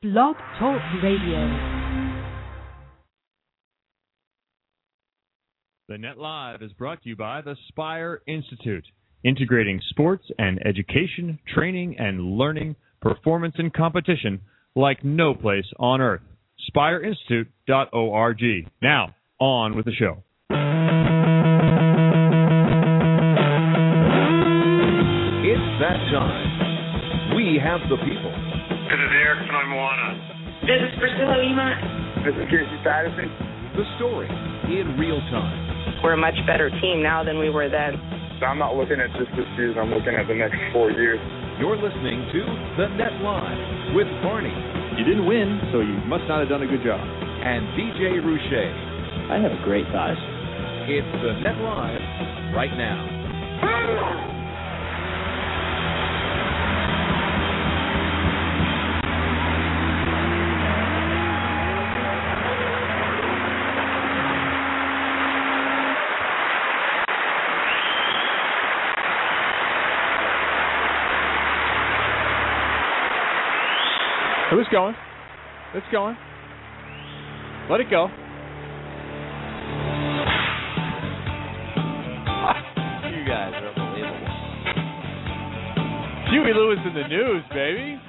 Blog Talk Radio. The Net Live is brought to you by the Spire Institute, integrating sports and education, training and learning, performance and competition like no place on earth. SpireInstitute.org. Now, on with the show. It's that time. We have the people. This is Eric from Moana. This is Priscilla Lima. This is Casey Patterson. The story in real time. We're a much better team now than we were then. I'm not looking at just this season. I'm looking at the next four years. You're listening to The Net Live with Barney You didn't win, so you must not have done a good job. and DJ Roche. I have a great thighs. It's The Net Live right now. Who's going? It's going. Let it go. You guys are unbelievable. Huey Lewis in the news, baby.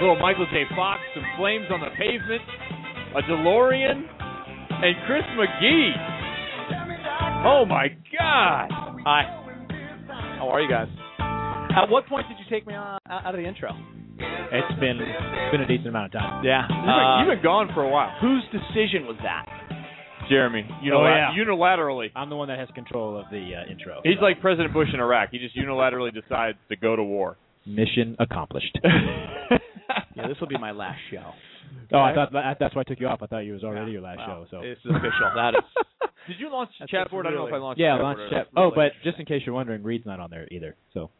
Little Michael J. Fox, some flames on the pavement, a DeLorean, and Chris McGee. Oh my God! Hi. How are you guys? At what point did you take me out of the intro? It's been it's been a decent amount of time. Yeah. You've been, you've been gone for a while, whose decision was that? Jeremy. Oh, Unilat- yeah. Unilaterally. I'm the one that has control of the uh, intro. He's like President Bush in Iraq. He just unilaterally decides to go to war. mission accomplished. Yeah, this will be my last show. oh, I thought that, that's why I took you off. I thought you was already your last Wow. show. So It's official. That is. Did you launch That's chat board? I don't know if I launched. yeah, chat launch chat. Oh, but just in case you're wondering, Reed's not on there either. So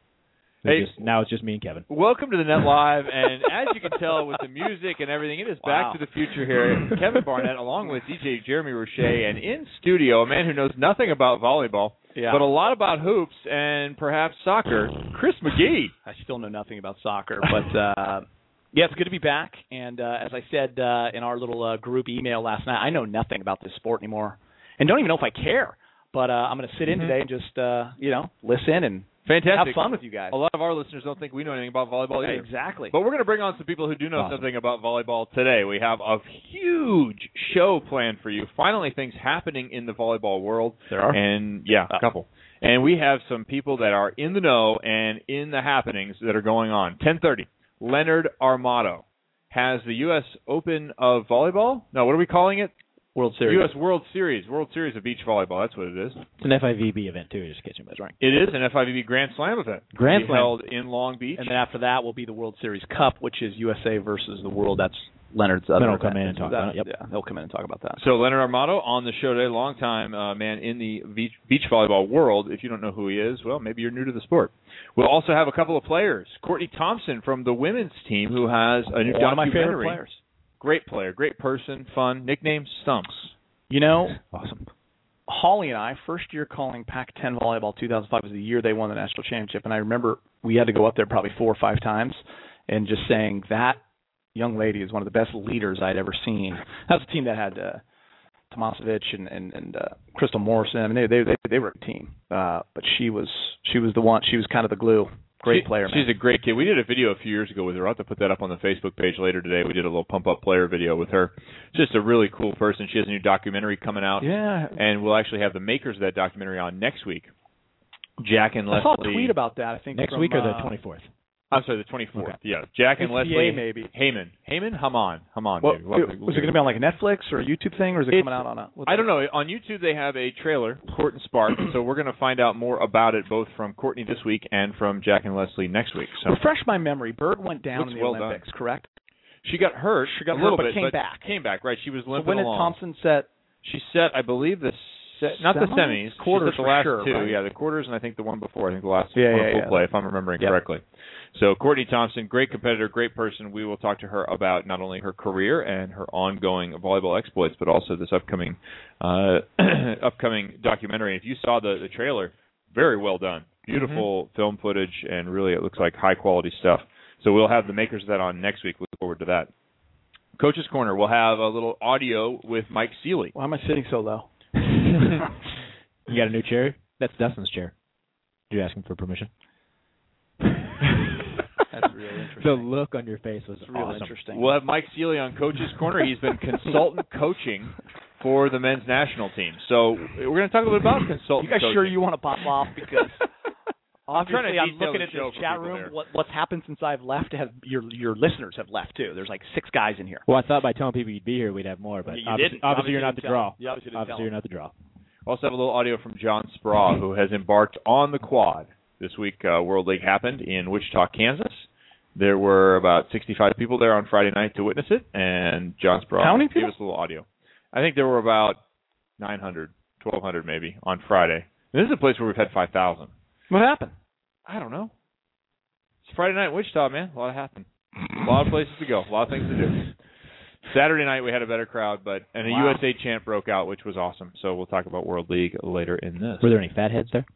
Hey. just, now it's just me and Kevin. Welcome to the Net Live, and as you can tell with the music and everything, it is Wow. Back to the Future here. Kevin Barnett, along with DJ Jeremy Roche, and in studio, a man who knows nothing about volleyball, Yeah. but a lot about hoops and perhaps soccer, Chris McGee. I still know nothing about soccer, but uh, yeah, it's good to be back. And uh, as I said uh, in our little uh, group email last night, I know nothing about this sport anymore, and don't even know if I care. But uh, I'm going to sit in Mhm. today and just uh, you know listen and Fantastic. have fun with you guys. A lot of our listeners don't think we know anything about volleyball either. Exactly. But we're going to bring on some people who do know Awesome. something about volleyball today. We have a huge show planned for you. Finally, things happening in the volleyball world. There are? And yeah, a couple. And we have some people that are in the know and in the happenings that are going on. 10:30. Leonard Armato has the U.S. Open of volleyball. No, what are we calling it? World Series. U.S. World Series. World Series of beach volleyball. That's what it is. It's an FIVB event too. Just in case you missed. Right. It is an FIVB Grand Slam event. Grand Slam. held in Long Beach. And then after that will be the World Series Cup, which is USA versus the world. That's Leonard's other Then he'll come in and talk That- about it, yep. Yeah, he'll come in and talk about that. So Leonard Armato on the show today, longtime uh, man in the beach, beach volleyball world. If you don't know who he is, well, maybe you're new to the sport. We'll also have a couple of players. Courtney Thompson from the women's team, who has a new One of my favorite players. Great player, great person, fun. Nickname Stumps. You know, Awesome. Holly and I, first year calling Pac-10 volleyball, 2005 was the year they won the national championship, and I remember we had to go up there probably four or five times, and just saying that young lady is one of the best leaders I'd ever seen. That was a team that had uh, Tomasevic and and, and uh, Christal Morrison. I mean, they they they, they were a team, uh, but she was she was the one. She was kind of the glue. Great She- player. She's man. a great kid. We did a video a few years ago with her. I'll have to put that up on the Facebook page later today. We did a little pump up player video with her. She's just a really cool person. She has a new documentary coming out. yeah. And we'll actually have the makers of that documentary on next week. Jack and Leslie. I saw a tweet about that. I think Next from, week or the uh, 24th? I'm sorry, the 24th. Okay. Yeah, Jack and HCA Leslie maybe. Heyman. Heyman, Haman, Haman. Well, maybe. We'll have was it going to be on like a Netflix or a YouTube thing, or is it It's- coming out on a? what's I it- don't know. On YouTube, they have a trailer, Court and Spark. so we're going to find out more about it, both from Courtney this week and from Jack and Leslie next week. So Refresh my memory. Bird went down Looks in the well done. Olympics, correct? she got hurt. She got a hurt, little but bit, came back. Came back, right? She was So limping when did along. Thompson set? She set, I believe, the se- not the Semis? Quarters the last sure, two. right? Yeah, the quarters, and I think the one before. I think the last Yeah, one yeah, yeah. play, if I'm remembering Yep. correctly. So Courtney Thompson, great competitor, great person. We will talk to her about not only her career and her ongoing volleyball exploits, but also this upcoming uh, upcoming documentary. If you saw the the trailer, very well done, beautiful Mm-hmm. film footage, and really it looks like high quality stuff. So we'll have the makers of that on next week. Look forward to that. Coach's Corner, we'll have a little audio with Mike Sealy. Why am I sitting so low? You got a new chair? That's Dustin's chair. Did you ask him for permission? That's really interesting. The look on your face was It's real awesome. interesting. We'll have Mike Sealy on Coach's Corner. He's been consultant coaching for the men's national team. So we're going to talk a little bit about consultant You guys coaching. sure you want to pop off because I'm trying obviously to I'm looking at show this chat room. What what's happened since I've left? Have your your listeners have left too? There's like six guys in here. Well, I thought by telling people you'd be here, we'd have more, but You obviously, didn't. obviously you're not the draw. tell 'em. You obviously obviously you're not the draw. Also have a little audio from John Speraw, who has embarked on the quad. This week, uh, World League happened in Wichita, Kansas. There were about 65 people there on Friday night to witness it, and John Speraw How many gave people? us a little audio. I think there were about 900, 1,200 maybe on Friday. And this is a place where we've had 5,000. What happened? I don't know. It's Friday night in Wichita, man. A lot happened. A lot of places to go. A lot of things to do. Saturday night we had a better crowd, but and a Wow. USA chant broke out, which was awesome. So we'll talk about World League later in this. Were there any fatheads there?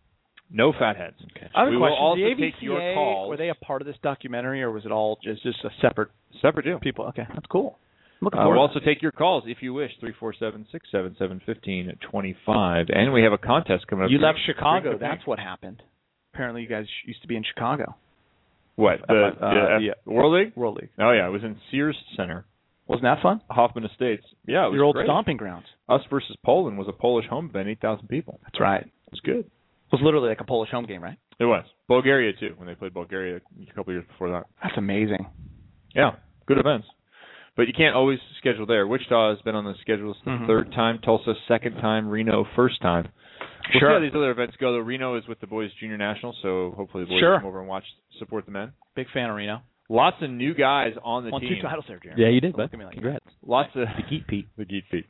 No fatheads. Okay. I have We a will also the take your AVCA, calls. Were they a part of this documentary, or was it all just just a separate Separate deal. people? Okay, that's cool. Looking Uh, forward. we'll also take your calls if you wish. Three four seven six seven seven fifteen twenty five, and we have a contest coming up. You left Chicago. That's what happened. Apparently, you guys used to be in Chicago. what the, uh, yeah. World League. World League. Oh yeah, it was in Sears Center, Wasn't that fun? Hoffman Estates. Yeah, it was Your old great. stomping grounds. Us versus Poland was a Polish home event, eight thousand people. That's right. It It was good. was literally like a Polish home game, right? It was Bulgaria too when they played Bulgaria a couple years before that. That's amazing. Yeah, good events. But you can't always schedule there. Wichita has been on the schedule the Mhm. third time, Tulsa second time, Reno first time. We'll Sure. see how these other events go. Though Reno is with the boys junior national, so hopefully the boys Sure. come over and watch support the men. Big fan of Reno. Lots of new guys on the Won team. two titles there, Jeremy. Yeah, you did, Don't bud. look at me like that. Congrats. Lots of The Geek Pete. the Geek Feet.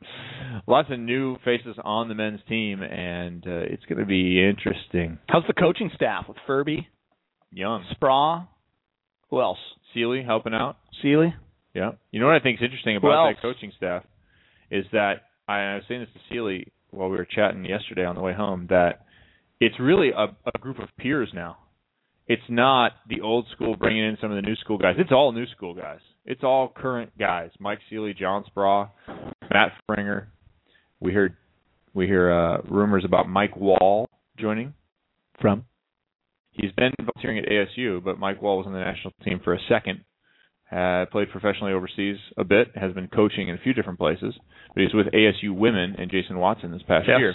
Lots of new faces on the men's team, and uh, it's going to be interesting. How's the coaching staff with Furby, Young Speraw? Who else? Sealy helping out. Sealy? Yeah. You know what I think is interesting about else? that coaching staff is that I, I was saying this to Sealy while we were chatting yesterday on the way home that it's really a, a group of peers now. It's not the old school bringing in some of the new school guys. It's all new school guys. It's all current guys. Mike Sealy, John Speraw, Matt Springer. We heard we hear uh, rumors about Mike Wall joining. From? He's been volunteering at ASU, but Mike Wall was on the national team for a second. Uh, played professionally overseas a bit. Has been coaching in a few different places. But he's with ASU women and Jason Watson this past Yes. year.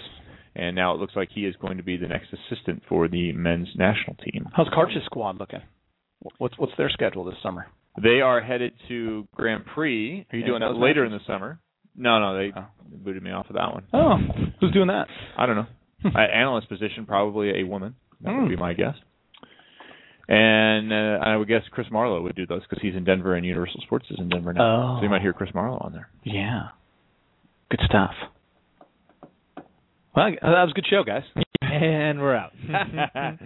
And now it looks like he is going to be the next assistant for the men's national team. How's Karch's squad looking? What's what's their schedule this summer? They are headed to Grand Prix. Are you doing that later matches? in the summer? No, no, they Oh. booted me off of that one. Oh, who's doing that? I don't know. At analyst position, probably a woman. That would Hmm. be my guess. And uh, I would guess Chris Marlowe would do those because he's in Denver and Universal Sports is in Denver now. Oh. So you might hear Chris Marlowe on there. Yeah. Good stuff. Well, that was a good show, guys. And we're out.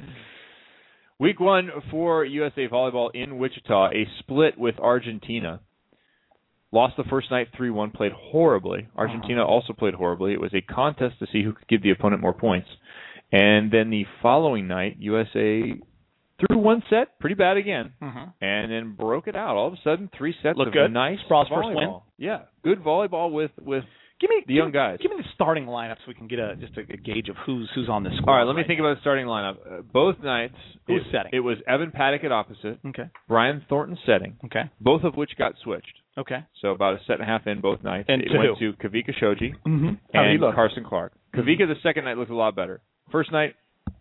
Week one for USA Volleyball in Wichita, a split with Argentina. Lost the first night 3 1, played horribly. Argentina also played horribly. It was a contest to see who could give the opponent more points. And then the following night, USA threw one set, pretty bad again, Mm-hmm. and then broke it out. All of a sudden, three sets Look of good. nice Speraw's volleyball. first win? Yeah, good volleyball with with Give me the young guys. Give me the starting lineup so we can get a just a, a gauge of who's who's on this squad. All right, let me think about the starting lineup. Uh, both nights, Who's it, setting? It was Evan Patak at opposite, Okay. Brian Thornton setting, Okay. both of which got switched. Okay. So about a set and a half in both nights. And it to went who? to Kavika Shoji Mm-hmm. And? Carson Clark. Kavika the second night looked a lot better. First night,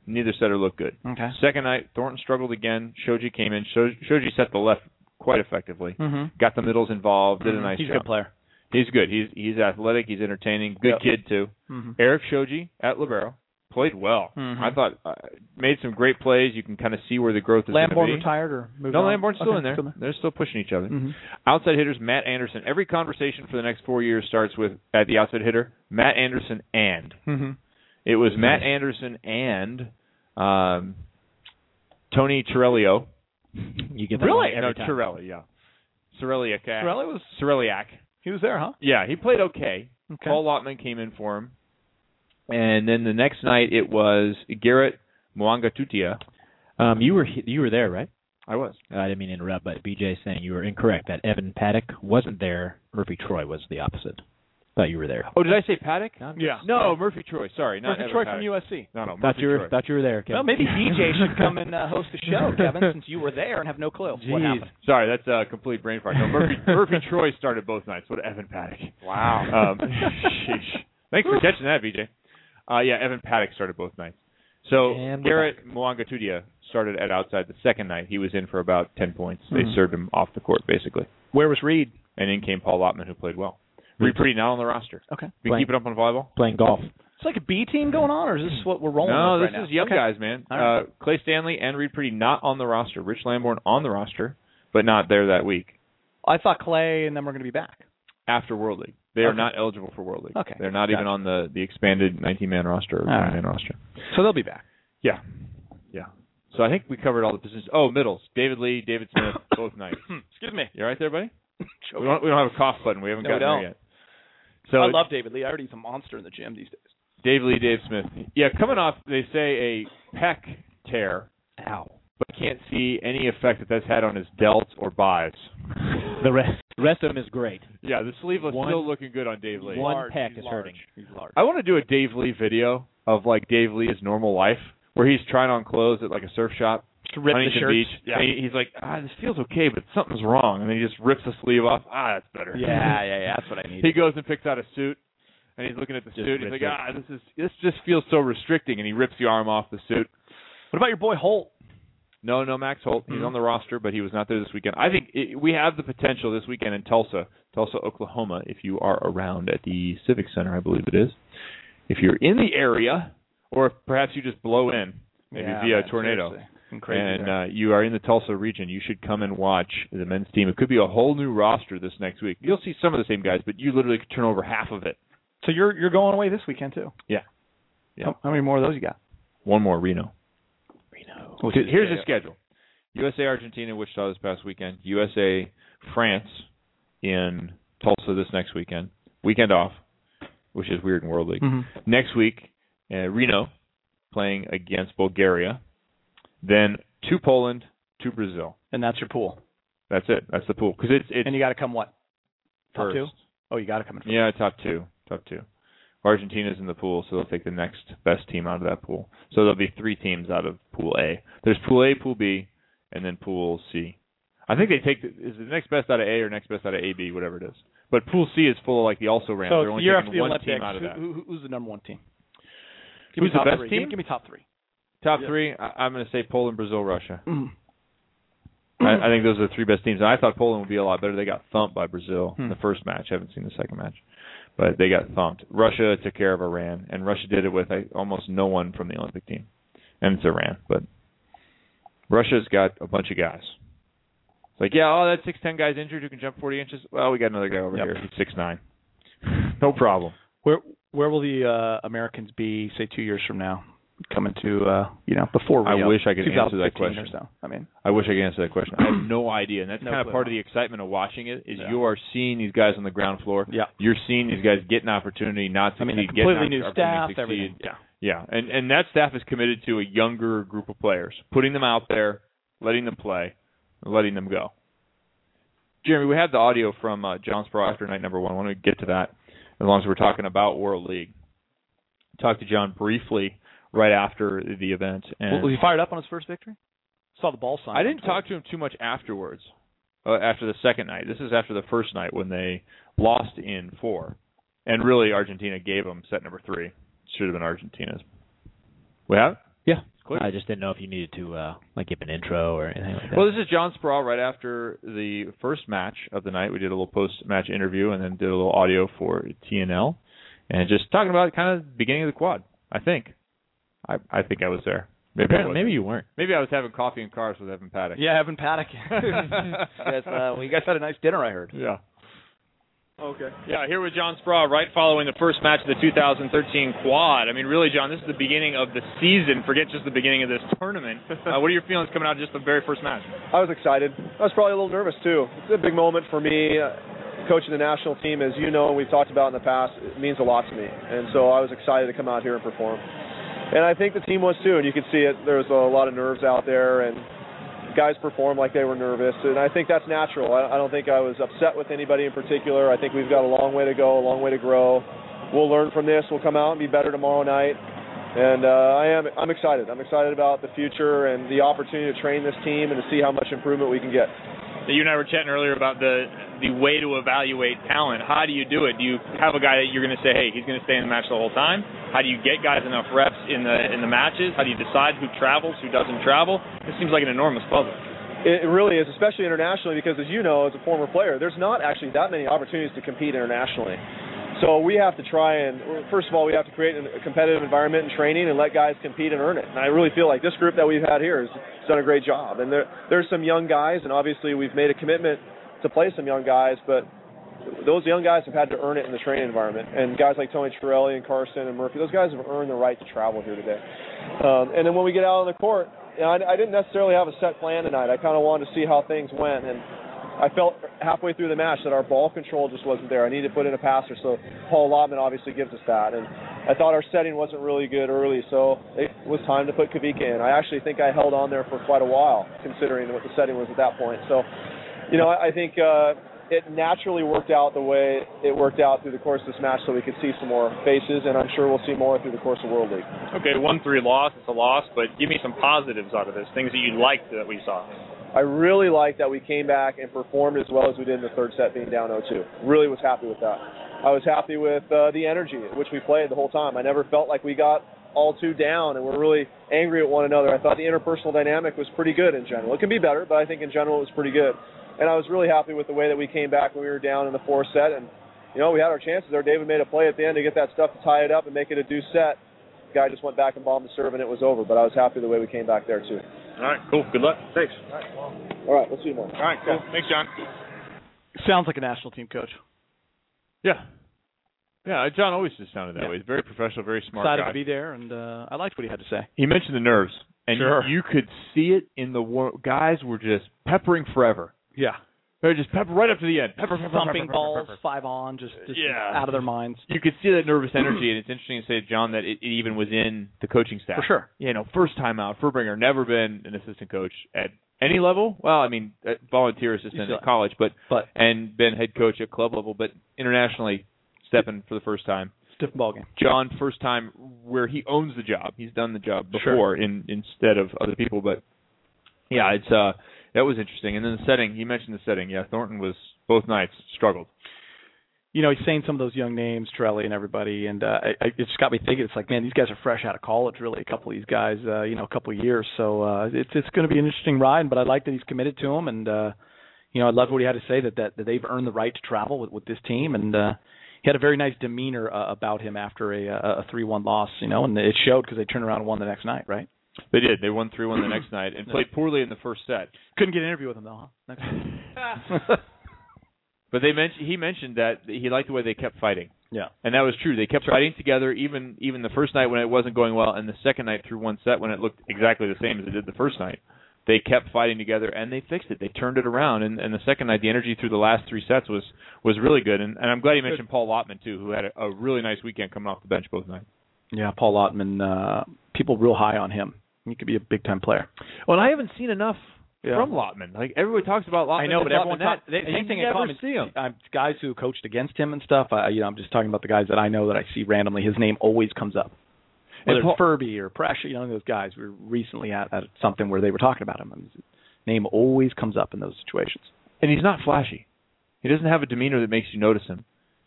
neither setter looked good. Okay. Second night, Thornton struggled again. Shoji came in. Sho- Shoji set the left quite effectively. Mm-hmm. Got the middles involved. Did a nice He's a job. good player. He's good. He's he's athletic. He's entertaining. Good Yep. kid too. Mm-hmm. Erik Shoji at libero played well. Mhm. I thought uh, made some great plays. You can kind of see where the growth is Lambourne retired or moved no, on? Lambourne's still Okay, in there. still They're still pushing each other. Mm-hmm. Outside hitters, Matt Anderson. Every conversation for the next four years starts with at the outside hitter, Matt Anderson and. It was Matt Anderson and um, Tony Torello. You get that Really? right No, every time. Torelli, yeah. Cirelliak. Sorelli was Cirelliak. he was there, huh? Yeah, he played okay. Okay. Paul Lotman came in for him. And then the next night it was Garrett Muagututia. Um, you were you were there, right? I was. Uh, I didn't mean to interrupt, but BJ is saying you were incorrect. That Evan Patak wasn't there. Murphy Troy was the opposite. Thought you were there. Oh, did I say Patak? Yeah. No, Murphy Troy. Sorry, not Murphy Evan Troy Patak. from USC. No, no, Thought Murphy you were Troy. thought you were there, Kevin. Well, maybe DJ should come and uh, host the show, Kevin, since you were there and have no clue what happened. Sorry, that's a complete brain fart. No, Murphy Murphy Troy started both nights. What Evan Patak? Wow. Um, sheesh. Thanks for catching that, VJ. Uh, yeah, Evan Patak started both nights. So And Garrett Muagututia started at outside the second night. He was in for about ten points. They Mhm. served him off the court basically, Where was Reid? and in came Paul Lotman, who played well. Reid Priddy not on the roster. Okay. We Playing- keep it up on volleyball. playing golf. It's like a B team going on, or is this what we're rolling No, with this right is now? young Okay. guys, man. All right. Uh, Clay Stanley and Reid Priddy not on the roster. Rich Lambourne on the roster, but not there that week I thought Clay and them were going to be back. after World League. They are not eligible for World League. Okay. They're not even Gotcha. on the the expanded 19 man roster or All 20 right. man roster. So they'll be back. Yeah. Yeah. So I think we covered all the positions. Oh, middles. David Lee, David Smith, both nights. Excuse me. You all right there, buddy? We don't, we don't have a cough button. We haven't No, we gotten don't. there yet. So I love David Lee. I heard he's a monster in the gym these days. Dave Lee, Dave Smith. Yeah, coming off, they say a pec tear, Ow. but can't see any effect that that's had on his delts or biceps. The rest the rest of them is great. Yeah, the sleeveless One- still looking good on Dave Lee. One Large. pec is large. hurting. He's large. I want to do a Dave Lee video of like Dave Lee's normal life, where he's trying on clothes at like a surf shop, Just rip the Huntington shirts. Beach. Yeah. He- he's like, ah, this feels okay, but something's wrong, and then he just rips the sleeve off. Ah, that's better. yeah, yeah, yeah. That's what I need. He goes and picks out a suit, and he's looking at the Just suit. He's like, ah, this is this just feels so restricting, and he rips the arm off the suit. What about your boy Holt? No, no, Max Holt. He's Mhm. on the roster, but he was not there this weekend. I think it, we have the potential this weekend in Tulsa, Tulsa, Oklahoma. If you are around at the Civic Center, I believe it is. If you're in the area, or if perhaps you just blow in, maybe Yeah, via man, tornado, seriously. And uh, you are in the Tulsa region, you should come and watch the men's team. It could be a whole new roster this next week. You'll see some of the same guys, but you literally could turn over half of it. so you're you're going away this weekend too. Yeah. Yeah. How, how many more of those you got? One more, Reno. Reno. Here's the schedule: USA, Argentina, Wichita this past weekend. USA, France in Tulsa this next weekend. Weekend off, which is weird in World League. hmm Next week, uh, Reno playing against Bulgaria. Then to Poland, to Brazil. And that's your pool. That's it. That's the pool because it's it's and you got to come what? Top first. two? Oh, you got to come in first. Yeah, top two. Top two. Argentina's in the pool, so they'll take the next best team out of that pool. So there'll be three teams out of Pool A. There's Pool A, Pool B, and then Pool C. I think they take the, is the next best out of A or next best out of AB, whatever it is. But Pool C is full of like the also rans. So They're only year taking after the one Olympics, team out of that. who- who's the number one team? Who's me the top best three. team? Give, give me top three. Top Yeah. three, I, I'm going to say Poland, Brazil, Russia. Mm. I, I think those are the three best teams. And I thought Poland would be a lot better. They got thumped by Brazil in Hmm. the first match. I haven't seen the second match, but they got thumped. Russia took care of Iran, and Russia did it with like, almost no one from the Olympic team, and it's Iran. But Russia's got a bunch of guys. It's like, yeah, oh, that six ten guy's injured who can jump forty inches. Well, we got another guy over Yep. here. He's six nine. No problem. Where where will the uh, Americans be, say, two years from now? Coming to uh, you know before we I wish I could answer that question. So. I mean, I wish I could answer that question. I have no idea, and that's No kind of clue. part of the excitement of watching it. Is Yeah. you are seeing these guys on the ground floor. yeah. You're seeing these guys get an opportunity, not I mean, a get completely new staff, to succeed. everything. Yeah. Yeah, and and that staff is committed to a younger group of players, putting them out there, letting them play, letting them go. Jeremy, we had the audio from uh, John Speraw after night number one. I want to get to that as long as we're talking about World League. Talked to John briefly right after the event, and was he fired up on his first victory? Saw the ball sign. I didn't talk to him too much afterwards. Uh, after the second night, this is after the first night when they lost in four, and really Argentina gave them set number three. Should have been Argentina's. We have. Yeah. Clear. I just didn't know if you needed to uh like give an intro or anything like that. Well, this is John Speraw right after the first match of the night. We did a little post-match interview and then did a little audio for TNL, and just talking about kind of the beginning of the quad. I think, I I think I was there. Maybe Apparently, maybe you weren't. maybe I was having coffee in cars with Evan Patak. Yeah, Evan Patak. yes, uh, well, you guys had a nice dinner, I heard. Yeah. Okay. Yeah, here with John Speraw right following the first match of the 2013 quad. I mean, really, John, this is the beginning of the season. Forget just the beginning of this tournament. Uh, what are your feelings coming out of just the very first match? I was excited. I was probably a little nervous too. It's a big moment for me. Uh, Coaching the national team, as you know, we've talked about in the past, it means a lot to me. And so I was excited to come out here and perform. And I think the team was too. And you could see it. There was a lot of nerves out there, and guys performed like they were nervous, and I think that's natural. I, I don't think I was upset with anybody in particular. I think we've got a long way to go, a long way to grow. We'll learn from this. We'll come out and be better tomorrow night. And uh, I am I'm excited. I'm excited about the future and the opportunity to train this team and to see how much improvement we can get. You and I were chatting earlier about the the way to evaluate talent. How do you do it? Do you have a guy that you're going to say, hey, he's going to stay in the match the whole time? How do you get guys enough reps in the in the matches? How do you decide who travels, who doesn't travel? It seems like an enormous puzzle. It really is, especially internationally, because as you know, as a former player, there's not actually that many opportunities to compete internationally. So we have to try and first of all we have to create a competitive environment in training and let guys compete and earn it. And I really feel like this group that we've had here has done a great job. And there there's some young guys, and obviously we've made a commitment to play some young guys, but those young guys have had to earn it in the training environment. And guys like Tony Ciarelli and Carson and Murphy, those guys have earned the right to travel here today. Um, and then when we get out on the court, I, I didn't necessarily have a set plan tonight. I kind of wanted to see how things went and I felt halfway through the match that our ball control just wasn't there. I needed to put in a passer, so Paul Lotman obviously gives us that. And I thought our setting wasn't really good early, so it was time to put Kavika in. I actually think I held on there for quite a while, considering what the setting was at that point. So, you know, I, I think uh, it naturally worked out the way it worked out through the course of this match, so we could see some more faces, and I'm sure we'll see more through the course of World League. Okay, one three loss, it's a loss, but give me some positives out of this, things that you liked that we saw. I really like that we came back and performed as well as we did in the third set, being down 0-2. Really was happy with that. I was happy with uh, the energy which we played the whole time. I never felt like we got all two down and we're really angry at one another. I thought the interpersonal dynamic was pretty good in general. It can be better, but I think in general it was pretty good. And I was really happy with the way that we came back when we were down in the fourth set. And you know, we had our chances there. David made a play at the end to get that stuff to tie it up and make it a deuce set. Guy just went back and bombed the serve and it was over. But I was happy the way we came back there too. All right, cool. Good luck. Thanks. All right, well, all right we'll see you more. All right, cool. Thanks, John. Sounds like a national team coach. Yeah. Yeah, John always just sounded that Yeah. way. He's very professional, very smart Excited guy. to be there, and uh, I liked what he had to say. He mentioned the nerves, and Sure. you could see it in the war- guys were just peppering forever. Yeah. They're just pepper right up to the end. Pepper, pepper, Thumping pepper, balls, five on, just, just Yeah. out of their minds. You could see that nervous energy, and it's interesting to say, John, that it, it even was in the coaching staff. For sure. You know, first time out, Fuerbringer never been an assistant coach at any level. Well, I mean, volunteer assistant at college, but But and been head coach at club level, but internationally stepping for the first time. different ball game. John, first time where he owns the job. He's done the job Sure. before in instead of other people, but yeah, it's uh that was interesting. And then the setting, you mentioned the setting. Yeah, Thornton was both nights struggled. You know, he's saying some of those young names, Trelly and everybody, and uh, I, it just got me thinking. It's like, man, these guys are fresh out of college. Really, a couple of these guys, uh, you know, a couple of years. So uh, it's it's going to be an interesting ride. But I like that he's committed to them, and uh, you know, I love what he had to say that that, that they've earned the right to travel with, with this team, and uh, he had a very nice demeanor uh, about him after a a three one loss. You know, and it showed because they turned around and won the next night, right? They did. They won three one the next night and played poorly in the first set. Couldn't get an interview with him though, huh? Next But they mentioned he mentioned that he liked the way they kept fighting. yeah. And that was true. They kept fighting together even even the first night when it wasn't going well and the second night through one set when it looked exactly the same as it did the first night. They kept fighting together and they fixed it. They turned it around and, and the second night the energy through the last three sets was was really good. And, and I'm glad you mentioned Paul Lotman too, who had a, a really nice weekend coming off the bench both nights. Yeah, Paul Lotman, uh, people real high on him. He could be a big time player. Well, and I haven't seen enough Yeah. from Lotman. Like everybody talks about Lotman. I know, but everyone Lotman, that, talk, they, same you thing never in common. see him. I'm guys who coached against him and stuff. I, you know, I'm just talking about the guys that I know that I see randomly. His name always comes up. Whether And it's Furby or Pressure, you know, those guys. We were recently at, at something where they were talking about him. I mean, his name always comes up in those situations. and he's not flashy. He doesn't have a demeanor that makes you notice him.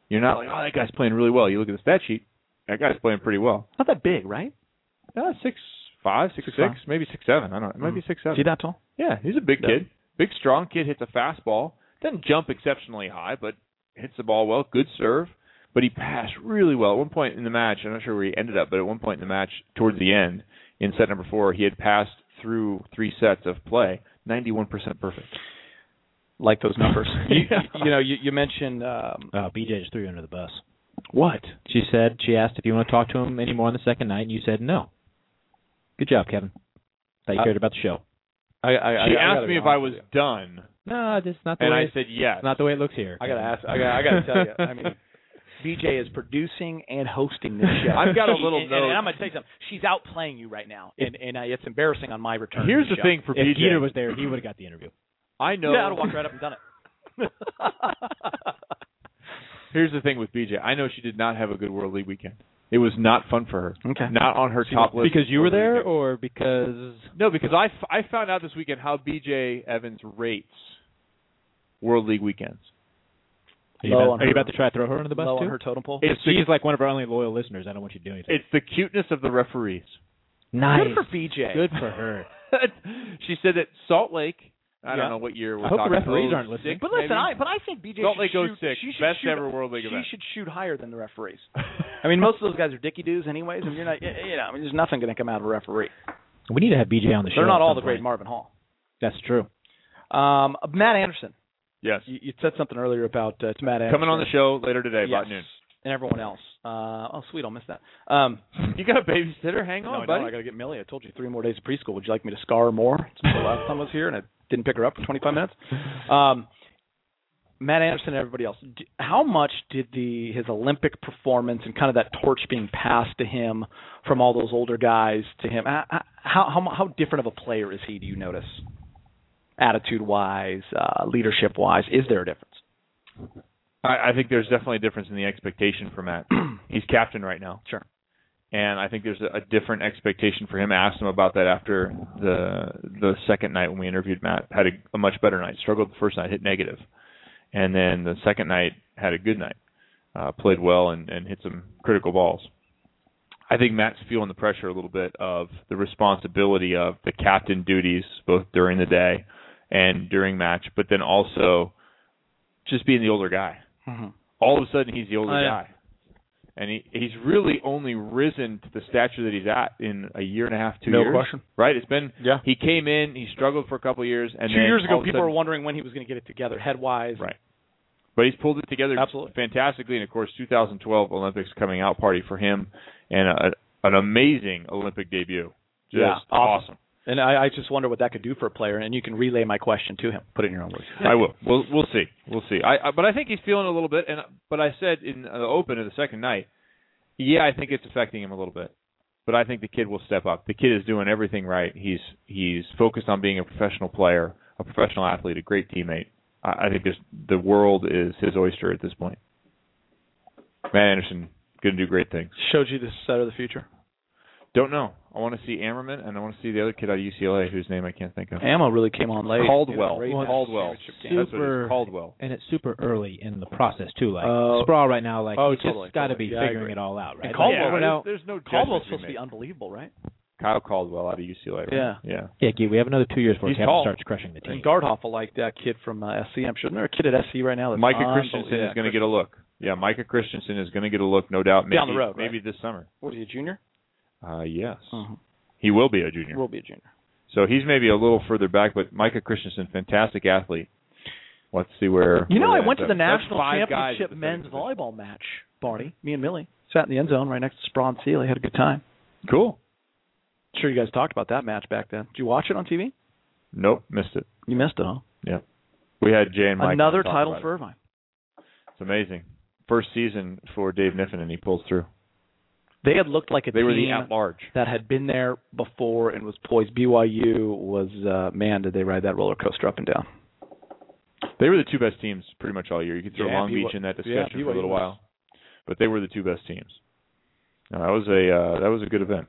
You're not like, oh, that guy's playing really well. You look at the stat sheet, that guy's playing pretty well. Not that big, right? Yeah, six five, six Six six, five. maybe six seven. I don't know. It might be Mm. six seven. Is he that tall? Yeah, he's a big Yeah. kid, big strong kid. Hits a fastball. Doesn't jump exceptionally high, but hits the ball well. Good serve, but he passed really well. At one point in the match, I'm not sure where he ended up, but at one point in the match, towards the end, in set number four, he had passed through three sets of play, 91% perfect. Like those numbers. you, Yeah. you know, you, you mentioned um, Uh, BJ just threw you under the bus. what? She said she asked if you want to talk to him anymore on the second night, and you said no. Good job, Kevin. Thought you Uh, cared about the show. I, I, She I, I asked gotta me if I was you. done, No, that's not the and way. I said yes. not the way it looks here. I gotta ask. I gotta, I gotta tell you. I mean, BJ is producing and hosting this show. I've got a little and, note. And, I'm going to tell you something. She's outplaying you right now, and and uh, it's embarrassing on my return. Here's the show. thing for If BJ. Peter was there, he would have got the interview. I know. Yeah, I'd have walked right up and done it. Here's the thing with BJ. I know she did not have a good World League weekend. It was not fun for her. Okay. Not on her top list. Because you were there, weekend. or because No, because I, f- I found out this weekend how BJ Evans rates World League weekends. are you, about, are you about to try to throw her under the bus Low too? on her totem pole. It's She's the, like one of our only loyal listeners. I don't want you to do anything. it's the cuteness of the referees. nice. Good for BJ. Good for her. she said that Salt Lake. I Yeah. don't know what year we're I hope the referees oh, aren't listening. six, But listen, maybe? I but I think BJ Salt should Lake shoot, 06, she should best shoot, ever World League she event. should shoot higher than the referees. I mean, most of those guys are dicky doos anyways, and you're not. You know, I mean, there's nothing going to come out of a referee. We need to have BJ on the show. They're not all some the great. Marvin Hall. That's true. Um, Matt Anderson. yes. You, you said something earlier about uh, it's Matt Anderson Coming on the show later today Yes. about noon. And everyone else. Uh, oh, sweet, I'll miss that. Um, You got a babysitter? Hang no, on, I buddy. don't. I got to get Millie. I told you three more days of preschool. Would you like me to scar more since the last time I was here and I didn't pick her up for 25 minutes? Um, Matt Anderson and everybody else. How much did the his Olympic performance and kind of that torch being passed to him from all those older guys to him? How how how different of a player is he? Do you notice? Attitude wise, uh, leadership wise, is there a difference? I, I think there's definitely a difference in the expectation for Matt. He's captain right now. Sure. And I think there's a, a different expectation for him. I asked him about that after the the second night when we interviewed Matt. Had a, a much better night. Struggled the first night, hit negative. and then the second night had a good night. Uh, played well and, and hit some critical balls. I think Matt's feeling the pressure a little bit of the responsibility of the captain duties both during the day and during match, but then also just being the older guy Mm-hmm. all of a sudden he's the older Oh, yeah. guy. And he he's really only risen to the stature that he's at in a year and a half, two No years. question. Right? It's been Yeah. he came in, he struggled for a couple of years and Two then years ago, people sudden- were wondering when he was going to get it together, head wise. Right. But he's pulled it together Absolutely. fantastically and of course 2012 Olympics coming out party for him and a, an amazing Olympic debut. Just Yeah, awesome. awesome. And I, I just wonder what that could do for a player. And you can relay my question to him. Put it in your own words. I will. We'll we'll see. We'll see. I, I but I think he's feeling a little bit. And but I said in the open of the second night, yeah, I think it's affecting him a little bit. But I think the kid will step up. The kid is doing everything right. He's he's focused on being a professional player, a professional athlete, a great teammate. I, I think this, the world is his oyster at this point. Matt Anderson going to do great things. Showed you the set of the future. Don't know. I want to see Ammerman and I want to see the other kid out of UCLA whose name I can't think of. Ammo really came on late. Caldwell. You know, Caldwell. championship game. That's what it Super- Caldwell. And it's super early in the process too. Like Uh, Speraw right now, like oh, he's totally, just got to totally. be Yeah, figuring it all out, right? And Caldwell yeah, right there's- now- There's no Caldwell's supposed to be be unbelievable, right? Kyle Caldwell out of UCLA. Right? Yeah. Yeah. yeah, Gee, we have another two years before He's Kevin tall. starts crushing the team. And Gardhoff like that kid from uh, SC. I'm sure there's a kid at SC right now. That's Micah. Christenson Yeah, is going to get a look. Yeah, Micah Christenson is going to get a look, no doubt. Maybe, Down the road, right? maybe this summer. What is he, a junior? Uh, yes, Mm-hmm. he will be a junior. Will be a junior. So he's maybe a little further back, but Micah Christenson, fantastic athlete. Let's see where. You know, where I went to the national championship men's volleyball match, Barney. Me and Millie sat in the end zone right next to Sprawn Sealy. Had a good time. Cool. Sure, you guys talked about that match back then. Did you watch it on TV? Nope, missed it. You missed it, huh? Yeah, we had Jay and Mike. Another title for it. Irvine. It's amazing. First season for Dave Kniffin, and he pulls through. They had looked like a They were the team at large. that had been there before and was poised. BYU was uh man, did they ride that roller coaster up and down? They were the two best teams pretty much all year. You could throw Yeah, Long BYU Beach in that yeah, discussion for a little was. while, but they were the two best teams. No, that was a uh, that was a good event.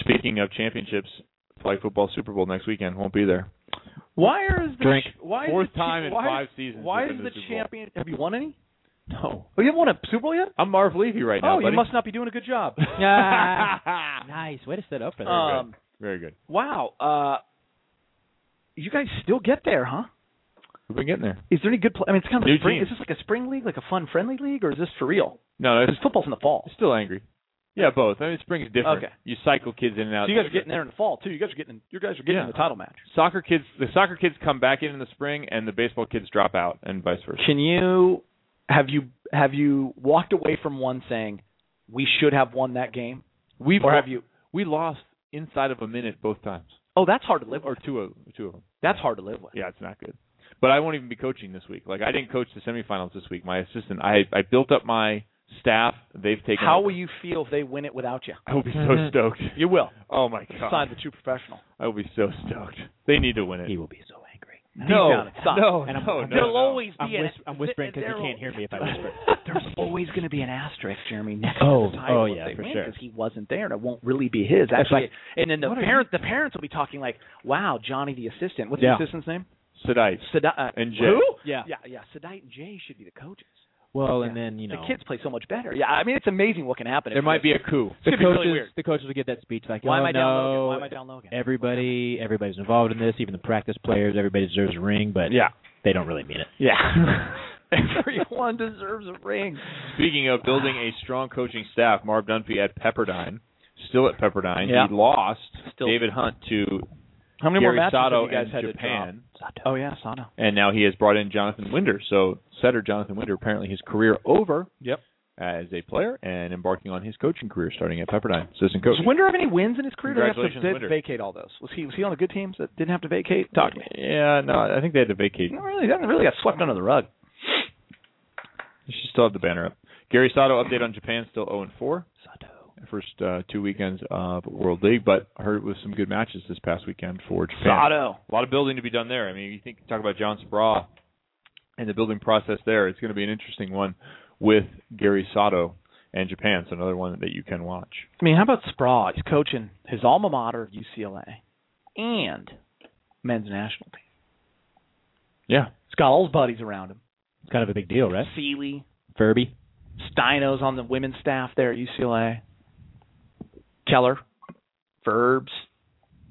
Speaking of championships, flag football Super Bowl next weekend won't be there. Why is the Drink. why Fourth is the, time in why five seasons Why is the the champion? Have you won any? No, Oh, you haven't won a Super Bowl yet? I'm Marv Levy right now. oh, you must not be doing a good job. Ah, nice. Way to set up for that. um, Very good. wow. Uh, you guys still get there, huh? We've been getting there. Is there any good? Play- I mean, it's kind of New a spring. teams. Is this like a spring league, like a fun, friendly league, or is this for real? No, it's, Because football's in the fall. it's still angry. Yeah, both. I mean, spring is different. Okay. You cycle kids in and out. So you guys are getting there in the fall too. You guys are getting. You guys are getting Yeah. in the title match. Soccer kids, the soccer kids come back in in the spring, and the baseball kids drop out, and vice versa. Can you have you have you walked away from one saying we should have won that game, We've or have you? we lost inside of a minute both times, Oh, that's hard to live or with. two of two of them. That's hard to live with. Yeah, it's not good. But I won't even be coaching this week. Like I didn't coach the semifinals this week. My assistant, I I built up my staff. They've taken. How over. will you feel if they win it without you? I will be so mm-hmm. stoked. You will. Oh my god! Sign the true professional. I will be so stoked. They need to win it. He will be so angry. No, down inside. no, And I'm- no, I'm- no, There'll no. always I'm, be an, whis- I'm whispering because you can't hear me if I whisper. There's always going to be an asterisk, Jeremy, next Oh, to the title oh, yeah, for win, sure. because he wasn't there, and it won't really be his. Actually, like- and then the What parents, the parents will be talking like, "Wow, Johnny the assistant. What's Yeah. the assistant's name? Sedite. Sadai uh, And Jay. Who? Yeah. yeah, yeah. Sadite and Jay should be the coaches. Well, Yeah. and then you know the kids play so much better. Yeah, I mean it's amazing what can happen. There might be a coup. the It's gonna really coaches. weird. the coaches will get that speech like, Why "Oh am I down no, Logan? Why am I down Logan? everybody, everybody's involved in this. Even the practice players, everybody deserves a ring, but Yeah. they don't really mean it." Yeah. Everyone deserves a ring. Speaking of building a strong coaching staff, Marv Dunphy at Pepperdine, still at Pepperdine. Yeah. He lost Still- David Hunt to How many Gary more matches Sato have you guys in had Japan, to drop? Oh yeah, Sato. and now he has brought in Jonathan Winder. So setter Jonathan Winder, apparently his career over Yep. as a player and embarking on his coaching career, starting at Pepperdine, assistant coach. Does Winder have any wins in his career? Did he have to Congratulations, vacate all those? Was he was he on the good teams that didn't have to vacate? Talk to me. Yeah, no, I think they had to vacate. No, really, that really got swept under the rug. You should still have the banner up. Gary Sato update on Japan, still 0 and 4. Sato. First uh, two weekends of World League, but I heard it was some good matches this past weekend for Japan. Sato. A lot of building to be done there. I mean, you think talk about John Speraw and the building process there. It's going to be an interesting one with Gary Sato and Japan. So another one that you can watch. I mean, how about Speraw? He's coaching his alma mater, UCLA, and men's national team. Yeah, He's got all his buddies around him. It's kind of a big deal, right? Sealy, Furby. Steino's on the women's staff there at UCLA. Keller, Verbs.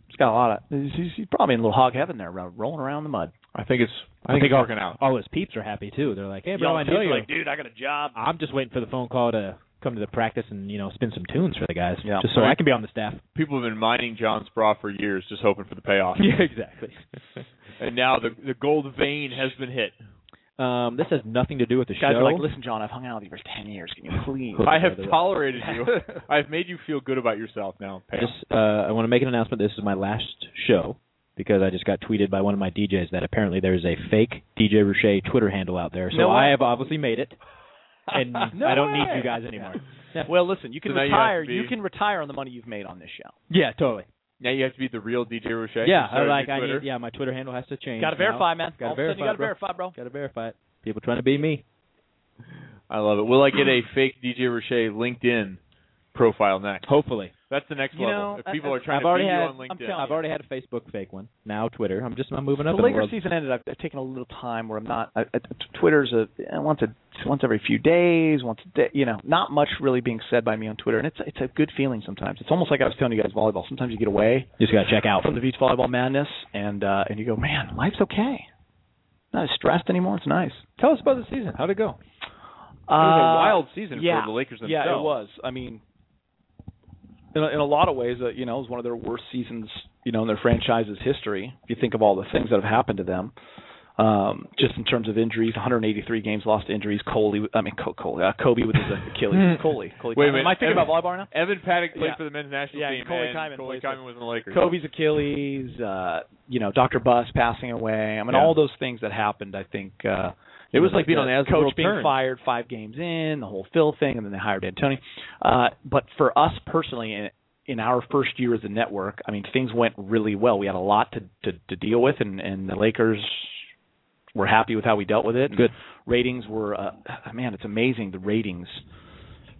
He's got a lot of. He's, he's- he's probably in a little hog heaven there, rolling around in the mud. I think it's I think, it's all, working out. all his peeps are happy too. They're like, "Hey, bro, Young I know kids are you." Like, dude, I got a job. I'm just waiting for the phone call to come to the practice and you know spin some tunes for the guys, Yeah. just so Right. I can be on the staff. People have been mining John Speraw for years, just hoping for the payoff. yeah, exactly. and now the the gold vein has been hit. Um, this has nothing to do with the Guys show. are like, listen, John, I've hung out with you for ten years. Can you please? I have tolerated you. I've made you feel good about yourself now. I just uh, I want to make an announcement. This is my last show because I just got tweeted by one of my DJs that apparently there's a fake DJ Roche Twitter handle out there. So No I have obviously made it, and No I don't way. need you guys anymore. Well, listen, you can So now you retire. You, can retire on the money you've made on this show. Yeah, totally. Now you have to be the real DJ Roche. yeah, Start like I need, yeah, my Twitter handle has to change. Got to now. verify, man. Gotta All of a sudden, you verify, got to bro. verify, bro. Got to verify it. People trying to be me. I love it. Will I get a fake DJ Roche LinkedIn profile next? Hopefully, That's the next You level. know, if I- people I- are trying I've to already be had. you on I'm LinkedIn. telling I've already had a Facebook fake one. Now Twitter. I'm just I'm moving up the in the Lakers season ended. I've, I've taken a little time where I'm not. I, I, Twitter's a once a once every few days, once a day. You know, not much really being said by me on Twitter, and it's it's a good feeling sometimes. It's almost like I was telling you guys volleyball. Sometimes you get away You Just got to check out. from the beach volleyball madness, and uh and you go, man, life's okay. Not as stressed anymore. It's nice. Tell us about the season. How'd it go? it was a Uh, wild season yeah, for the Lakers themselves. Yeah, it was. I mean, in a, in a lot of ways, uh, you know, it was one of their worst seasons, you know, in their franchise's history. If you think of all the things that have happened to them, um, just in terms of injuries, 183 games lost to injuries. Coley, I mean, Co- Coley, uh, Kobe with his Achilles. Coley, Coley. Wait a minute. Am I thinking Evan- about volleyball now? Evan Patak played Yeah. for the men's national Yeah, team, and Coley and Kyman Coley plays Kyman was in the Lakers. Kobe's Achilles, uh, you know, Dr. Buss passing away. I mean, Yeah. all those things that happened. I think uh, It was know, like being on the coach being Turned. fired five games in, the whole Phil thing, and then they hired D'Antoni. Uh, but for us personally, in, in our first year as a network, I mean, things went really well. We had a lot to to, to deal with, and and the Lakers were happy with how we dealt with it. Good. ratings were, uh, man, it's amazing the ratings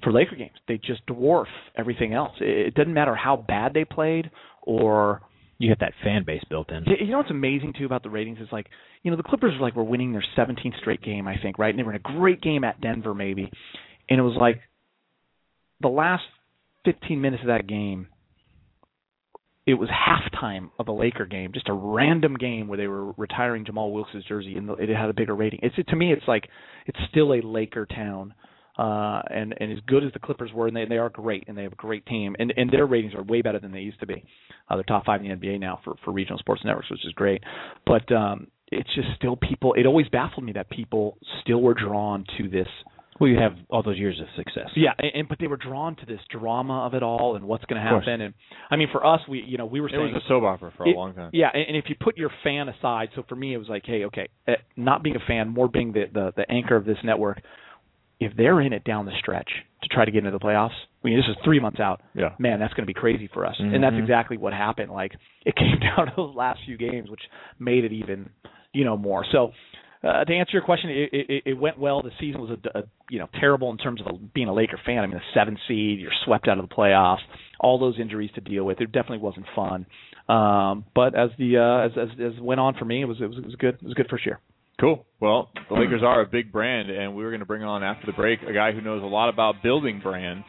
for Laker games. They just dwarf everything else. It, it doesn't matter how bad they played or You hit that fan base built in. you know what's amazing too about the ratings is like you know the Clippers were like were winning their 17th straight game I think right? And they were in a great game at Denver maybe. And it was like the last 15 minutes of that game it was halftime of a Laker game just a random game where they were retiring Jamaal Wilkes' jersey and it had a bigger rating. It's to me it's like it's still a Laker town uh and and as good as the Clippers were and they they are great and they have a great team and and their ratings are way better than they used to be uh, they're top five in the NBA now for for regional sports networks, which is great. But um, it's just still people. It always baffled me that people still were drawn to this Well, you have all those years of success. Yeah, and, and but they were drawn to this drama of it all and what's going to happen. And I mean, for us, we you know we were It saying was a soap opera for a it- long time. Yeah, and, and if you put your fan aside, so for me it was like, hey, okay, uh, not being a fan, more being the, the the anchor of this network. If they're in it down the stretch to try to get into the playoffs, I mean, this is three months out. Yeah. Man, that's going to be crazy for us, and that's Mhm. exactly what happened. Like it came down to those last few games, which made it even, you know, more. So. Uh, to answer your question, it, it, it went well. The season was a, a you know terrible in terms of a, being a Laker fan. I mean, the seven seed, you're swept out of the playoffs, all those injuries to deal with. It definitely wasn't fun. Um, but as the uh, as, as as went on for me, it was it was, it was good. It was a good first year. Cool. Well, the Lakers are a big brand, and we were going to bring on after the break a guy who knows a lot about building brands,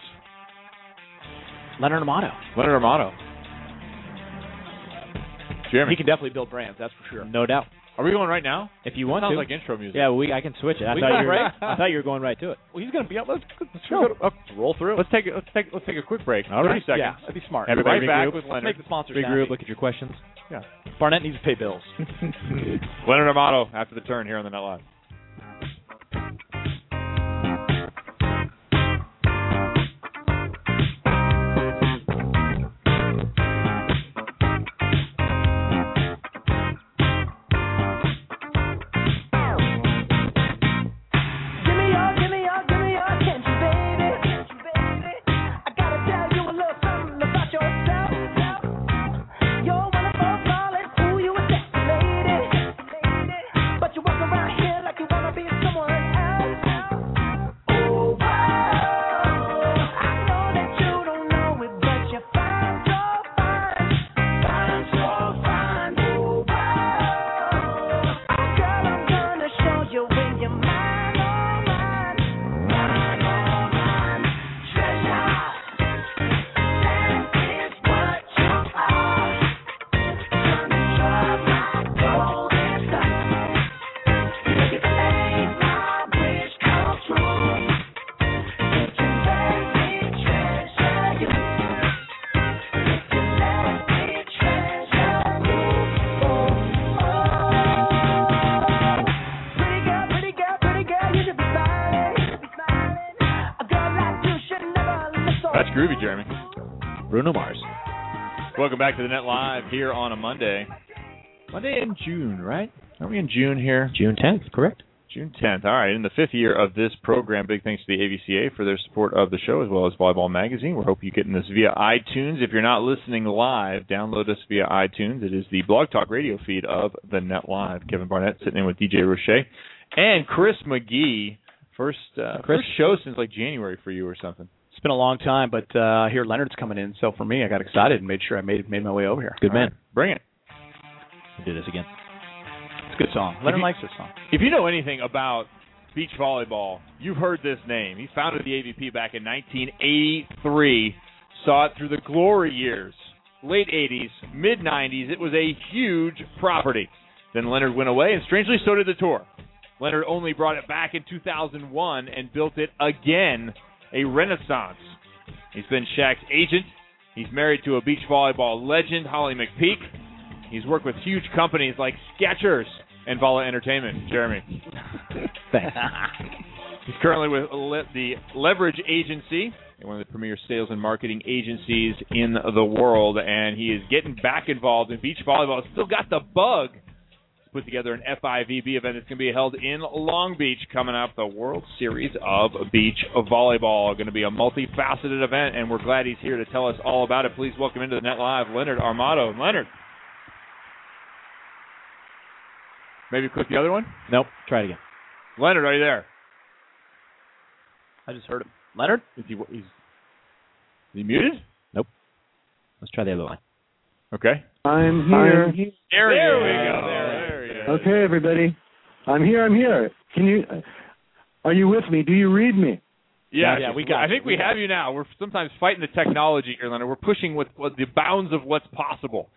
Leonard Amato. Leonard Armato. Jeremy, He can definitely build brands. That's for sure. No doubt. Are we going right now? If you want Sounds to. like intro music. yeah, we I can switch it. I We thought you were. break. I thought you were going right to it. Well, he's going to be up. Let's, let's Go. go. roll through. Let's take it. Let's take let's take a quick break. All right. Thirty right. seconds. Yeah, that'd be smart. Right Everybody back regroup. with Let's Leonard. make the sponsors Regroup. happy. Look at your questions. Yeah. Barnett needs to pay bills. Leonard Armato after the turn here on the Net Live. Bruno Mars. Welcome back to the Net Live here on a Monday. Monday in June, right? Are we in June here? June 10th, correct? June 10th. All right. In the fifth year of this program, big thanks to the AVCA for their support of the show as well as Volleyball Magazine. We're hoping you're getting this via iTunes. If you're not listening live, download us via iTunes. It is the Blog Talk radio feed of the Net Live. Kevin Barnett sitting in with DJ Roche and Chris McGee. First, uh, Chris. first show since like January for you or something. It's been a long time, but uh, I hear Leonard's coming in, so for me, I got excited and made sure I made made my way over here. Good All man. right. Bring it. We'll do this again. It's a good song. Leonard you- likes this song. If you know anything about beach volleyball, you've heard this name. He founded the AVP back in 1983, saw it through the glory years, late 80s, mid 90s. It was a huge property. Then Leonard went away, and strangely, so did the tour. Leonard only brought it back in 2001 and built it again, a renaissance. He's been Shaq's agent. He's married to a beach volleyball legend, Holly McPeak. He's worked with huge companies like Skechers and Vala Entertainment. Jeremy. Thanks. He's currently with Le- the Leverage Agency, one of the premier sales and marketing agencies in the world, and he is getting back involved in beach volleyball. Still got the bug. He's put together an FIVB event that's going to be held in Long Beach coming up, the World Series of Beach Volleyball. Going to be a multifaceted event, and we're glad he's here to tell us all about it. Please welcome into the Net Live, Leonard Armato. Leonard. Maybe click the other one? Nope. Try it again. Leonard, are you there? I just heard him. Leonard? Is he, he's, is he muted? Nope. Let's try the other line. Okay. I'm here. There, There we we go. go. There he is. Okay, everybody. I'm here. I'm here. Can you? Are you with me? Do you read me? Yeah, Yeah, we got I think we, We got have you now. We're sometimes fighting the technology here, Leonard. We're pushing with, with the bounds of what's possible.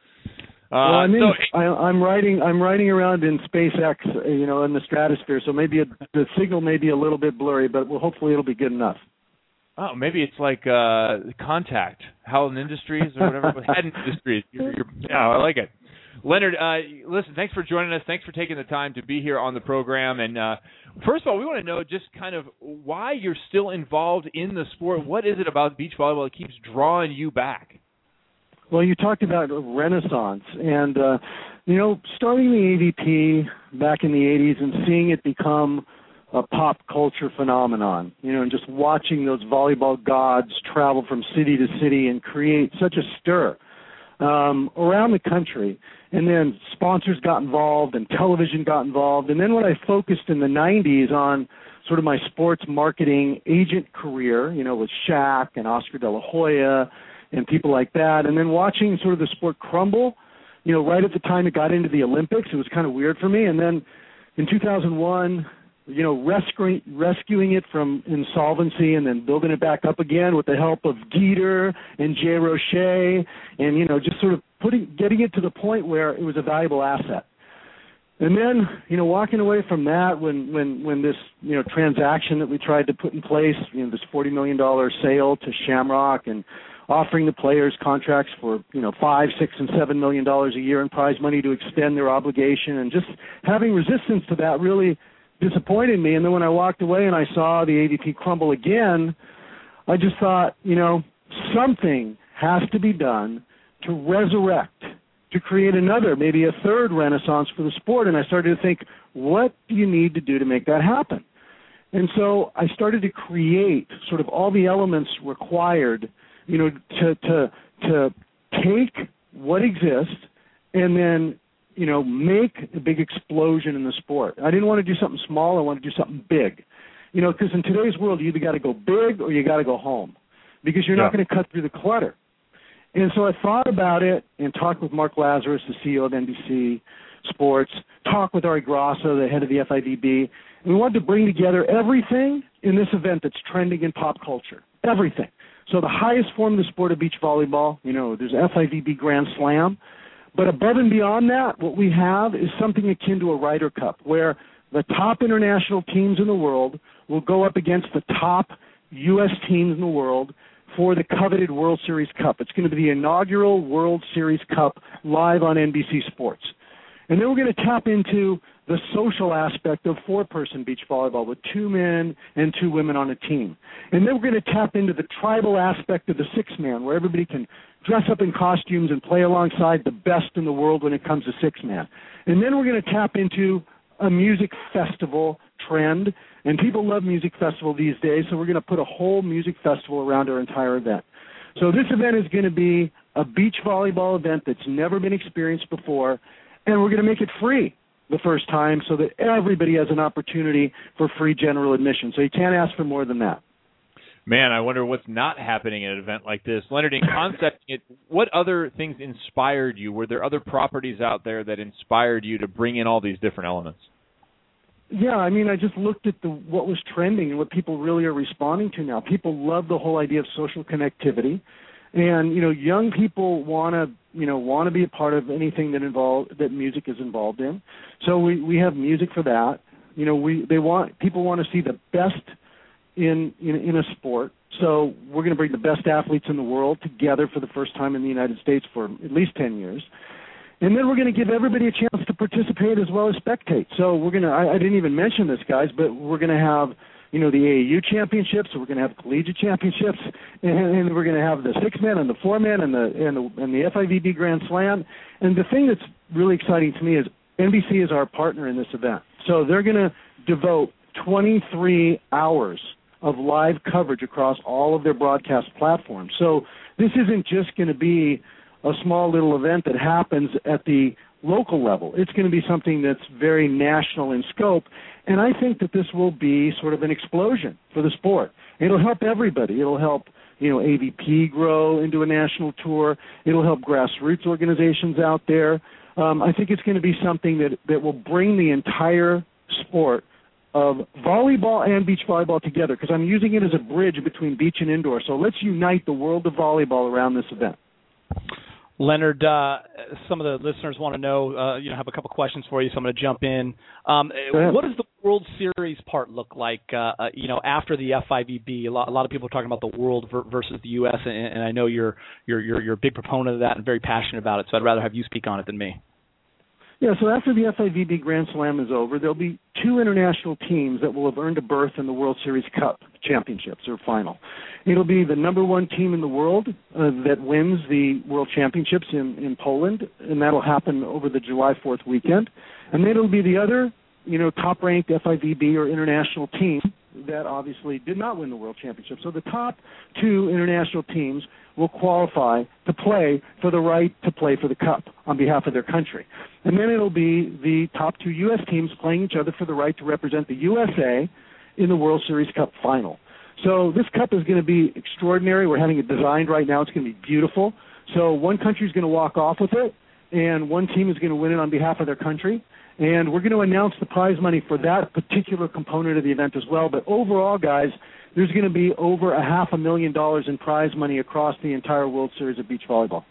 Uh, well, I'm in, so, I, I'm riding. I'm riding around in SpaceX, uh, you know, in the stratosphere. So maybe it, the signal may be a little bit blurry, but well, hopefully it'll be good enough. oh, maybe it's like uh, Contact, Howland Industries or whatever. Head Industries. You're, you're, yeah, I like it. Leonard, uh, listen, thanks for joining us. Thanks for taking the time to be here on the program. And uh, first of all, we want to know just kind of why you're still involved in the sport. What is it about beach volleyball that keeps drawing you back? Well, you talked about renaissance, and uh, you know, starting the AVP back in the '80s and seeing it become a pop culture phenomenon. You know, and just watching those volleyball gods travel from city to city and create such a stir um, around the country. And then sponsors got involved and television got involved. And then when I focused in the 90s on sort of my sports marketing agent career, you know, with Shaq and Oscar De La Hoya and people like that, and then watching sort of the sport crumble, you know, right at the time it got into the Olympics, it was kind of weird for me. And then in 2001, you know, rescuing rescuing it from insolvency and then building it back up again with the help of Geeter and Jay Roche, and you know, just sort of putting getting it to the point where it was a valuable asset. And then, you know, walking away from that when when when this you know transaction that we tried to put in place, you know, this forty million dollar sale to Shamrock and offering the players contracts for you know five, six, and seven million dollars a year in prize money to extend their obligation, and just having resistance to that really disappointed me. And then when I walked away and I saw the AVP crumble again, I just thought, you know, something has to be done to resurrect, to create another, maybe a third renaissance for the sport. And I started to think, what do you need to do to make that happen? And so I started to create sort of all the elements required, you know, to to to take what exists and then you know, make a big explosion in the sport. I didn't want to do something small. I wanted to do something big. You know, because in today's world, you either got to go big or you got to go home, because you're Yeah. not going to cut through the clutter. And so I thought about it and talked with Mark Lazarus, the CEO of NBC Sports, talked with Ary Graça, the head of the FIVB, we wanted to bring together everything in this event that's trending in pop culture. Everything. So the highest form of the sport of beach volleyball, you know, there's FIVB Grand Slam, but above and beyond that, what we have is something akin to a Ryder Cup, where the top international teams in the world will go up against the top U.S. teams in the world for the coveted World Series Cup. It's going to be the inaugural World Series Cup live on NBC Sports. And then we're going to tap into the social aspect of four person beach volleyball with two men and two women on a team. And then we're going to tap into the tribal aspect of the six man, where everybody can dress up in costumes and play alongside the best in the world when it comes to six man. And then we're going to tap into a music festival trend. And people love music festival these days, so we're going to put a whole music festival around our entire event. So this event is going to be a beach volleyball event that's never been experienced before, and we're going to make it free the first time so that everybody has an opportunity for free general admission. So you can't ask for more than that. Man, I wonder what's not happening at an event like this. Leonard, in concept, it, what other things inspired you? Were there other properties out there that inspired you to bring in all these different elements? Yeah, I mean, I just looked at the what was trending and what people really are responding to now. People love the whole idea of social connectivity, and you know, young people want to you know want to be a part of anything that involve that music is involved in. So we we have music for that. You know, we they want people want to see the best in in, in a sport. So we're going to bring the best athletes in the world together for the first time in the United States for at least ten years. And then we're going to give everybody a chance to participate as well as spectate. So we're going to, I, I didn't even mention this, guys, but we're going to have, you know, the AAU championships, we're going to have collegiate championships, and, and we're going to have the six man and the four man and the, and the, and the FIVB Grand Slam. And the thing that's really exciting to me is NBC is our partner in this event. So they're going to devote 23 hours of live coverage across all of their broadcast platforms. So this isn't just going to be a small little event that happens at the local level. It's going to be something that's very national in scope, and I think that this will be sort of an explosion for the sport. It'll help everybody. It'll help you know AVP grow into a national tour. It'll help grassroots organizations out there. Um, I think it's going to be something that that will bring the entire sport of volleyball and beach volleyball together because I'm using it as a bridge between beach and indoor. So let's unite the world of volleyball around this event. Leonard, uh, some of the listeners want to know, uh, you know, have a couple questions for you, so I'm going to jump in. Um, what does the World Series part look like, uh, uh, you know, after the FIVB? A lot, a lot of people are talking about the World ver- versus the U.S., and, and I know you're, you're you're you're a big proponent of that and very passionate about it. So I'd rather have you speak on it than me. Yeah, so after the FIVB Grand Slam is over, there'll be two international teams that will have earned a berth in the World Series Cup championships or final. It'll be the number one team in the world uh, that wins the World Championships in, in Poland, and that'll happen over the July 4th weekend. And then it'll be the other, you know, top-ranked FIVB or international team that obviously did not win the World Championship. So the top two international teams will qualify to play for the right to play for the Cup on behalf of their country. And then it'll be the top two U.S. teams playing each other for the right to represent the USA in the World Series Cup final. So this cup is going to be extraordinary. We're having it designed right now. It's going to be beautiful. So one country is going to walk off with it, and one team is going to win it on behalf of their country. And we're going to announce the prize money for that particular component of the event as well. But overall, guys, there's going to be over a half a million dollars in prize money across the entire World Series of Beach Volleyball.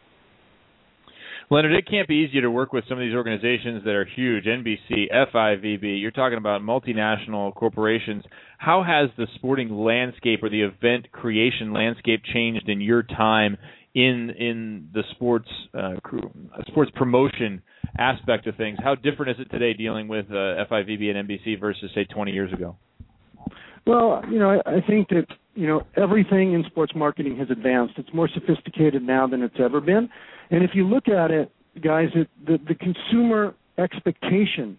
Leonard, it can't be easy to work with some of these organizations that are huge NBC, FIVB. You're talking about multinational corporations. How has the sporting landscape or the event creation landscape changed in your time in in the sports uh, sports promotion aspect of things? How different is it today dealing with uh, FIVB and NBC versus say 20 years ago? Well, you know, I, I think that you know everything in sports marketing has advanced. It's more sophisticated now than it's ever been, and if you look at it, guys, it, the the consumer expectation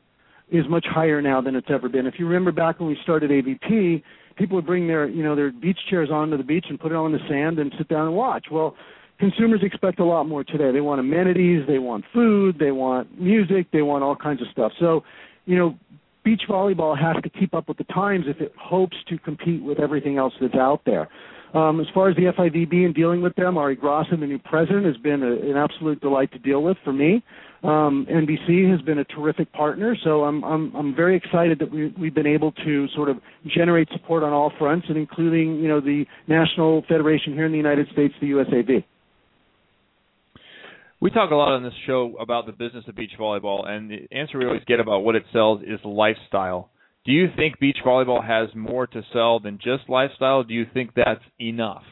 is much higher now than it's ever been. If you remember back when we started AVP, people would bring their you know their beach chairs onto the beach and put it on the sand and sit down and watch. Well, consumers expect a lot more today. They want amenities, they want food, they want music, they want all kinds of stuff. So, you know, beach volleyball has to keep up with the times if it hopes to compete with everything else that's out there. Um, as far as the FIVB and dealing with them, Ary Graça, the new president, has been a, an absolute delight to deal with for me. Um, NBC has been a terrific partner, so I'm I'm I'm very excited that we we've been able to sort of generate support on all fronts, and including you know the national federation here in the United States, the USAV. We talk a lot on this show about the business of beach volleyball, and the answer we always get about what it sells is lifestyle. Do you think beach volleyball has more to sell than just lifestyle? Do you think that's enough?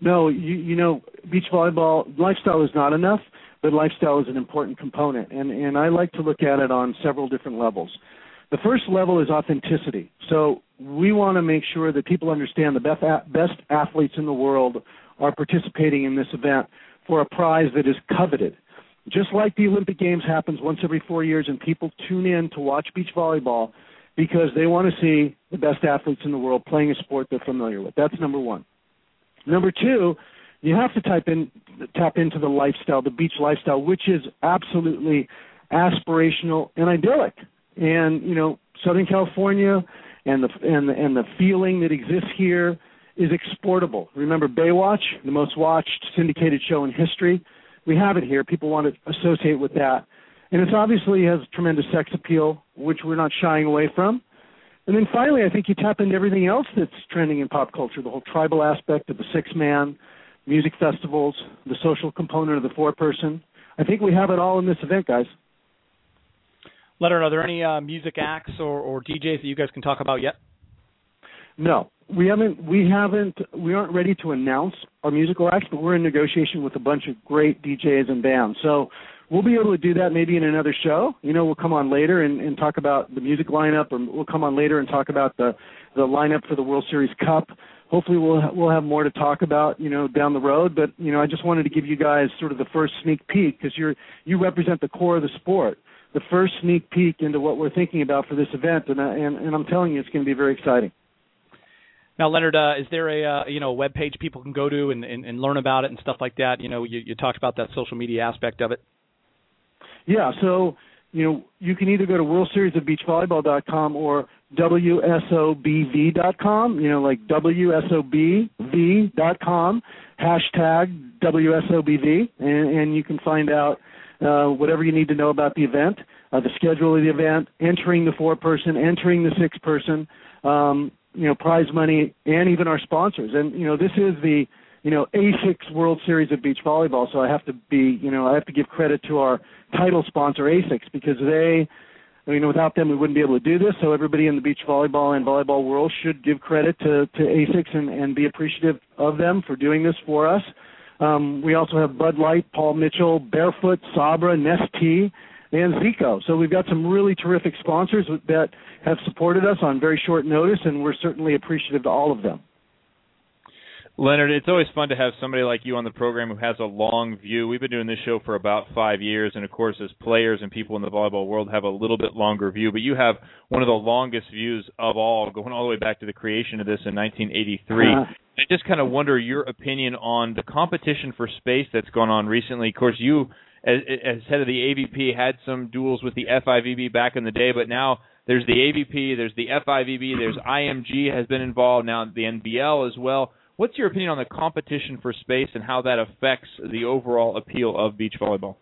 No, you, you know, beach volleyball lifestyle is not enough, but lifestyle is an important component, and and I like to look at it on several different levels. The first level is authenticity. So we want to make sure that people understand the best best athletes in the world are participating in this event for a prize that is coveted. Just like the Olympic Games happens once every four years, and people tune in to watch beach volleyball because they want to see the best athletes in the world playing a sport they're familiar with. That's number one. Number two, you have to type in tap into the lifestyle, the beach lifestyle, which is absolutely aspirational and idyllic. And you know, Southern California and the and the, and the feeling that exists here is exportable. Remember Baywatch, the most watched syndicated show in history. We have it here. People want to associate with that. And it obviously has tremendous sex appeal, which we're not shying away from. And then finally, I think you tap into everything else that's trending in pop culture the whole tribal aspect of the six man, music festivals, the social component of the four person. I think we have it all in this event, guys. Leonard, are there any uh, music acts or, or DJs that you guys can talk about yet? No, we haven't. We haven't. We aren't ready to announce our musical acts, but we're in negotiation with a bunch of great DJs and bands. So we'll be able to do that maybe in another show. You know, we'll come on later and, and talk about the music lineup, or we'll come on later and talk about the the lineup for the World Series Cup. Hopefully, we'll we'll have more to talk about, you know, down the road. But you know, I just wanted to give you guys sort of the first sneak peek because you're you represent the core of the sport. The first sneak peek into what we're thinking about for this event, and I, and, and I'm telling you, it's going to be very exciting. Now, Leonard, uh, is there a uh, you know web page people can go to and, and, and learn about it and stuff like that? You know, you, you talked about that social media aspect of it. Yeah, so you know you can either go to World Series of Beach Volleyball.com or WSOBV.com. You know, like WSOBV.com hashtag WSOBV, and, and you can find out uh, whatever you need to know about the event, uh, the schedule of the event, entering the four person, entering the six person. Um, you know prize money and even our sponsors. And you know this is the you know ASICS World Series of Beach Volleyball. So I have to be you know I have to give credit to our title sponsor ASICS because they I mean, without them we wouldn't be able to do this. So everybody in the beach volleyball and volleyball world should give credit to to ASICS and and be appreciative of them for doing this for us. Um, we also have Bud Light, Paul Mitchell, Barefoot, Sabra, Nestea, and Zico. So we've got some really terrific sponsors that have supported us on very short notice, and we're certainly appreciative to all of them. Leonard, it's always fun to have somebody like you on the program who has a long view. We've been doing this show for about five years, and of course, as players and people in the volleyball world have a little bit longer view, but you have one of the longest views of all, going all the way back to the creation of this in 1983. Uh, I just kind of wonder your opinion on the competition for space that's gone on recently. Of course, you, as, as head of the AVP, had some duels with the FIVB back in the day, but now there's the AVP, there's the FIVB, there's IMG has been involved, now the NVL as well. What's your opinion on the competition for space and how that affects the overall appeal of beach volleyball?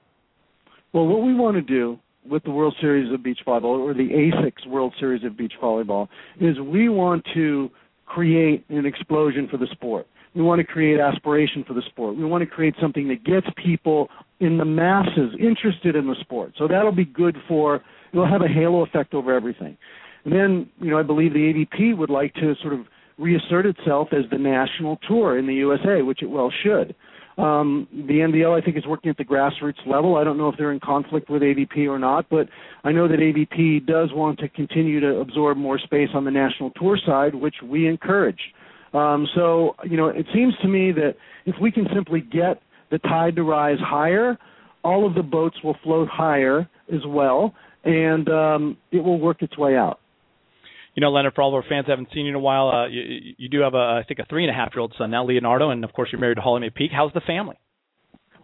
Well, what we want to do with the World Series of Beach Volleyball or the ASICS World Series of Beach Volleyball is we want to create an explosion for the sport. We want to create aspiration for the sport. We want to create something that gets people in the masses interested in the sport. So that'll be good for it'll have a halo effect over everything. And then, you know, I believe the AVP would like to sort of reassert itself as the national tour in the USA, which it well should. Um, the NVL, I think, is working at the grassroots level. I don't know if they're in conflict with AVP or not, but I know that AVP does want to continue to absorb more space on the national tour side, which we encourage. Um, so, you know, it seems to me that if we can simply get the tide to rise higher, all of the boats will float higher as well, and um, it will work its way out. You know, Leonard, for all of our fans haven't seen you in a while, uh, you, you do have a, I think, a three and a half year old son now, Leonardo, and of course you're married to Holly McPeak. How's the family?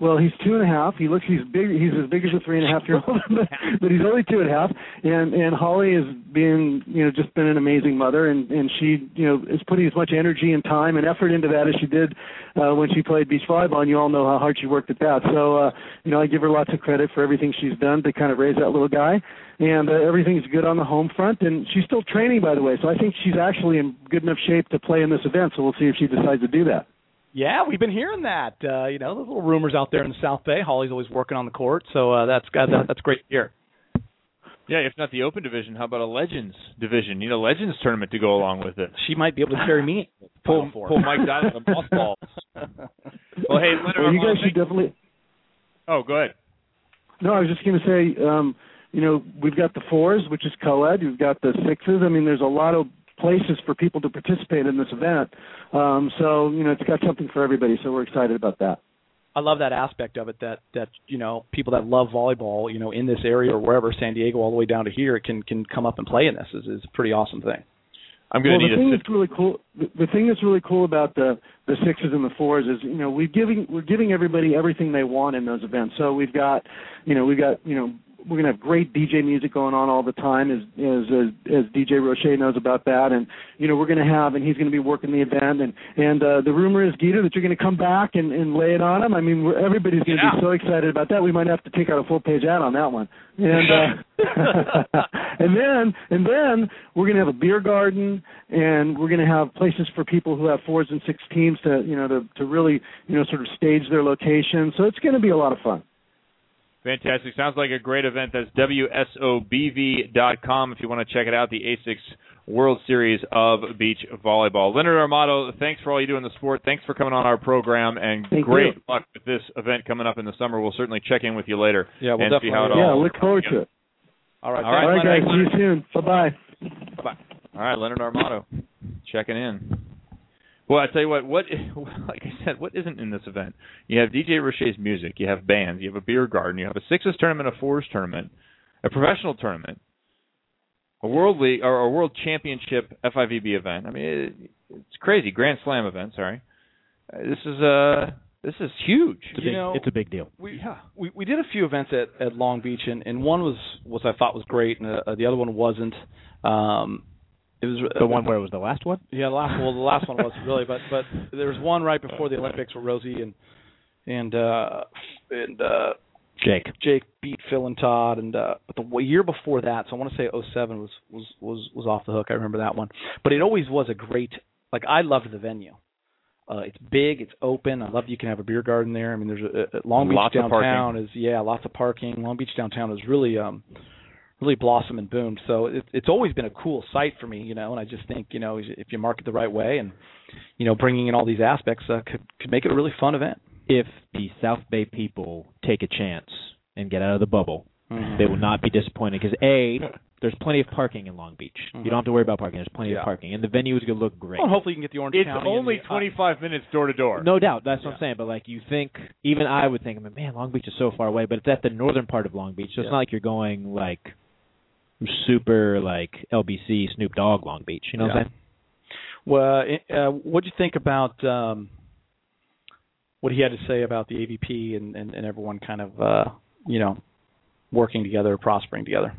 Well, he's two and a half. He looks he's big. He's as big as a three and a half year old, but, but he's only two and a half. And and Holly has been you know just been an amazing mother, and and she you know is putting as much energy and time and effort into that as she did uh, when she played beach volleyball. And you all know how hard she worked at that. So uh, you know I give her lots of credit for everything she's done to kind of raise that little guy. And uh, everything's good on the home front, and she's still training, by the way. So I think she's actually in good enough shape to play in this event. So we'll see if she decides to do that. Yeah, we've been hearing that. Uh, you know, those little rumors out there in the South Bay. Holly's always working on the court, so uh, that's that, that's great to hear. Yeah, if not the Open division, how about a Legends division? You know, a Legends tournament to go along with it. She might be able to carry me. Pull, pull Mike down with the moss balls. well, hey, Leonard, Well, you guys should definitely. Oh, go ahead. No, I was just going to say, um, you know, we've got the fours, which is co-ed. We've got the sixes. I mean, there's a lot of places for people to participate in this event. Um, so, you know, it's got something for everybody. So we're excited about that. I love that aspect of it. That that you know, people that love volleyball, you know, in this area or wherever, San Diego, all the way down to here, can can come up and play in this. is is a pretty awesome thing. I'm going well, to the thing a that's really cool. The, the thing that's really cool about the the sixes and the fours is, you know, we're giving we're giving everybody everything they want in those events. So we've got, you know, we've got, you know, we're going to have great DJ music going on all the time, as as as, as DJ Roche knows about that, and you know we're going to have, and he's going to be working the event, and and uh, the rumor is Gita that you're going to come back and, and lay it on him. I mean, we're, everybody's going to Yeah. be so excited about that. We might have to take out a full page ad on that one, and uh, and then and then we're going to have a beer garden, and we're going to have places for people who have fours and sixteens to you know to to really you know sort of stage their location. So it's going to be a lot of fun. Fantastic. Sounds like a great event. That's WSOBV.com if you want to check it out, the ASICS World Series of Beach Volleyball. Leonard Armato, thanks for all you do in the sport. Thanks for coming on our program, and Thank great you. luck with this event coming up in the summer. We'll certainly check in with you later Yeah, we'll and see how it definitely- Yeah, look forward to it. All right, All right, All right, guys. See you soon. Bye bye. All right, Leonard Armato, checking in. Well, I tell you what, what like I said, what isn't in this event? You have DJ Roche's music, you have bands, you have a beer garden, you have a sixes tournament, a fours tournament, a professional tournament, a world league or a world championship FIVB event. I mean, it, it's crazy. Grand Slam event. Sorry, uh, this is uh this is huge. It's a You big, know- it's a big deal. we yeah. we we did a few events at at Long Beach, and and one was was I thought was great, and uh, the other one wasn't. Um, it was The one where it was the last one. Yeah, the last well, the last one wasn't really, but but there was one right before the Olympics where Rosie and and uh and uh Jake. Jake beat Phil and Todd, and uh but the year before that, so I want to say '07 was was was was off the hook. I remember that one, but it always was a great. Like I loved the venue. Uh, it's big, it's open. I love you can have a beer garden there. I mean, there's a, a Long Beach Lots downtown is yeah, lots of parking. Long Beach downtown is really um really blossomed and boomed. So it, it's always been a cool site for me, you know. And I just think you know if you market the right way and you know bringing in all these aspects uh, could could make it a really fun event. if the South Bay people take a chance and get out of the bubble, Mhm. they will not be disappointed because a there's plenty of parking in Long Beach. Mhm. You don't have to worry about parking. There's plenty Yeah. of parking, and the venue is going to look great. Well, hopefully you can get the Orange It's County. and only the- 25 minutes door to door. No doubt, that's what I'm saying. But like you think, even I would think, I mean, man, Long Beach is so far away. But it's at the northern part of Long Beach, so it's not like you're going like super like LBC Snoop Dogg Long Beach. You know what I'm saying? Well, uh, what do you think about um, what he had to say about the AVP and, and, and everyone kind of, uh, you know, working together, prospering together?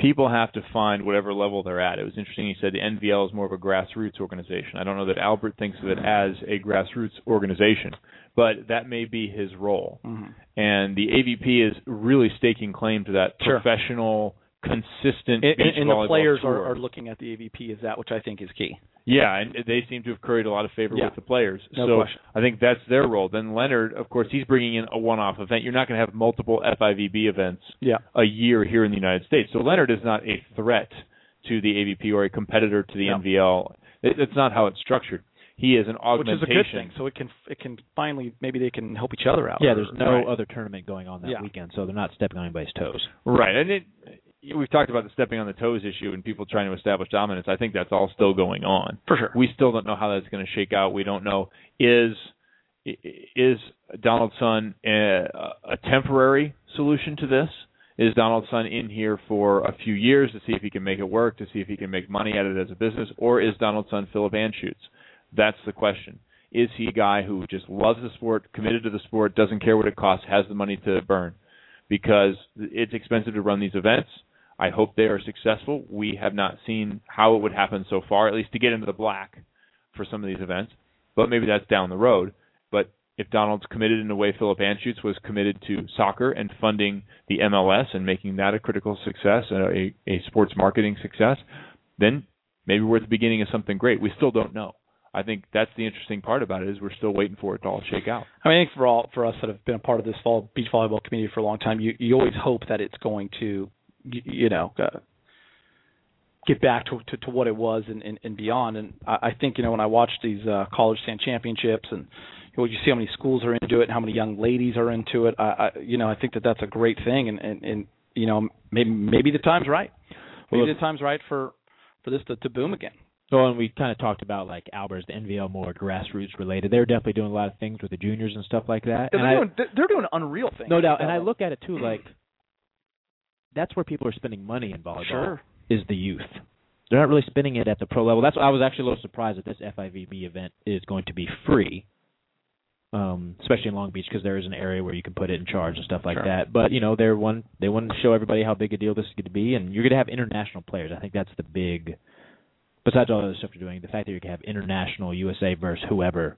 People have to find whatever level they're at. It was interesting. He said the NVL is more of a grassroots organization. I don't know that Albert thinks of it as a grassroots organization, but that may be his role. Mm-hmm. And the AVP is really staking claim to that Sure. professional, consistent And, beach and the players tour. are, are looking at the AVP as that, which I think is key. Yeah, and they seem to have curried a lot of favor Yeah. with the players. No so question. I think that's their role. Then Leonard, of course, he's bringing in a one-off event. You're not going to have multiple FIVB events Yeah. a year here in the United States. So Leonard is not a threat to the AVP or a competitor to the No. NVL. It, it's not how it's structured. He is an augmentation. Which is a good thing. So it can it can finally maybe they can help each other out. Yeah, there's no Right. other tournament going on that Yeah. weekend, so they're not stepping on anybody's toes. Right, and it, we've talked about the stepping on the toes issue and people trying to establish dominance. I think that's all still going on. for sure. We still don't know how that's going to shake out. We don't know is is Donald Sun a, a temporary solution to this? Is Donald Sun in here for a few years to see if he can make it work, to see if he can make money at it as a business, or is Donald Sun Philip Anschutz? That's the question. Is he a guy who just loves the sport, committed to the sport, doesn't care what it costs, has the money to burn? Because it's expensive to run these events. I hope they are successful. We have not seen how it would happen so far, at least to get into the black for some of these events. But maybe that's down the road. But if Donald's committed in the way Philip Anschutz was committed to soccer and funding the MLS and making that a critical success, a, a sports marketing success, then maybe we're at the beginning of something great. We still don't know. I think that's the interesting part about it is we're still waiting for it to all shake out. I mean, I think for all for us that have been a part of this fall, beach volleyball community for a long time, you you always hope that it's going to, you, you know, uh, get back to, to to what it was and and, and beyond. And I, I think you know when I watch these uh, college stand championships and you, know, you see how many schools are into it and how many young ladies are into it, I, I you know I think that that's a great thing. And and, and you know maybe maybe the time's right. Maybe Well, the time's right for for this to, to boom again. Well, and we kind of talked about like Albert's the NVL more grassroots related. They're definitely doing a lot of things with the juniors and stuff like that. They're and I, doing they're doing unreal things. no doubt, and I look at it too like that's where people are spending money in volleyball. Sure. is the youth. They're not really spending it at the pro level. That's why I was actually a little surprised that this FIVB event is going to be free, um, especially in Long Beach because there is an area where you can put it in charge and stuff like Sure. that. But you know, they're one they want to show everybody how big a deal this is going to be, and you're going to have international players. I think that's the big. Besides all the other stuff you're doing, the fact that you can have international USA versus whoever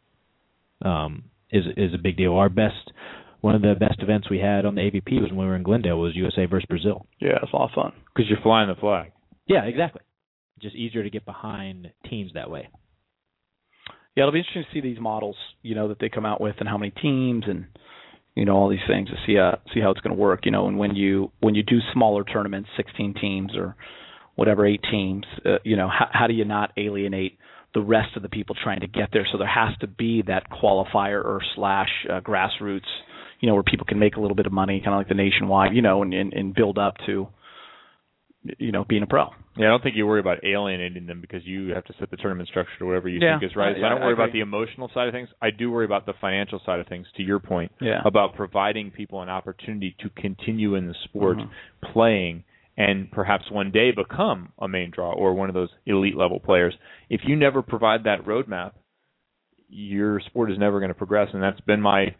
um, is is a big deal. Our best, one of the best events we had on the AVP was when we were in Glendale was USA versus Brazil. Yeah, it's a lot of fun. Because you're flying the flag. Yeah, exactly. Just easier to get behind teams that way. Yeah, it'll be interesting to see these models, you know, that they come out with and how many teams and you know all these things to see uh see how it's going to work, you know, and when you when you do smaller tournaments, 16 teams or whatever, eight teams, uh, you know, how, how do you not alienate the rest of the people trying to get there? So there has to be that qualifier or slash uh, grassroots, you know, where people can make a little bit of money, kind of like the nationwide, you know, and, and and build up to, you know, being a pro. Yeah, I don't think you worry about alienating them because you have to set the tournament structure to whatever you Yeah. think is right. So Yeah, I don't I worry about the emotional side of things. I do worry about the financial side of things. To your point Yeah. about providing people an opportunity to continue in the sport, Mhm. playing, and perhaps one day become a main draw or one of those elite level players. If you never provide that roadmap, your sport is never going to progress, and that's been my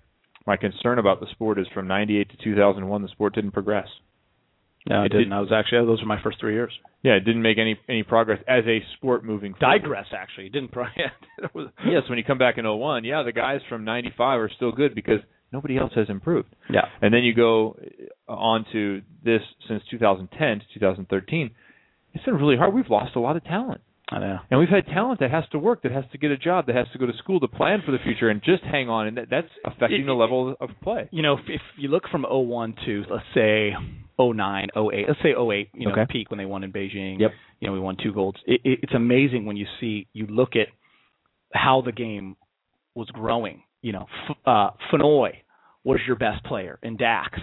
my concern about the sport. Is from '98 to 2001, the sport didn't progress. No, I It didn't. did- I was actually those were my first three years. Yeah, it didn't make any any progress as a sport moving forward. Digress actually. It didn't. Pro- it yes, when you come back in 01, yeah, the guys from 95 are still good because nobody else has improved. Yeah. And then you go uh, on to this since 2010 to 2013. It's been really hard. We've lost a lot of talent. I know. And we've had talent that has to work, that has to get a job, that has to go to school to plan for the future and just hang on. And that, that's affecting the level of play. You know, if, if you look from 01 to let's say 09, 08, let's say 08, you know, Okay. the peak when they won in Beijing. Yep. You know, we won two golds. It, it, it's amazing when you see you look at how the game was growing. you know, F- uh, Fenoy was your best player in Dax.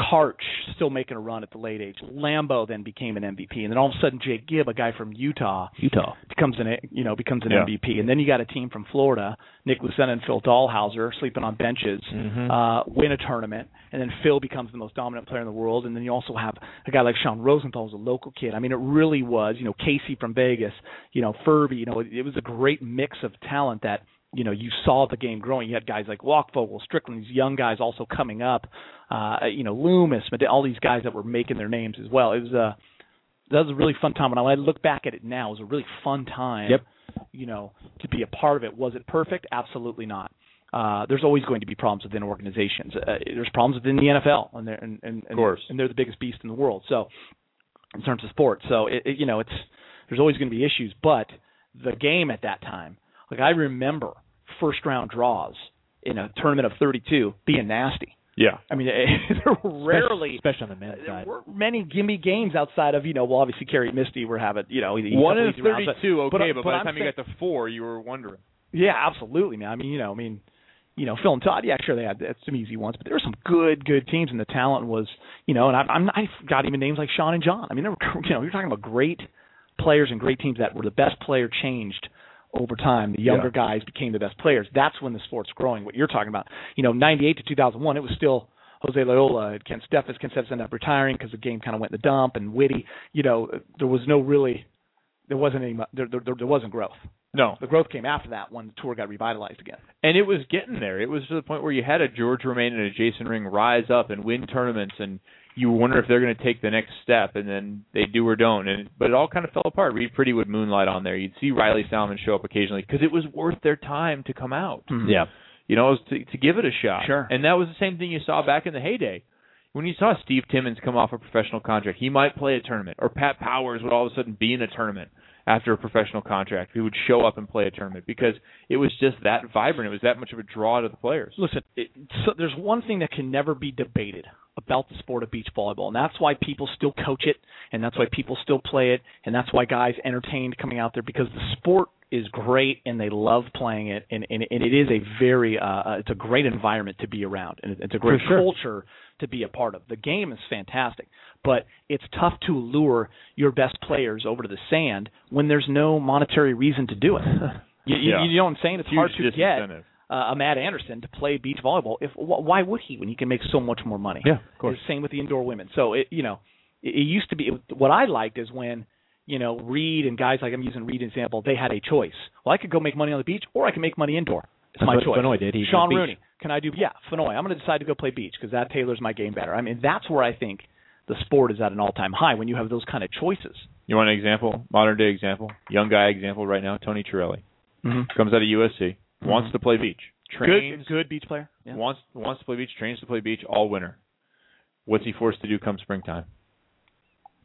Karch still making a run at the late age. Lambo then became an MVP, and then all of a sudden Jake Gibb, a guy from Utah, Utah becomes an you know becomes an Yeah. MVP, and then you got a team from Florida, Nick Lucena and Phil Dalhausser sleeping on benches, Mhm. uh, win a tournament, and then Phil becomes the most dominant player in the world, and then you also have a guy like Sean Rosenthal, who's a local kid. I mean, it really was you know Casey from Vegas, you know Furby, you know it, it was a great mix of talent that you know you saw the game growing. You had guys like Walkvogel, Strickland, these young guys also coming up, uh, you know Loomis, all these guys that were making their names as well. It was a that was a really fun time. And when I look back at it now, it was a really fun time. Yep. You know, to be a part of it. Was it perfect? Absolutely not. Uh, there's always going to be problems within organizations. Uh, there's problems within the NFL, and they're and, and, Of course. and they're the biggest beast in the world. So, in terms of sports, so it, it, you know, it's there's always going to be issues. But the game at that time, like I remember first round draws in a tournament of 32 being nasty. Yeah. I mean, there were rarely especially on the men's side, there were many gimme games outside of you know well obviously Kerry and Misty were having you know One couple in easy rounds, but- thirty-two, okay, but, by the I'm time you got to four, you were wondering. yeah absolutely man I mean you know I mean you know Phil and Todd yeah sure they had that's some easy ones but there were some good good teams and the talent was you know and I, I'm I got even names like Sean and John I mean they were you know you're talking about great players and great teams that were the best player changed over time the younger guys became the best players that's when the sport's growing what you're talking about you know 98 to 2001 it was still Jose Loyola, Kent Steffes. Kent Steffes ended up retiring because the game kind of went in the dump, and Whitty. You know, there was no really, there wasn't any, there, there, there wasn't growth. No. The growth came after that when the tour got revitalized again. And it was getting there. It was to the point where you had a George Roumain and a Jason Ring rise up and win tournaments, and you wonder if they're going to take the next step, and then they do or don't. And but it all kind of fell apart. Reid Priddy would moonlight on there. You'd see Riley Salmon show up occasionally because it was worth their time to come out. Mm-hmm. Yeah. You know, it was to, to give it a shot. Sure. And that was the same thing you saw back in the heyday. When you saw Steve Timmons come off a professional contract, he might play a tournament, or Pat Powers would all of a sudden be in a tournament after a professional contract. He would show up and play a tournament because it was just that vibrant. It was that much of a draw to the players. Listen, it, so there's one thing that can never be debated about the sport of beach volleyball, and that's why people still coach it, and that's why people still play it, and that's why guys entertained coming out there because the sport is great and they love playing it, and, and, and it is a very uh, uh, it's a great environment to be around, and it's a great sure. culture to be a part of. The game is fantastic, but it's tough to lure your best players over to the sand when there's no monetary reason to do it. You, Yeah. you know what I'm saying? It's Huge hard to get uh, a Matt Anderson to play beach volleyball. If wh- why would he when he can make so much more money? Yeah, of course. It's Same with the indoor women. So it you know it, it used to be what I liked is when you know Reid and guys like I'm using Reid example. They had a choice. Well, I could go make money on the beach, or I can make money indoor. It's my choice. Fenoy did. He Sean. Rooney. Can I do? Yeah, Fenoy. I'm going to decide to go play beach because that tailors my game better. I mean, that's where I think the sport is at an all-time high when you have those kind of choices. You want an example? Modern day example? Young guy example right now, Tony Ciarelli. Mm-hmm. Comes out of USC, wants to play beach. Trains, Good, good beach player. Yeah. wants wants to play beach, trains to play beach all winter. What's he forced to do come springtime?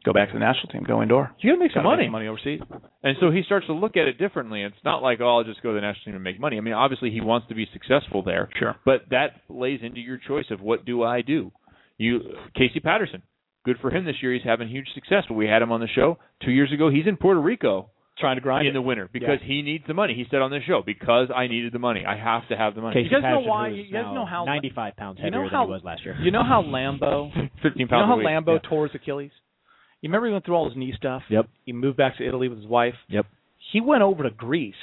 Go back to the national team. Go indoor. You got to make some Gotta money. money overseas. And so he starts to look at it differently. It's not like, oh, I'll just go to the national team and make money. I mean, obviously he wants to be successful there. Sure. But that lays into your choice of what do I do. You Casey Patterson, good for him this year. He's having huge success. But we had him on the show two years ago. He's in Puerto Rico Trying to grind in it. the winter because he needs the money. He said on the show because I needed the money. I have to have the money. Casey You guys know Patterson, why- you guys know how- 95 pounds you heavier know how than he was last year. You know how Lambo, Fifteen pounds. you know how. Lambo Yeah. tore his Achilles. You remember he went through all his knee stuff. Yep. He moved back to Italy with his wife. Yep. He went over to Greece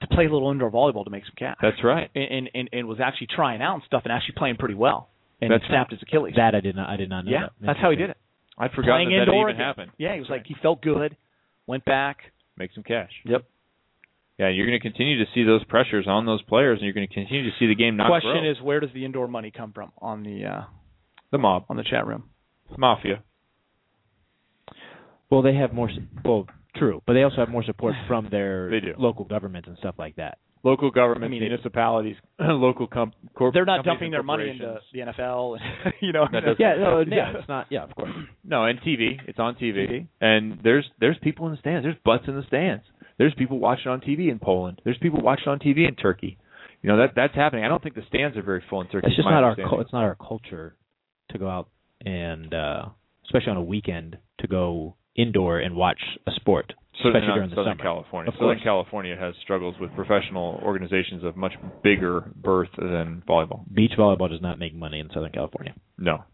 to play a little indoor volleyball to make some cash. That's right. and, and and and was actually trying out and stuff and actually playing pretty well. And That's snapped his Achilles. That I did not. I did not know. yeah, that. that's how he did it. I'd forgotten Playing that, that even happened. Yeah, he was like he felt good, went back. Make some cash. Yep. Yeah, you're going to continue to see those pressures on those players, and you're going to continue to see the game not Question grow. is, where does the indoor money come from on the uh, the mob, on the chat room? mafia. Well, they have more. Well, true, but they also have more support from their They do. local governments and stuff like that. Local governments, I mean, municipalities, local com- corp- They're not dumping their money into the NFL. And, you know, That Yeah, no, Yeah. yeah, it's not. Yeah, of course. No, and TV. It's on TV. TV. And there's there's people in the stands. There's butts in the stands. There's people watching on TV in Poland. There's people watching on TV in Turkey. You know that that's happening. I don't think the stands are very full in Turkey. It's just not our. understanding. It's not our culture to go out and, uh especially on a weekend, to go indoor and watch a sport. Certainly especially during the Southern summer. California. Of Southern course. California has struggles with professional organizations of much bigger birth than volleyball. Beach volleyball does not make money in Southern California. No,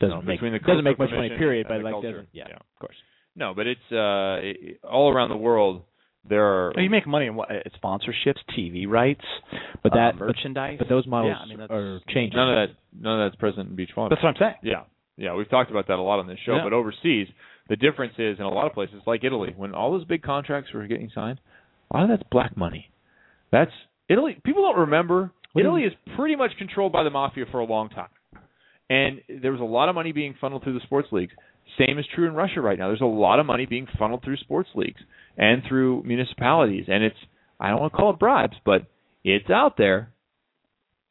Doesn't No, make between the doesn't make much money. Period. But like doesn't. Yeah, yeah. of course. no, but it's uh, it, all around the world. There are You make money in what? uh, Sponsorships, TV rights, But uh, that merchandise. But those models Yeah, I mean, are changing. none of that. None of that's present in beach volleyball. That's what I'm saying. Yeah, yeah, we've talked about that a lot on this show. Yeah. But overseas, the difference is in a lot of places, like Italy, when all those big contracts were getting signed, a lot of that's black money. That's Italy. People don't remember. Italy is pretty much controlled by the mafia for a long time, and there was a lot of money being funneled through the sports leagues. Same is true in Russia right now. There's a lot of money being funneled through sports leagues and through municipalities, and it's I don't want to call it bribes, but it's out there.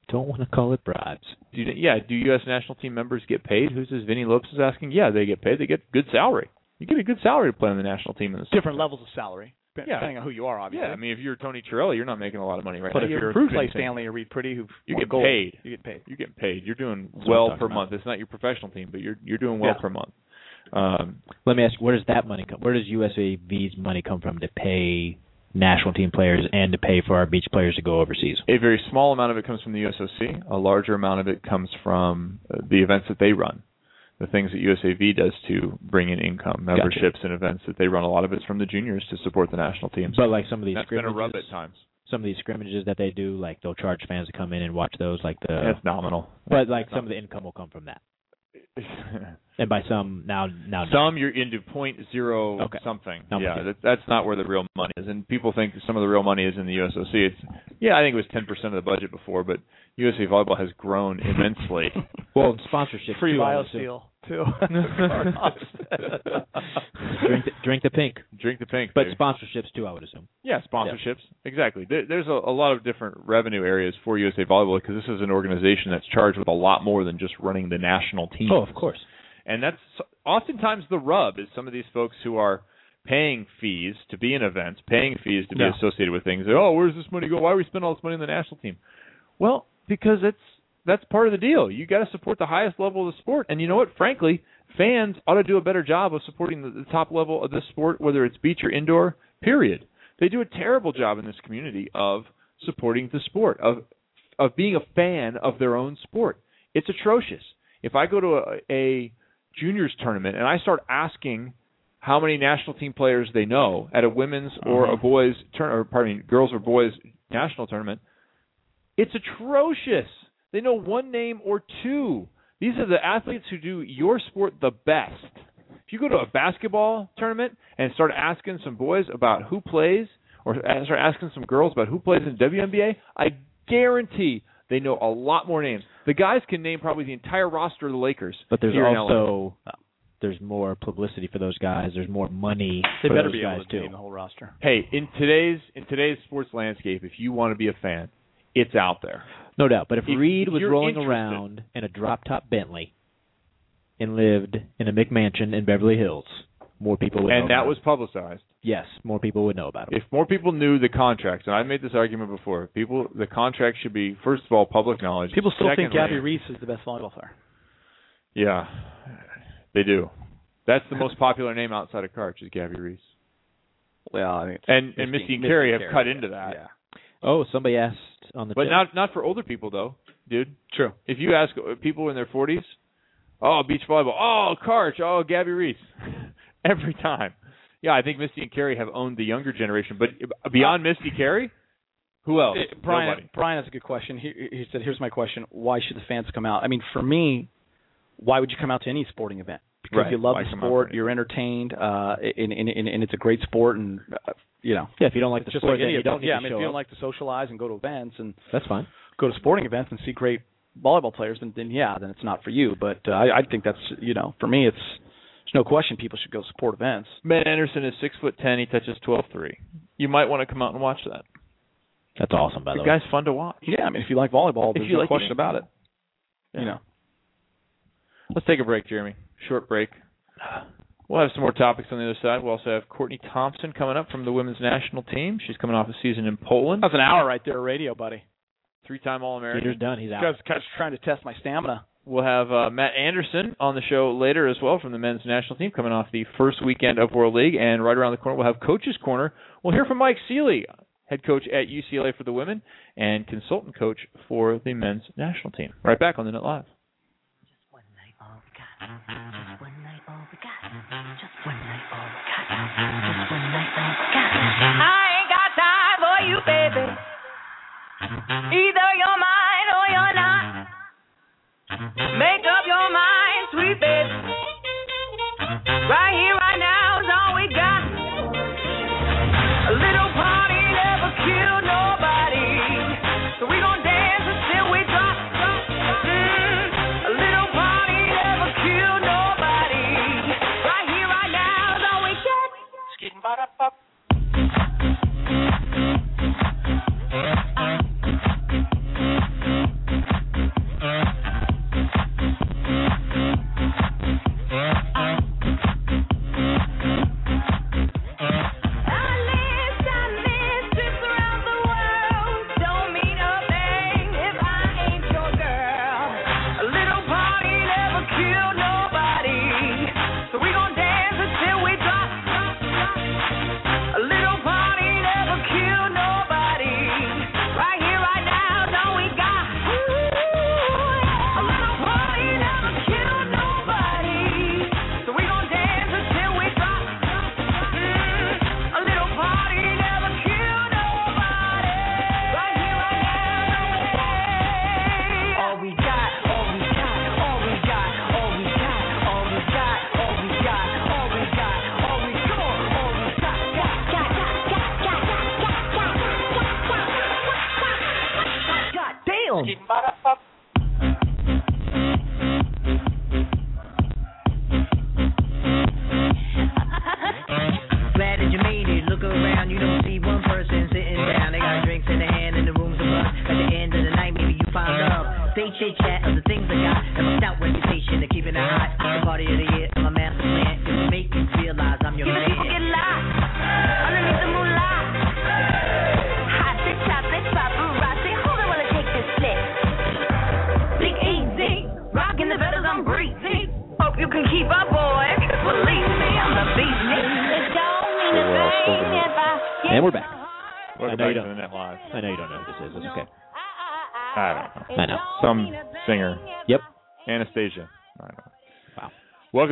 Don't want to call it bribes. Do you, yeah, do U.S. national team members get paid? Who's this? Vinny Lopes is asking. Yeah, they get paid. They get good salary. You get a good salary to play on the national team in the Different levels of salary, dep- Yeah. depending on who you are, obviously. Yeah, I mean, if you're Tony Ciarelli, you're not making a lot of money right but now. if You you're haven't Clay. Stanley or Reid Priddy, who You get gold, paid. You get paid. You're getting paid. You're doing That's well per about. month. It's not your professional team, but you're you're doing well Yeah. per month. Um, Let me ask where does that money come? Where does USAV's money come from to pay national team players and to pay for our beach players to go overseas? a very small amount of it comes from the USOC. A larger amount of it comes from uh, the events that they run. The things that USAV does to bring in income, Gotcha. memberships, and events that they run. A lot of it's from the juniors to support the national teams. But like some of these That's been a rub at times. some of these scrimmages that they do, like they'll charge fans to come in and watch those, like the. That's nominal. but like some of the income will come from that, and by some now now Some you're into point zero Okay. something. I'm yeah, that, that's not where the real money is. And people think some of the real money is in the USOC. It's yeah, I think it was ten percent of the budget before, but USA Volleyball has grown immensely. well sponsorship Free too, I would assume. BioSteel, too. drink the, drink the pink, Drink the pink. but baby. sponsorships too, I would assume. Yeah, sponsorships. Exactly. There, there's a, a lot of different revenue areas for USA Volleyball because this is an organization that's charged with a lot more than just running the national team. Oh, of course. And that's oftentimes the rub is some of these folks who are paying fees to be in events, paying fees to be Yeah. associated with things. Oh, where's this money go? Why are we spending all this money on the national team? Well, because it's that's part of the deal. You got to support the highest level of the sport, and you know what? Frankly, fans ought to do a better job of supporting the, the top level of this sport, whether it's beach or indoor. Period. They do a terrible job in this community of supporting the sport, of of being a fan of their own sport. It's atrocious. If I go to a, a juniors tournament and I start asking how many national team players they know at a women's or a mm-hmm. boys turn or pardon me, girls or boys national tournament, it's atrocious. They know one name or two. These are the athletes who do your sport the best. If you go to a basketball tournament and start asking some boys about who plays, or start asking some girls about who plays in WNBA, I guarantee they know a lot more names. The guys can name probably the entire roster of the Lakers. But there's here also there's more publicity for those guys. There's more money They for better those be guys able to too. name the whole roster. hey, in today's in today's sports landscape, if you want to be a fan, it's out there. No doubt. But if, If Reid was rolling interested- around in a drop top Bentley and lived in a McMansion in Beverly Hills, more people would know And that about was him. publicized. yes, more people would know about it. If more people knew the contracts, and I've made this argument before, people the contract should be first of all public knowledge. People still think Gabby Reece is the best volleyball player. Yeah, they do. That's the most popular name outside of Karch is Gabby Reece. Well, I mean, And and Misty and Kerri have cut into that. Yeah. Oh, somebody asked on the But tip. not not for older people though, dude. True. If you ask people in their 40s, oh, beach volleyball, oh, Karch, oh, Gabby Reece, every time. Yeah, I think Misty and Kerri have owned the younger generation, but beyond Misty Kerri, who else? Uh, Brian, Nobody. Brian has a good question. He, he said, "Here's my question: Why should the fans come out?" I mean, for me, why would you come out to any sporting event? Because Right. you love Why the come out for sport, you're entertained, uh, and, and, and, and it's a great sport, and uh, you know, yeah, if you don't like the sport, like then you don't yeah, I mean, if you don't like to socialize and go to events and That's fine. go to sporting events and see great volleyball players, then, then yeah, then it's not for you. But uh, I, I think that's you know, for me, it's no question people should go support events. Ben Anderson is six foot ten. He touches twelve three. You might want to come out and watch that. That's awesome, by the, The way. guy's fun to watch. Yeah, I mean, if you like volleyball, there's no like question it. about it. Yeah. You know. Let's take a break, Jeremy. Short break. We'll have some more topics on the other side. We'll also have Courtney Thompson coming up from the women's national team. She's coming off a season in Poland. That's an hour right there, radio, buddy. Three-time All-American. Peter's done. He's out. Cause trying to test my stamina we'll have uh, Matt Anderson on the show later as well from the men's national team, coming off the first weekend of World League. And right around the corner, we'll have Coach's Corner. We'll hear from Mike Sealy, head coach at UCLA for the women and consultant coach for the men's national team. Right back on the Net Live. I ain't got time for you, baby. Either you're mine or you're not. Make up your mind, sweet baby. Right here,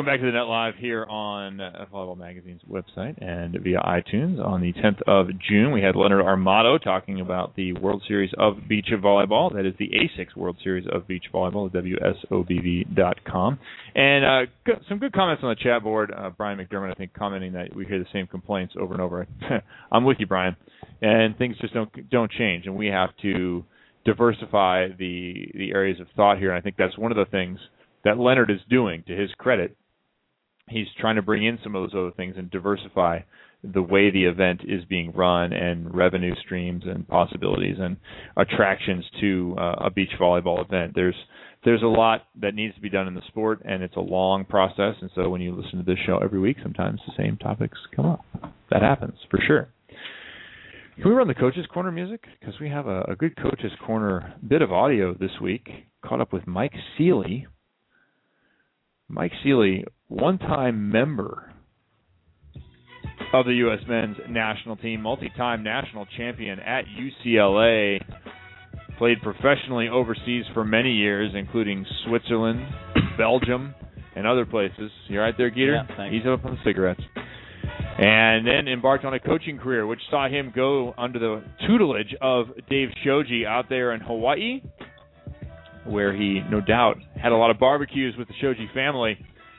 Welcome back to the Net Live here on uh, Volleyball Magazine's website and via iTunes. On the 10th of June, we had Leonard Armato talking about the World Series of Beach Volleyball. That is the ASICS World Series of Beach Volleyball WSOBV.com. And uh, some good comments on the chat board. Uh, Brian McDermott, I think, commenting that we hear the same complaints over and over. I'm with you, Brian. And things just don't don't change, and we have to diversify the the areas of thought here. And I think that's one of the things that Leonard is doing. To his credit, he's trying to bring in some of those other things and diversify the way the event is being run and revenue streams and possibilities and attractions to uh, a beach volleyball event. There's there's a lot that needs to be done in the sport, and it's a long process. And so when you listen to this show every week, sometimes the same topics come up. That happens for sure. Can we run the coaches corner music? Because we have a, a good coaches corner bit of audio this week. Caught up with Mike Sealy. Mike Sealy, one-time member of the U.S. men's national team, multi-time national champion at UCLA, played professionally overseas for many years, including Switzerland, Belgium, and other places. You all right there, Geeter? Yeah. He's up on the cigarettes. And then embarked on a coaching career, which saw him go under the tutelage of Dave Shoji out there in Hawaii, where he no doubt had a lot of barbecues with the Shoji family,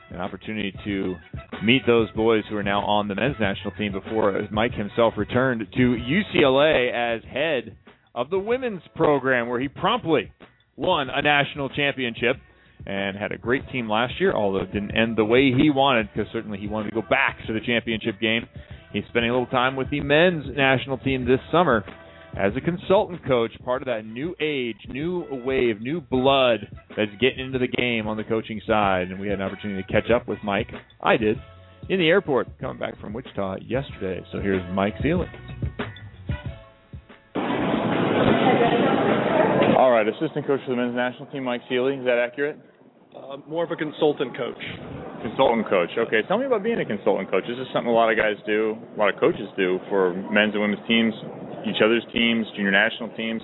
an opportunity to meet those boys who are now on the men's national team before Mike himself returned to UCLA as head of the women's program, where he promptly won a national championship and had a great team last year, although it didn't end the way he wanted, because certainly he wanted to go back to the championship game. He's spending a little time with the men's national team this summer as a consultant coach, part of that new age, new wave, new blood that's getting into the game on the coaching side. And we had an opportunity to catch up with Mike. I did in the airport coming back from Wichita yesterday. So here's Mike Sealy. All right, assistant coach for the men's national team, Mike Sealy. Is that accurate? Uh, more of a consultant coach. Consultant coach. Okay, tell me about being a consultant coach. This is something a lot of guys do, a lot of coaches do for men's and women's teams, each other's teams, junior national teams.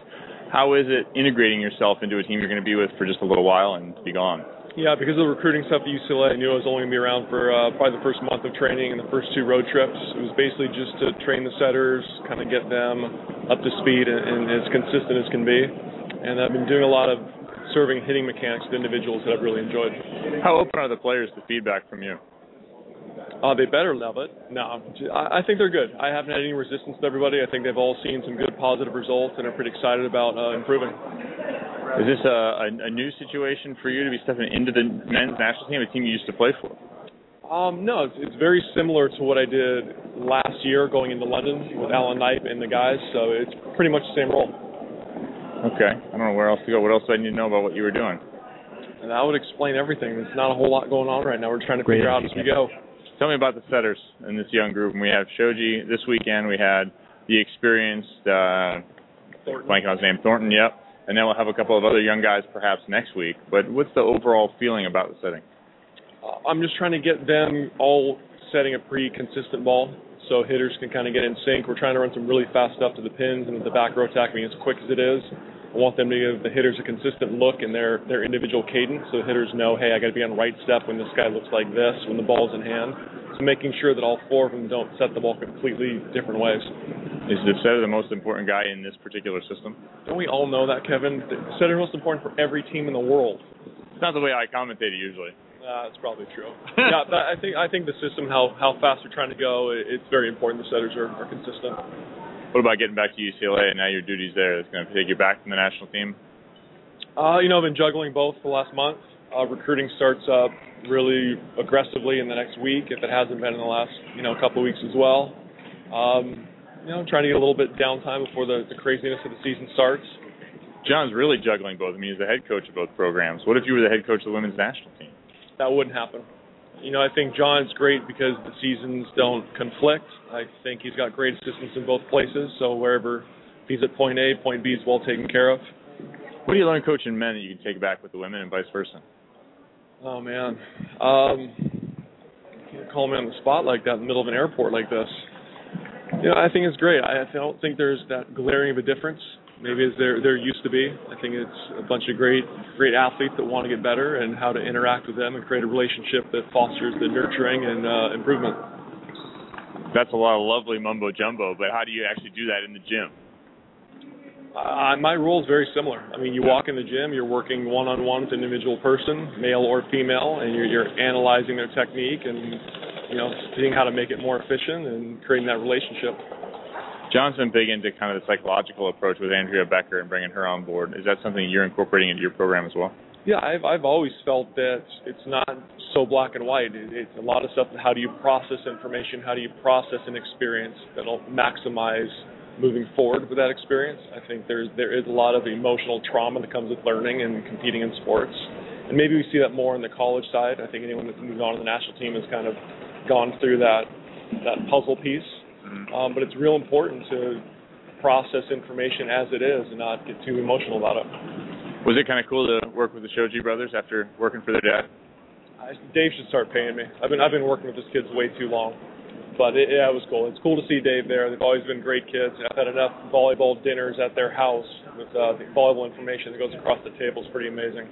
How is it integrating yourself into a team you're going to be with for just a little while and be gone? Yeah, because of the recruiting stuff at UCLA, I knew I was only going to be around for uh, probably the first month of training and the first two road trips. It was basically just to train the setters, kind of get them up to speed and, and as consistent as can be. And I've been doing a lot of serving hitting mechanics to individuals that I've really enjoyed. How open are the players to feedback from you? Uh, they better love it. No, I, I think they're good. I haven't had any resistance to everybody. I think they've all seen some good positive results and are pretty excited about uh, improving. Is this a, a, a new situation for you to be stepping into the men's national team, a team you used to play for? Um, no, it's, it's very similar to what I did last year going into London with Alan Knipe and the guys, so it's pretty much the same role. Okay. I don't know where else to go. What else do I need to know about what you were doing? And that would explain everything. There's not a whole lot going on right now. We're trying to Great figure out as we go. Tell me about the setters in this young group. And we have Shoji this weekend. We had the experienced, uh, blanking on his name, Thornton. Yep. And then we'll have a couple of other young guys perhaps next week. But what's the overall feeling about the setting? Uh, I'm just trying to get them all setting a pretty consistent ball so hitters can kind of get in sync. We're trying to run some really fast stuff to the pins and the back row attack being as quick as it is. I want them to give the hitters a consistent look in their, their individual cadence so the hitters know, hey, I got to be on right step when this guy looks like this, when the ball's in hand. So making sure that all four of them don't set the ball completely different ways. Is the setter the most important guy in this particular system? Don't we all know that, Kevin? The setter most important for every team in the world. It's not the way I commentate it usually. Uh, that's probably true. yeah, but I think I think the system, how how fast they're trying to go, it's very important. The setters are, are consistent. What about getting back to UCLA and now your duties there? That's going to take you back from the national team. Uh, you know, I've been juggling both for the last month. Uh, recruiting starts up really aggressively in the next week, if it hasn't been in the last you know couple of weeks as well. Um, you know, trying to get a little bit downtime before the, the craziness of the season starts. John's really juggling both. I mean, he's the head coach of both programs. What if you were the head coach of the women's national team? That wouldn't happen. You know, I think John's great because the seasons don't conflict. I think he's got great assistants in both places, so wherever he's at point A, point B is well taken care of. What do you learn coaching men that you can take back with the women and vice versa? Oh man, um, you can't call me on the spot like that in the middle of an airport like this. You know, I think it's great. I don't think there's that glaring of a difference. Maybe as there there used to be. I think it's a bunch of great great athletes that want to get better and how to interact with them and create a relationship that fosters the nurturing and uh, improvement. That's a lot of lovely mumbo jumbo, but how do you actually do that in the gym? Uh, my role is very similar. I mean, you walk in the gym, you're working one-on-one with an individual person, male or female, and you're, you're analyzing their technique and you know seeing how to make it more efficient and creating that relationship. John's been big into kind of the psychological approach with Andrea Becker and bringing her on board. Is that something you're incorporating into your program as well? Yeah, I've I've always felt that it's not so black and white. It's a lot of stuff. How do you process information? How do you process an experience that'll maximize moving forward with that experience? I think there's there is a lot of emotional trauma that comes with learning and competing in sports, and maybe we see that more on the college side. I think anyone that's moved on to the national team has kind of gone through that that puzzle piece. Um, but it's real important to process information as it is and not get too emotional about it. Was it kind of cool to work with the Shoji brothers after working for their dad? I, Dave should start paying me. I've been I've been working with his kids way too long, but it, yeah, it was cool. It's cool to see Dave there. They've always been great kids. I've had enough volleyball dinners at their house with uh, the volleyball information that goes across the table. It's pretty amazing.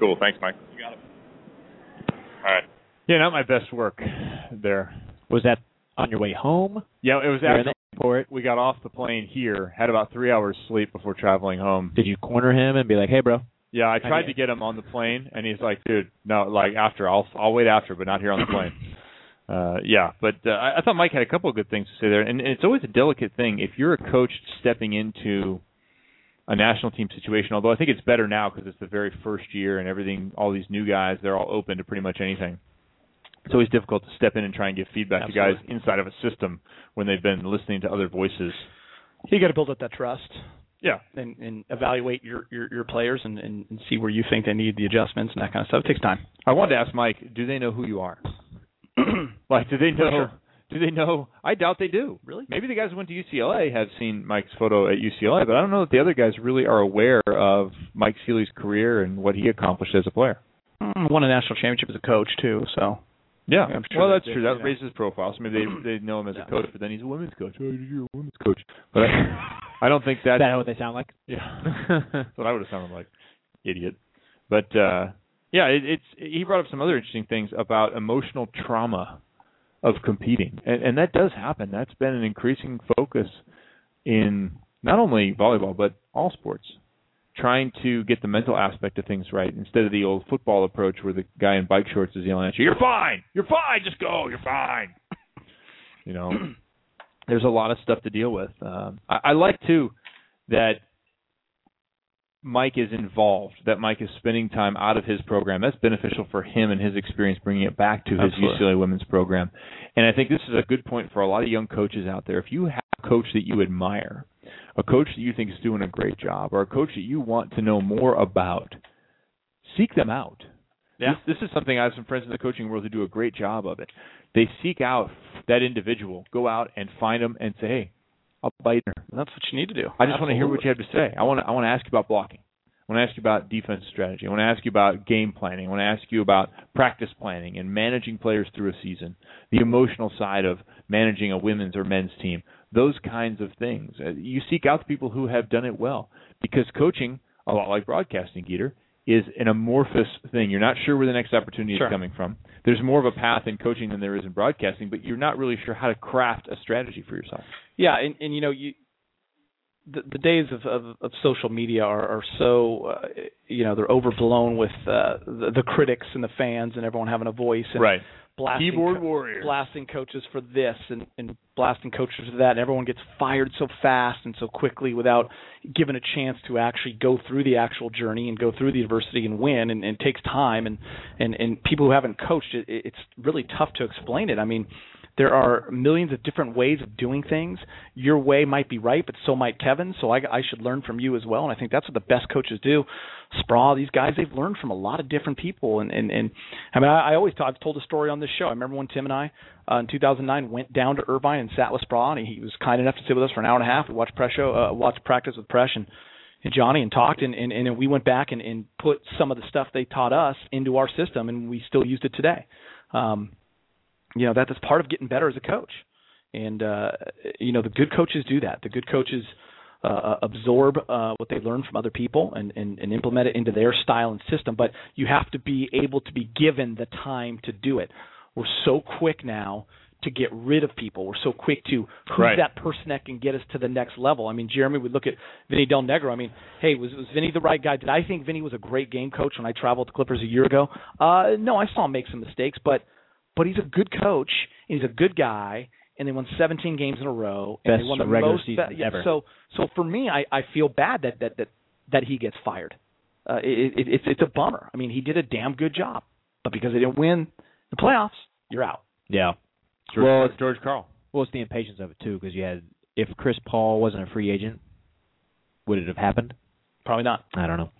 Cool. Thanks, Mike. You got it. All right. Yeah, not my best work there. Was that on your way home? Yeah, it was after the airport. we got off the plane here. Had about three hours sleep before traveling home. Did you corner him and be like, "Hey, bro"? Yeah, I tried to get him on the plane, and he's like, "Dude, no, like after, I'll I'll wait after, but not here on the plane." Uh, yeah, but uh, I, I thought Mike had a couple of good things to say there, and, and it's always a delicate thing if you're a coach stepping into a national team situation. Although I think it's better now because it's the very first year and everything. All these new guys, they're all open to pretty much anything. It's always difficult to step in and try and give feedback to guys inside of a system when they've been listening to other voices. You got to build up that trust. Yeah. And, and evaluate your, your, your players and, and, and see where you think they need the adjustments and that kind of stuff. It takes time. I wanted to ask Mike, do they know who you are? like, do they know? sure. Do they know? I doubt they do. Really? Maybe the guys who went to UCLA have seen Mike's photo at UCLA, but I don't know that the other guys really are aware of Mike Sealy's career and what he accomplished as a player. Mm, Won a national championship as a coach too, so Yeah, I'm sure well, that's true. That you know. raises his profile. So maybe they they know him as Yeah. a coach, but then he's a women's coach. Oh, you're a women's coach. But I, I don't think that's Is that what they sound like? Yeah, that's what I would have sounded like, idiot. But uh yeah, it, it's he brought up some other interesting things about emotional trauma of competing, and, and that does happen. That's been an increasing focus in not only volleyball but all sports, trying to get the mental aspect of things right instead of the old football approach where the guy in bike shorts is yelling at you, "You're fine, you're fine, just go, you're fine." You know, there's a lot of stuff to deal with. Um, I, I like too that Mike is involved, that Mike is spending time out of his program. That's beneficial for him and his experience bringing it back to his Absolutely. UCLA women's program. And I think this is a good point for a lot of young coaches out there. If you have a coach that you admire, a coach that you think is doing a great job, or a coach that you want to know more about, seek them out. Yeah. This, this is something I have some friends in the coaching world who do a great job of it. They seek out that individual, go out and find them and say, "Hey, I'll bite her." that's what you need to do. I just want to hear what you have to say. I want to I want to ask you about blocking. I want to ask you about defense strategy. I want to ask you about game planning. I want to ask you about practice planning and managing players through a season. The emotional side of managing a women's or men's team. Those kinds of things. Uh, You seek out the people who have done it well because coaching, a lot like broadcasting, Geeter, is an amorphous thing. You're not sure where the next opportunity Sure. is coming from. There's more of a path in coaching than there is in broadcasting, but you're not really sure how to craft a strategy for yourself. Yeah, and, and you know, you the, the days of, of, of social media are, are so uh, you know they're overblown with uh, the, the critics and the fans and everyone having a voice and Right. Blasting Keyboard co- warriors. blasting coaches for this and, and blasting coaches for that and everyone gets fired so fast and so quickly without given a chance to actually go through the actual journey and go through the adversity and win and, and it takes time and, and and people who haven't coached it it's really tough to explain it i mean there are millions of different ways of doing things. Your way might be right, but so might Kevin. So I, I should learn from you as well. And I think that's what the best coaches do. Speraw, these guys, they've learned from a lot of different people. And and, and I mean, I, I always I've told a story on this show. I remember when Tim and I uh, in 2009 went down to Irvine and sat with Speraw, and he was kind enough to sit with us for an hour and a half. We watched press show, uh, watched practice with Presh and. And Johnny and talked and, and, and we went back and, and put some of the stuff they taught us into our system and we still used it today. Um, you know that is part of getting better as a coach and uh you know the good coaches do that the good coaches uh, absorb uh, what they learn from other people and, and, and implement it into their style and system. But you have to be able to be given the time to do it. We're so quick now to get rid of people. We're so quick to who's Right. that person that can get us to the next level. I mean, Jeremy would look at Vinny Del Negro. I mean, hey, was was Vinny the right guy? Did I think Vinny was a great game coach when I traveled to Clippers a year ago? Uh, no, I saw him make some mistakes, but but he's a good coach and he's a good guy. And they won 17 games in a row. And Best they won the regular most season yeah, ever. So so for me, I I feel bad that that that that he gets fired. Uh, it, it, it's it's a bummer. I mean, he did a damn good job, but because they didn't win the playoffs, you're out. Yeah. George, well, it's, George Karl. well, it's the impatience of it too, because you had if Chris Paul wasn't a free agent, would it have happened? Probably not. I don't know.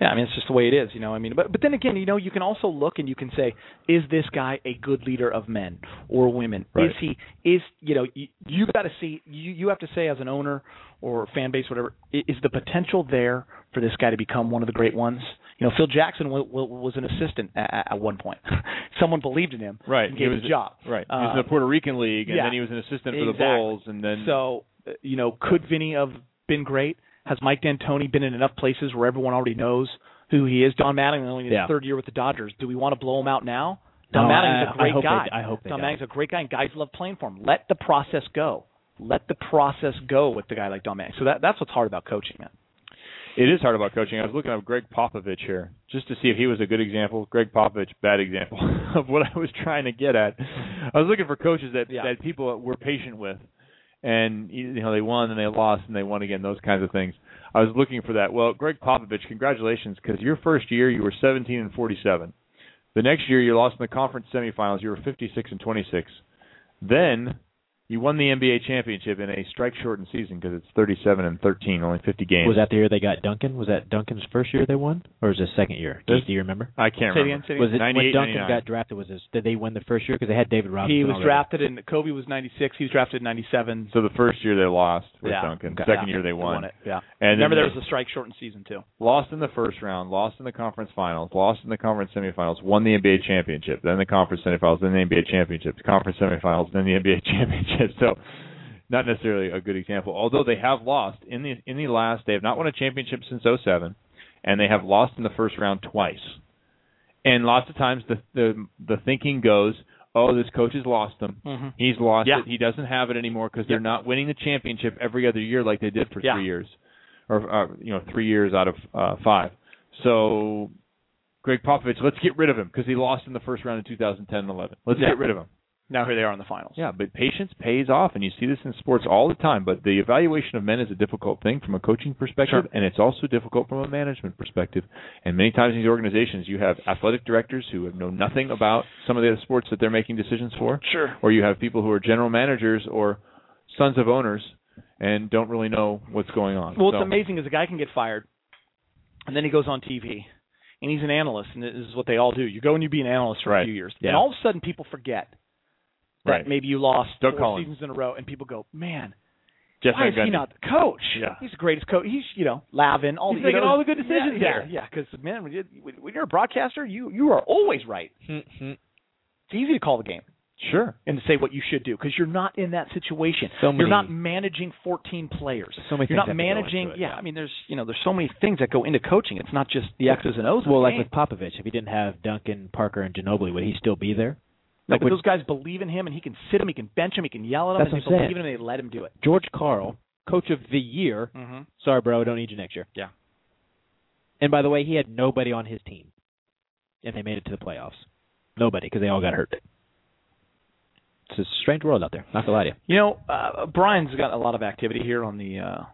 Yeah, I mean it's just the way it is, you know. I mean, but but then again, you know, you can also look and you can say, is this guy a good leader of men or women? Right. Is he is you know you, you got to see you you have to say as an owner or fan base whatever is the potential there for this guy to become one of the great ones? You know, Phil Jackson w- w- was an assistant at, at one point. Someone believed in him Right. and He gave was him a job. Right. He was in the Puerto Rican League, and yeah. then he was an assistant for the Bulls, and then So, uh, you know, could Vinny have been great? Has Mike D'Antoni been in enough places where everyone already knows who he is? Don Mattingly only in his third year with the Dodgers. Do we want to blow him out now? Don No, Mattingly's I- a great I hope they- guy. I hope they Don don't. Mattingly's a great guy, and guys love playing for him. Let the process go. Let the process go with the guy like Don Mattingly. So that that's what's hard about coaching, man. It is hard about coaching. I was looking at Gregg Popovich here just to see if he was a good example. Gregg Popovich, bad example of what I was trying to get at. I was looking for coaches that Yeah. that people were patient with, and you know they won and they lost and they won again. Those kinds of things. I was looking for that. Well, Gregg Popovich, congratulations because your first year you were 17 and 47. The next year you lost in the conference semifinals. You were 56 and 26. Then You won the NBA championship in a strike-shortened season because it's 37 and 13, only 50 games. Was that the year they got Duncan? Was that Duncan's first year they won, or was it his second year? Do you, do you remember? I can't Say remember. again, say it Was it when Duncan 99. got drafted? Was his, did they win the first year because they had David Robinson? He was already. drafted in Kobe was 96. He was drafted in 97. So the first year they lost with yeah. Duncan. Okay. Second Yeah. year they won. it. Yeah. And Remember there was a strike shortened season too. lost in the first round, lost in the conference finals, lost in the conference semifinals, won the NBA championship, then the conference semifinals, then the NBA championship, the conference semifinals, then the NBA championship. So not necessarily a good example. Although they have lost in the in the last they have not won a championship since 07 and they have lost in the first round twice. And lots of times the the the thinking goes, "Oh, this coach has lost them. Mhm. He's lost Yeah. it. He doesn't have it anymore because they're not winning the championship every other year like they did for Yeah. three years, or uh, you know three years out of uh, five. So, Gregg Popovich, let's get rid of him because he lost in the first round in 2010 and 11. Let's Yeah. get rid of him. Now here they are in the finals. Yeah, but patience pays off, and you see this in sports all the time. But the evaluation of men is a difficult thing from a coaching perspective, Sure. and it's also difficult from a management perspective. And many times in these organizations, you have athletic directors who have know nothing about some of the sports that they're making decisions for, Sure. or you have people who are general managers or sons of owners and don't really know what's going on. Well, So- what's amazing is a guy can get fired, and then he goes on TV, and he's an analyst, and this is what they all do. You go and you be an analyst for Right. a few years, Yeah. and all of a sudden people forget that Right. maybe you lost Doug four Collins. seasons in a row, and people go, "Man, Jeff why Van is he not the coach? Yeah. He's the greatest coach. He's you know Lavin, all He's the, you making know, all the good decisions yeah, there. Yeah, because man, when, you, when you're a broadcaster, you you are always right. Mhm. It's easy to call the game Sure. and to say what you should do because you're not in that situation. So many- you're not managing 14 players. So many You're not things have to go managing. it, yeah, yeah. I mean, there's you know, there's so many things that go into coaching. It's not just the X's and O's. Well, like game. with Popovich, if he didn't have Duncan, Parker, and Ginobili, would he still be there? No, Like but those guys believe in him, and he can sit him, he can bench him, he can yell at him, and they believe in him, and they let him do it. George Karl, coach of the year. Mm-hmm. Sorry, bro, I don't need you next year. Yeah. And by the way, he had nobody on his team, and they made it to the playoffs. Nobody, because they all got hurt. It's a strange world out there. Not gonna lie to you. You know, uh, Brian's got a lot of activity here on the uh,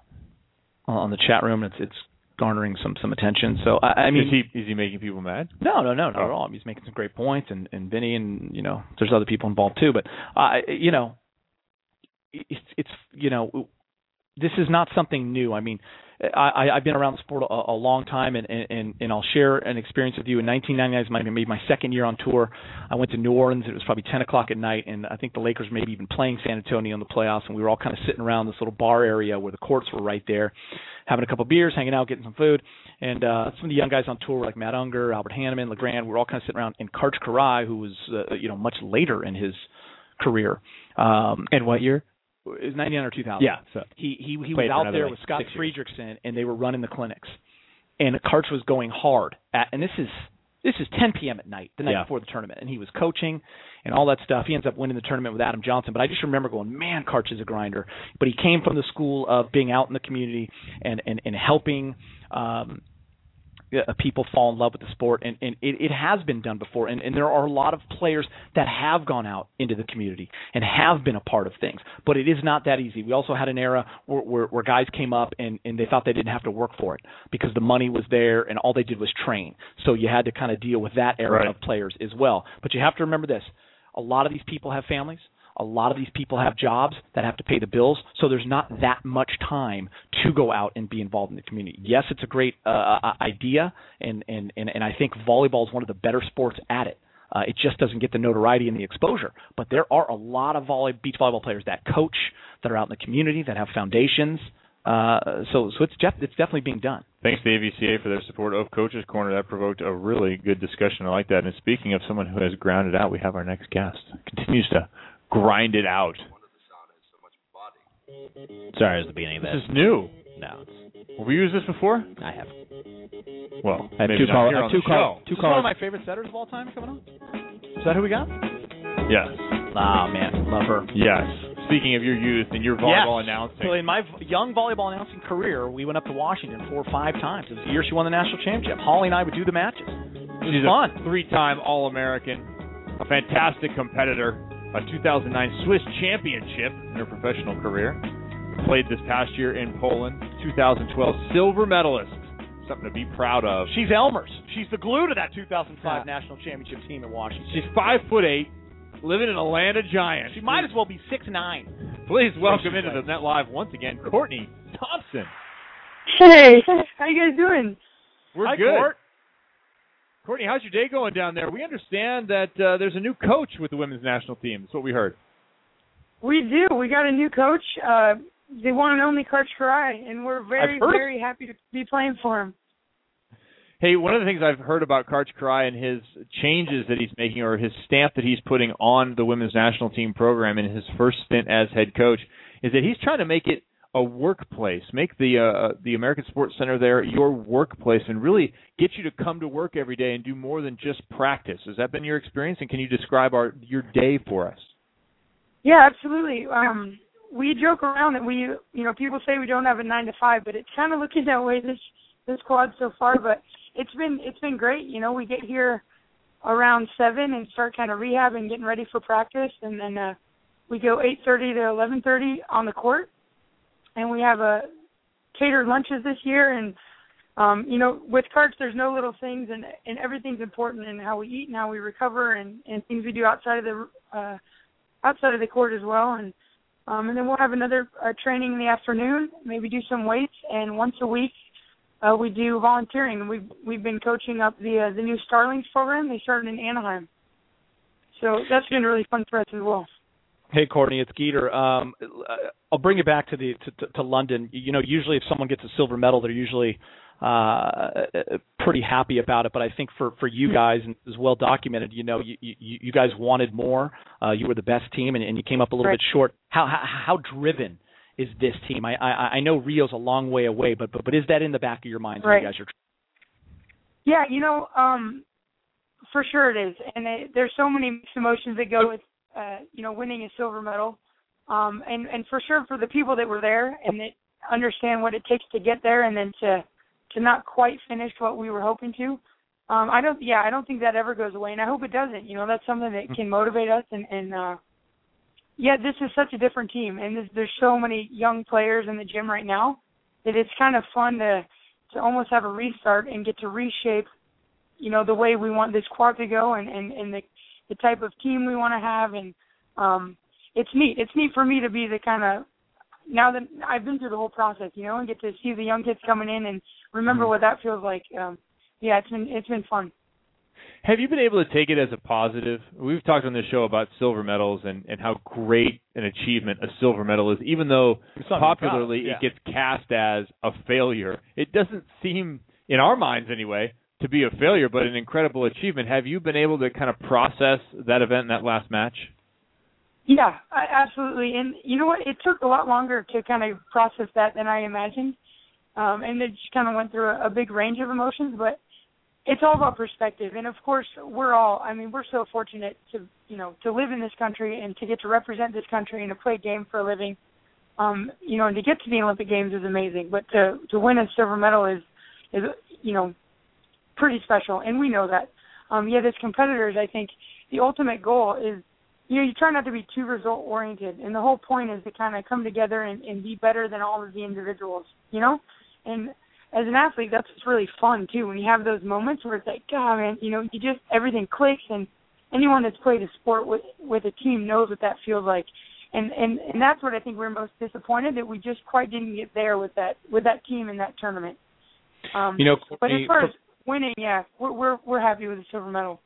on the chat room. It's it's garnering some some attention. So I, I mean, is he is he making people mad? No, no, no, not Oh. at all. He's making some great points, and and Vinny, and you know, there's other people involved too. But uh, you know, it's it's you know, this is not something new. I mean, I, I've been around the sport a, a long time, and, and and I'll share an experience with you. In 1999, is maybe my second year on tour. I went to New Orleans. It was probably 10 o'clock at night, and I think the Lakers maybe even playing San Antonio in the playoffs. And we were all kind of sitting around this little bar area where the courts were right there, having a couple of beers, hanging out, getting some food. And uh, some of the young guys on tour were like Matt Unger, Albert Hannemann, LeGrand. We were all kind of sitting around. And Karch Kiraly, who was uh, you know much later in his career. Um, and what year? It was 99 or 2000. Yeah, so He he he was out there like, with Scott six. Friedrichsen, and they were running the clinics. And Karch was going hard at, and this is this is 10 p.m. at night, the night Yeah. before the tournament, and he was coaching and all that stuff. He ends up winning the tournament with Adam Johnson, but I just remember going, man, Karch is a grinder. But he came from the school of being out in the community and and and helping. Um, uh, people fall in love with the sport, and, and it, it has been done before. And, and there are a lot of players that have gone out into the community and have been a part of things, but it is not that easy. We also had an era where, where, where guys came up and, and they thought they didn't have to work for it because the money was there and all they did was train. So you had to kind of deal with that era Right. of players as well. But you have to remember this: a lot of these people have families. A lot of these people have jobs that have to pay the bills, so there's not that much time to go out and be involved in the community. Yes, it's a great uh, uh, idea, and, and and and I think volleyball is one of the better sports at it. Uh, it just doesn't get the notoriety and the exposure. But there are a lot of volley, beach volleyball players that coach, that are out in the community, that have foundations. Uh, so so it's def- it's definitely being done. Thanks to AVCA for their support of Coach's Corner. That provoked a really good discussion. I like that. And speaking of someone who has grounded out, we have our next guest. Continues to grind it out. Sorry, it was the beginning of This that. is new. No, it's, Have we used this before? I have. Well, I have two call- here I have on two call- two Is this one of my favorite setters of all time coming on? Is that who we got? Yes. Ah man, love her. Yes. Speaking of your youth and your volleyball yes. announcing. So in my young volleyball announcing career, we went up to Washington four or five times. It was the year she won the national championship. Holly and I would do the matches. It was She's fun. a three-time All-American, a fantastic competitor, a 2009 Swiss championship in her professional career. Played this past year in Poland, 2012 silver medalist. Something to be proud of. She's Elmer's. She's the glue to that 2005 Yeah. national championship team in Washington. She's five foot eight, living in a land of giants. She might as well be six nine. Please welcome into the Net Live once again, Courtney Thompson. Hey, how you guys doing? We're Hi, good. Court. Courtney, how's your day going down there? We understand that uh, there's a new coach with the women's national team. That's what we heard. We do. We got a new coach, uh, the one and only Coach Kiraly, and we're very, very happy to be playing for him. Hey, one of the things I've heard about Karch Kiraly and his changes that he's making, or his stamp that he's putting on the women's national team program in his first stint as head coach, is that he's trying to make it a workplace, make the uh, the American Sports Center there your workplace, and really get you to come to work every day and do more than just practice. Has that been your experience? And can you describe our your day for us? Yeah, absolutely. Um, we joke around that we, you know, people say we don't have a nine to five, but it's kind of looking that way this this quad so far. But it's been it's been great. You know, we get here around seven and start kind of rehab and getting ready for practice, and then uh, we go eight thirty to eleven thirty on the court, and we have a catered lunches this year. And um, you know, with Karch, there's no little things, and and everything's important in how we eat and how we recover, and and things we do outside of the uh, outside of the court as well. And um, and then we'll have another uh, training in the afternoon, maybe do some weights, and once a week uh, we do volunteering. We've we've been coaching up the uh, the new Starlings program. They started in Anaheim, so that's been really fun for us as well. Hey, Courtney, it's Geeter. Um, I'll bring you back to the to, to, to London. You know, usually if someone gets a silver medal, they're usually uh, pretty happy about it. But I think for for you guys, and is well documented. You know, you you, you guys wanted more. Uh, you were the best team, and, and you came up a little Right. bit short. How, how how driven is this team? I, I I know Rio's a long way away, but but but is that in the back of your minds when Right. you guys are? Yeah, you know, um, for sure it is, and it, there's so many emotions that go with, uh, you know, winning a silver medal, um, and and for sure for the people that were there and that understand what it takes to get there, and then to to not quite finish what we were hoping to. Um, I don't, yeah, I don't think that ever goes away, and I hope it doesn't. You know, that's something that can motivate us, and and uh, yeah, this is such a different team, and there's, there's so many young players in the gym right now that it's kind of fun to to almost have a restart and get to reshape, you know, the way we want this quad to go and and, and the the type of team we want to have, and um, it's neat. It's neat for me to be the kind of now that I've been through the whole process, you know, and get to see the young kids coming in and remember what that feels like. Um, yeah, it's been it's been fun. Have you been able to take it as a positive? We've talked on this show about silver medals and, and how great an achievement a silver medal is, even though It's something to be proud of, popularly yeah. it gets cast as a failure. It doesn't seem, in our minds anyway, to be a failure, but an incredible achievement. Have you been able to kind of process that event that last match? Yeah, absolutely. And you know what? It took a lot longer to kind of process that than I imagined. Um, and it just kind of went through a, a big range of emotions, but it's all about perspective. And of course, we're all, I mean, we're so fortunate to, you know, to live in this country and to get to represent this country and to play a game for a living. Um, you know, and to get to the Olympic Games is amazing, but to to win a silver medal is is you know pretty special, and we know that. Um, yet as competitors, I think the ultimate goal is you know, you try not to be too result oriented and the whole point is to kind of come together and, and be better than all of the individuals, you know? And as an athlete that's what's really fun too, when you have those moments where it's like, God man, you know, you just everything clicks and anyone that's played a sport with with a team knows what that feels like. And and and that's what I think we're most disappointed that we just quite didn't get there with that with that team in that tournament. Um You know, but as Courtney, far as winning, yeah, we're we're we're happy with the silver medal.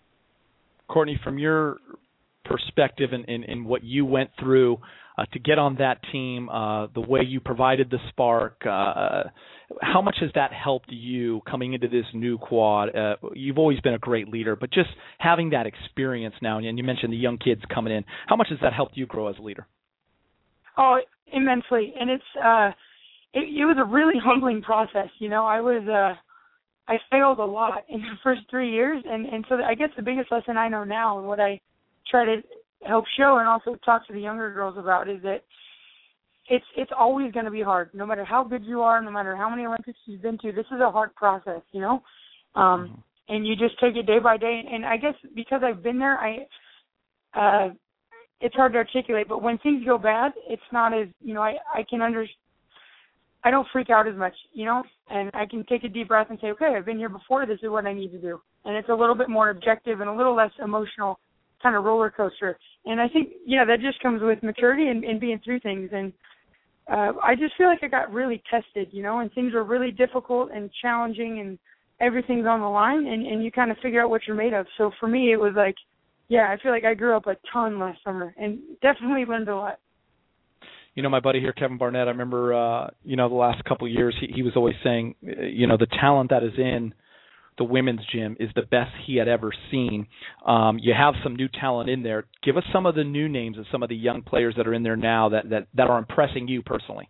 Courtney, from your perspective and, and, and what you went through uh, to get on that team, uh, the way you provided the spark, uh, how much has that helped you coming into this new quad? Uh, you've always been a great leader, but just having that experience now, and you mentioned the young kids coming in, how much has that helped you grow as a leader? Oh, immensely. And it's uh it, it was a really humbling process, you know. I was uh I failed a lot in the first 3 years and and so I guess the biggest lesson I know now and what I try to help show and also talk to the younger girls about is that it's it's always going to be hard no matter how good you are no matter how many olympics you've been to this is a hard process you know? Um and you just take it day by day and i guess because i've been there i uh it's hard to articulate but when things go bad it's not as you know i i can under i don't freak out as much you know and i can take a deep breath and say okay i've been here before this is what i need to do and it's a little bit more objective and a little less emotional kind of roller coaster. And I think yeah, that just comes with maturity and, and being through things. And uh, I just feel like I got really tested, you know, and things were really difficult and challenging, and everything's on the line, and and you kind of figure out what you're made of. So for me, it was like, yeah, I feel like I grew up a ton last summer, and definitely learned a lot. You know my buddy here kevin barnett i remember uh you know the last couple of years he, he was always saying uh, you know the talent that is in the women's gym is the best he had ever seen um you have some new talent in there give us some of the new names of some of the young players that are in there now that that that are impressing you personally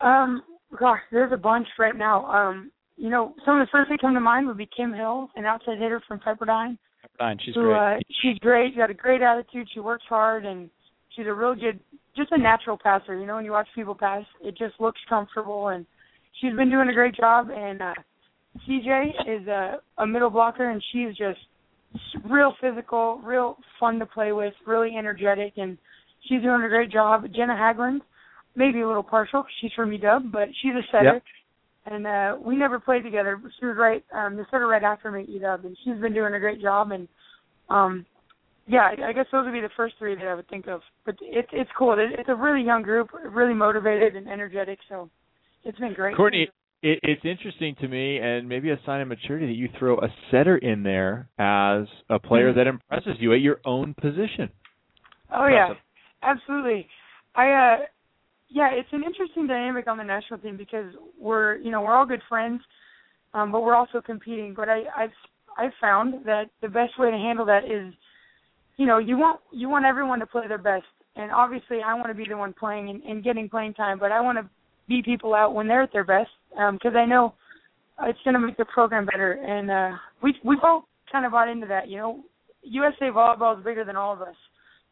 Um, gosh, there's a bunch right now. Um, you know, some of the first that come to mind would be Kim Hill, an outside hitter from Pepperdine. Pepperdine, she's who, great Uh, she's great. She's got a great attitude. She works hard, and she's a real good, just a natural passer. You know, when you watch people pass, it just looks comfortable, and she's been doing a great job. And uh, CJ is a, a middle blocker, and she's just real physical, real fun to play with, really energetic, and she's doing a great job. Jenna Hagglund, maybe a little partial, she's from UW, but she's a setter. Yep. And uh we never played together. She was right um the setter right after me at UW and she's been doing a great job and um yeah, I guess those would be the first three that I would think of. But it's it's cool. It's a really young group, really motivated and energetic, so it's been great. Courtney, it, it's interesting to me, and maybe a sign of maturity that you throw a setter in there as a player Mhm. that impresses you at your own position. Oh yeah, absolutely. I uh yeah, it's an interesting dynamic on the national team because we're you know we're all good friends, um, but we're also competing. But I I've I've found that the best way to handle that is, you know, you want you want everyone to play their best, and obviously I want to be the one playing and, and getting playing time, but I want to beat people out when they're at their best because I know it's going to make the program better. And uh, we we've all kind of bought into that. You know, USA volleyball is bigger than all of us,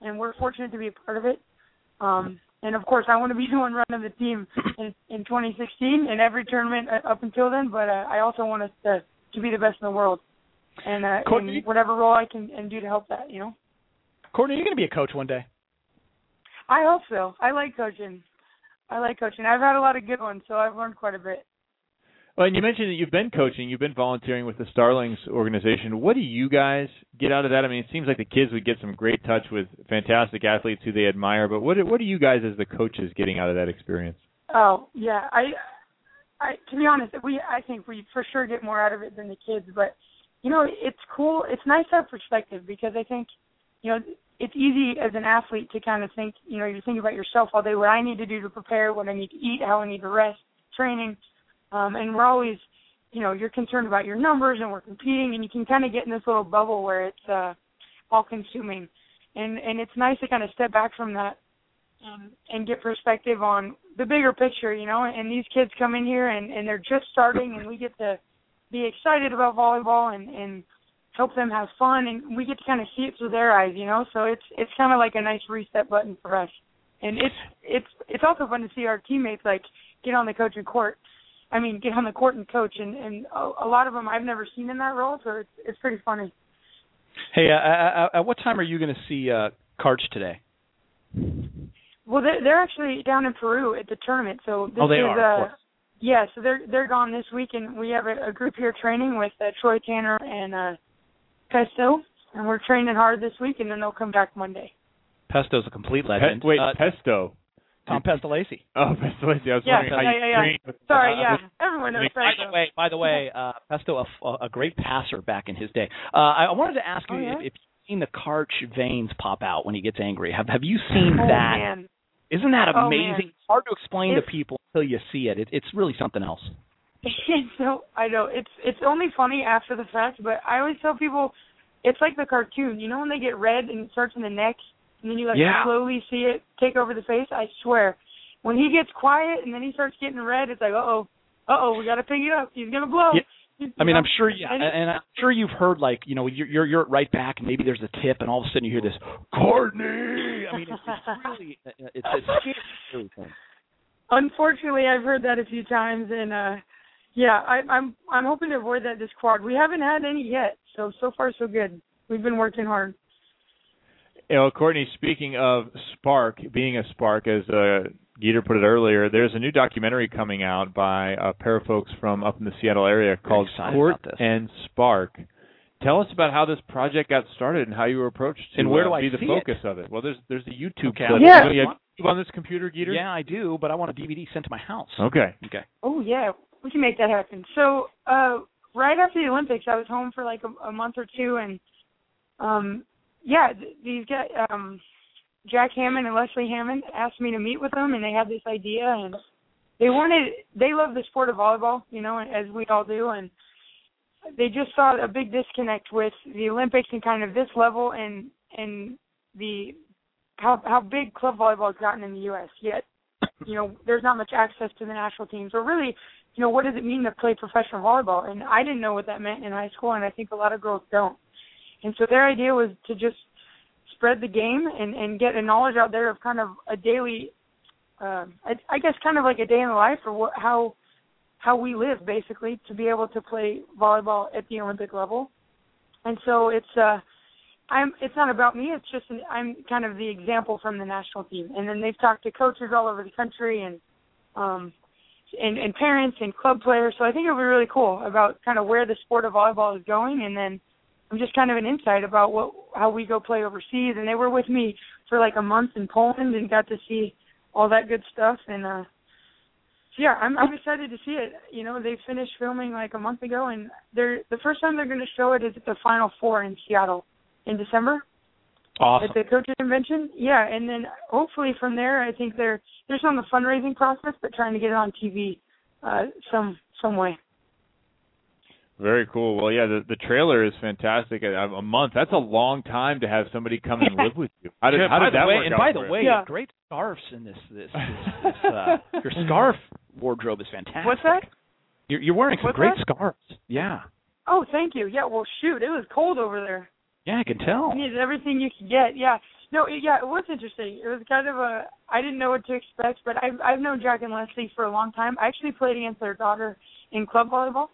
and we're fortunate to be a part of it. Um, and of course, I want to be the one running the team in, in 2016 in every tournament uh, up until then. But uh, I also want us to to be the best in the world, and uh, Courtney? in whatever role I can and do to help that. You know, courtney are you're going to be a coach one day I hope so. I like coaching. I like coaching. I've had a lot of good ones, so I've learned quite a bit. Well, and you mentioned that you've been coaching, you've been volunteering with the Starlings organization. What do you guys get out of that? I mean, it seems like the kids would get some great touch with fantastic athletes who they admire, but what what are you guys as the coaches getting out of that experience? Oh yeah, I, I to be honest, we I think we for sure get more out of it than the kids. But you know, it's cool. It's nice to have perspective because I think, you know, it's easy as an athlete to kind of think, you know, you're thinking about yourself all day, what I need to do to prepare, what I need to eat, how I need to rest, training, um, and we're always, you know, you're concerned about your numbers and we're competing, and you can kind of get in this little bubble where it's uh, all consuming, and and it's nice to kind of step back from that um, and get perspective on the bigger picture, you know. And these kids come in here and and they're just starting, and we get to be excited about volleyball and and help them have fun, and we get to kind of see it through their eyes, you know. So it's it's kind of like a nice reset button for us, and it's it's it's also fun to see our teammates like get on the coaching court. I mean, get on the court and coach, and and a, a lot of them I've never seen in that role, so it's it's pretty funny. hey uh, uh, uh, at what time are you going to see uh karch today Well, they're they're actually down in Peru at the tournament, so this Oh, they is are, of uh course. yeah, so they're they're gone this week, and we have a, a group here training with uh, Troy Tanner and uh Pesto, and we're training hard this week, and then they'll come back Monday. pesto's a complete legend Pe- wait, uh, Pesto. tom Pestolesi Oh, Pestolesi. I was Yeah, wondering how yeah, you yeah, yeah. with- Sorry, uh, yeah, with- everyone knows by Pesto. the way, by the way, uh, Pesto, a great passer back in his day. Uh, I I wanted to ask you Oh, yeah? if, if you've seen the Karch veins pop out when he gets angry. Have Have you seen oh that? man, Isn't that Oh, amazing? man. It's hard to explain It's- to people until you see it. it. It's really something else. so I know it's it's only funny after the fact, but I always tell people it's like the cartoon. You know when they get red and it starts in the neck, and then you like Yeah. slowly see it take over the face. I swear, when he gets quiet and then he starts getting red, it's like, uh oh, uh oh, we got to pick it up. He's gonna blow. Yeah. I mean. I'm sure, yeah, And- I'm sure you've heard like, you know, you're you're, you're right back, and maybe there's a tip, and all of a sudden you hear this, Courtney. I mean, it's, it's really, it's it's a scary thing. Unfortunately, I've heard that a few times, and uh yeah, I, I'm I'm hoping to avoid that this quad. We haven't had any yet, so so far so good. We've been working hard. You know, Courtney, speaking of Spark, being a Spark, as uh, Geeter put it earlier, there's a new documentary coming out by a pair of folks from up in the Seattle area called excited Court and Spark tell us about how this project got started and how you were approached to And where uh, do I be the see focus of it. Well, there's there's a YouTube Okay, clip. Yeah. You have on this computer, Geeter? Yeah, I do, but I want a DVD sent to my house. Okay. Okay. Oh yeah, we can make that happen. So uh right after the Olympics, I was home for like a, a month or two, and um yeah, th- these guys, um Jack Hammond and Leslie Hammond asked me to meet with them, and they had this idea, and they wanted they love the sport of volleyball, you know, as we all do, and they just saw a big disconnect with the Olympics and kind of this level and and the how how big club volleyball has gotten in the U.S. Yet, you know, there's not much access to the national teams, or really, you know, what does it mean to play professional volleyball? And I didn't know what that meant in high school, and I think a lot of girls don't. And so their idea was to just spread the game and and get a knowledge out there of kind of a daily, uh, I, I guess, kind of like a day in the life or what how how we live basically to be able to play volleyball at the Olympic level. And so it's uh I'm it's not about me, it's just an, I'm kind of the example from the national team. And then they've talked to coaches all over the country and um and, and parents and club players. So I think it'll be really cool about kind of where the sport of volleyball is going and then I'm just kind of an insight about what how we go play overseas and they were with me for like a month in Poland and got to see all that good stuff and uh so yeah, I'm I'm excited to see it. You know, they finished filming like a month ago, and they're the first time they're going to show it is at the Final Four in Seattle in December Awesome. at the coaches convention. Yeah, and then hopefully from there, I think they're they're still in the fundraising process, but trying to get it on TV uh, some some way. Very cool. Well, yeah, the the trailer is fantastic. A, a month. That's a long time to have somebody come and live with you. How did Yeah, how did that way, work and out by the way, Yeah. great scarves in this this, this, this uh, your scarf wardrobe is fantastic. What's that? You're, you're wearing some What's great that? scarves. Yeah. Oh, thank you. Yeah, well, shoot, it was cold over there. Yeah, I can tell. You needed everything you could get. Yeah. No, it, yeah, it was interesting. It was kind of a I didn't know what to expect, but I've I've known Jack and Leslie for a long time. I actually played against their daughter in club volleyball,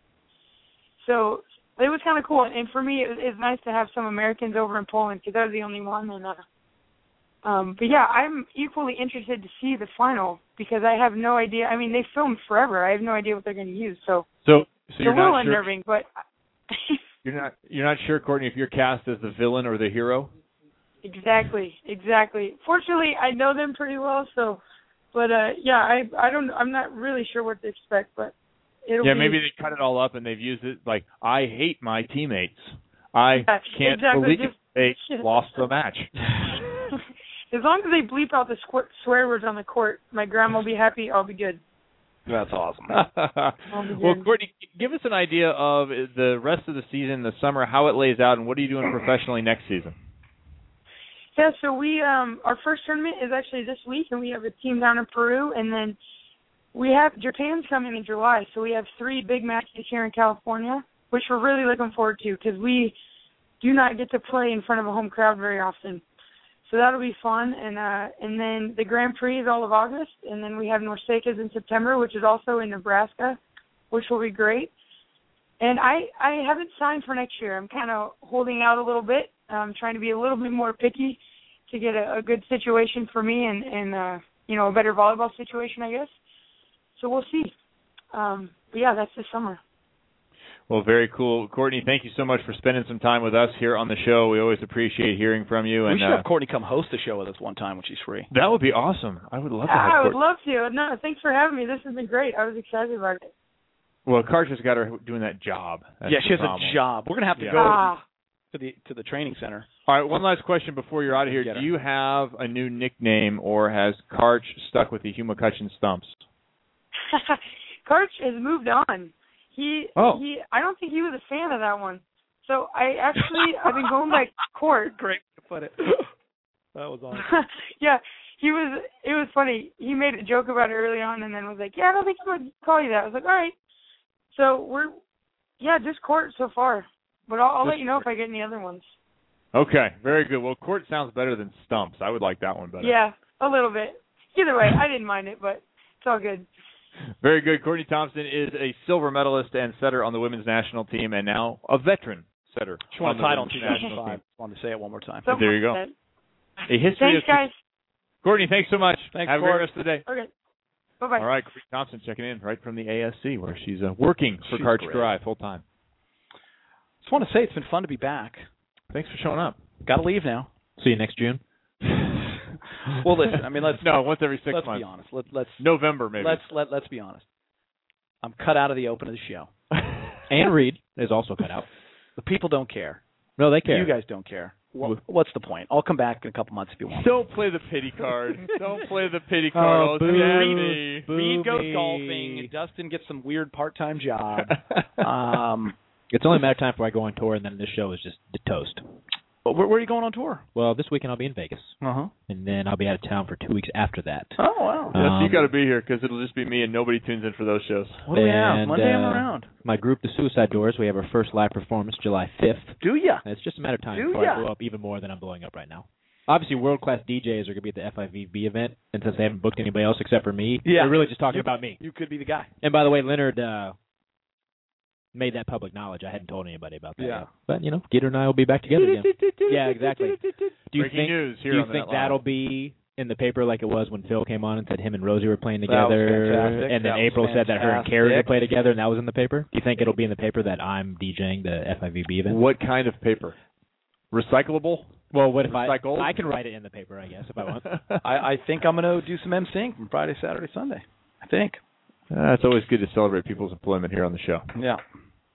so it was kind of cool. And for me, it was, it's nice to have some Americans over in Poland because I was the only one. And uh, um, but yeah, I'm equally interested to see the final because I have no idea. I mean, they filmed forever. I have no idea what they're going to use. So So so it's you're a little not sure unnerving, but. you're not you're not sure, Courtney, if you're cast as the villain or the hero. Exactly, exactly. Fortunately, I know them pretty well, so. But uh yeah, I I don't I'm not really sure what to expect, but it'll yeah, be, maybe they cut it all up and they've used it like I hate my teammates. I Yeah, can't exactly, believe just- they lost the match. as long as they bleep out the squ- swear words on the court, my grandma will be happy. I'll be good. That's awesome. well, Courtney, give us an idea of the rest of the season, the summer, how it lays out, and what are you doing professionally next season? Yeah, so we um our first tournament is actually this week, and we have a team down in Peru, and then we have Japan's coming in July, so we have three big matches here in California, which we're really looking forward to because we do not get to play in front of a home crowd very often. So that'll be fun, and uh and then the Grand Prix is all of August, and then we have NORCECA's in September, which is also in Nebraska, which will be great. And I I haven't signed for next year. I'm kind of holding out a little bit. I'm trying to be a little bit more picky to get a, a good situation for me and and uh you know a better volleyball situation, I guess. So we'll see. Um but yeah, that's this summer. Well, very cool, Courtney. Thank you so much for spending some time with us here on the show. We always appreciate hearing from you. we And should uh, have Courtney come host the show with us one time when she's free. that would be awesome. I would love to have I would Courtney. love to. No, thanks for having me. This has been great. I was excited about it. Well, Karcha's got her doing that job. That's yeah, she has problem. a job. We're gonna have to Yeah. go Ah, to the to the training center. All right, one last question before you're out of here. Do you have a new nickname, or has Karch stuck with the Hugh McCutcheon stumps? Karch has moved on. He Oh. he I don't think he was a fan of that one. So I actually I've been going by Court. Great to put it. That was awesome. yeah, he was. It was funny. He made a joke about it early on, and then was like, "Yeah, I don't think I'm gonna call you that." I was like, "All right." So we're, yeah, just court so far, but I'll, I'll let you know if I get any other ones. Okay, very good. Well, Court sounds better than stumps. I would like that one better. Yeah, a little bit. Either way, I didn't mind it, but it's all good. Very good. Courtney Thompson is a silver medalist and setter on the women's national team, and now a veteran setter. She won on a title in women's national 2005. team. Wanted to say it one more time. Something There you go. that. A history Thanks, of guys. Courtney, thanks so much. Thanks, Have a great rest of the day. Okay. Bye bye. All right, Courtney Thompson checking in right from the ASC where she's uh, working for She's Karch great. Drive full time. Just want to say it's been fun to be back. Thanks for showing up. Got to leave now. See you next June. Well, listen. I mean, let's no once every 6 let's months. be honest. Let, let's November maybe. let's let let's be honest. I'm cut out of the open of the show. And Reid is also cut out. The people don't care. No, they care. You guys don't care. Wha- What's the point? I'll come back in a couple months if you want. Don't play the pity card. Don't play the pity card. Oh, card. boo. Reid- boo Reid goes me. golfing. Dustin gets some weird part-time job. um, It's only a matter of time before I go on tour, and then this show is just the toast. But where, where are you going on tour? Well, this weekend I'll be in Vegas, Uh huh. and then I'll be out of town for two weeks after that. Oh wow. Yes, you Um, got to be here because it'll just be me and nobody tunes in for those shows. What do we have? and, Monday I'm uh, around. My group, the Suicide Doors, we have our first live performance July 5th. Do ya? And it's just a matter of time Do before ya? I blow up even more than I'm blowing up right now. Obviously, world class DJs are going to be at the FIVB event, and since they haven't booked anybody else except for me, Yeah. they're really just talking You- about me. You could be the guy. And by the way, Leonard uh, made that public knowledge. I hadn't told anybody about that. Yeah. yet. But you know, Gator and I will be back together again. yeah, exactly. Do you Breaking think? news here do you on think that that'll be in the paper like it was when Phil came on and said him and Rosie were playing That was together, and then That was April said that her and Kerri fantastic. would play together, and that was in the paper? Do you think it'll be in the paper that I'm DJing the FIVB event? What kind of paper? Recyclable? Well, what if I? Recycled? I can write it in the paper, I guess, if I want. I, I think I'm gonna do some emceeing from Friday, Saturday, Sunday. I think. Uh, it's always good to celebrate people's employment here on the show. Yeah.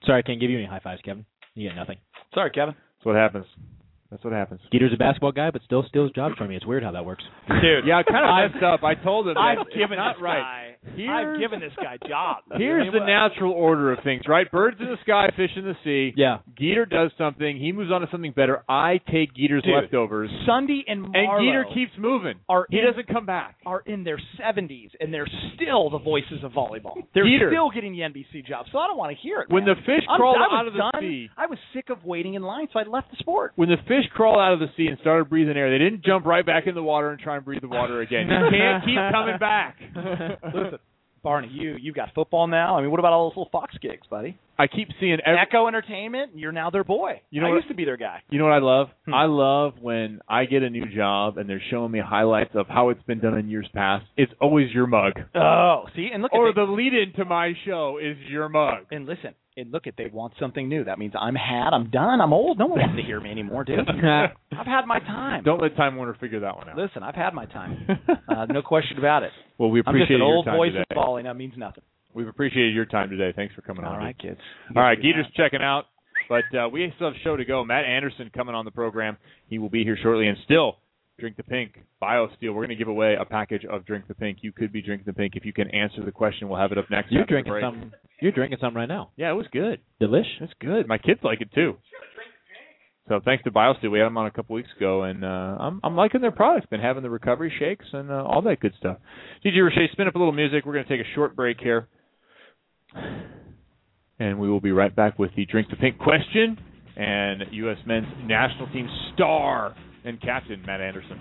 Sorry, I can't give you any high fives, Kevin. You get nothing. Sorry, Kevin. That's what happens. That's what happens. Gator's a basketball guy, but still steals jobs from me. It's weird how that works. Dude. Yeah, I kind of messed up. I told him. I've given it's not this right. guy. Here's- I've given this guy jobs. Here's the natural order of things, right? Birds in the sky, fish in the sea. Yeah. Geeter does something. He moves on to something better. I take Geeter's Dude. leftovers. Sunday and Monday. And Geeter keeps moving. are He in, doesn't come back. are in their 70s and they're still the voices of volleyball. They're Geeter. still getting the NBC job, so I don't want to hear it. When man. the fish I'm- crawl was out of the done. sea, I was sick of waiting in line, so I left the sport. when the fish crawl out of the sea and started breathing air, they didn't jump right back in the water and try and breathe the water again. You can't keep coming back. Listen, Barney, you you've got football now. I mean, what about all those little Fox gigs, buddy? I keep seeing every. Echo Entertainment, you're now their boy. You know I what- used to be their guy. You know what I love? Hmm. I love when I get a new job and they're showing me highlights of how it's been done in years past. It's always your mug. Oh, see, and look at Or the lead in to my show is your mug. and listen, and look at they want something new. That means I'm had, I'm done, I'm old. No one wants to hear me anymore, dude. I've had my time. Don't let Time Warner figure that one out. Listen, I've had my time. Uh, no question about it. well, we I'm just appreciate an your old time voice today. and that means nothing. We've appreciated your time today. Thanks for coming on. All right, kids. All right, Geeter's checking out, but uh, we still have a show to go. Matt Anderson coming on the program. He will be here shortly, and still, Drink the Pink, BioSteel. We're going to give away a package of Drink the Pink. You could be drinking the pink if you can answer the question. We'll have it up next. You're drinking some. You're drinking some right now. Yeah, it was good. Delish. It's good. My kids like it too. So thanks to BioSteel, we had them on a couple weeks ago, and uh, I'm I'm liking their products. Been having the recovery shakes and uh, all that good stuff. DJ Roche, spin up a little music. We're going to take a short break here, and we will be right back with the drink the pink question and U.S. Men's National Team star and captain Matt Anderson.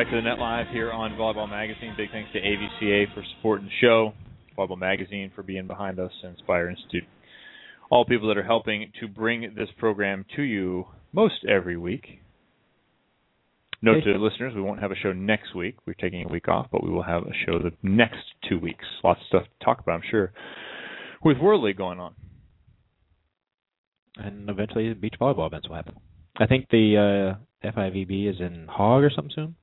Back to the Net Live here on Volleyball Magazine. Big thanks to AVCA for supporting the show, Volleyball Magazine for being behind us, and Spire Institute. All people that are helping to bring this program to you most every week. Note to listeners, we won't have a show next week. We're taking a week off, but we will have a show the next two weeks. Lots of stuff to talk about, I'm sure, with World League going on. And eventually, beach volleyball events will happen. I think the uh, FIVB is in Hog or something soon.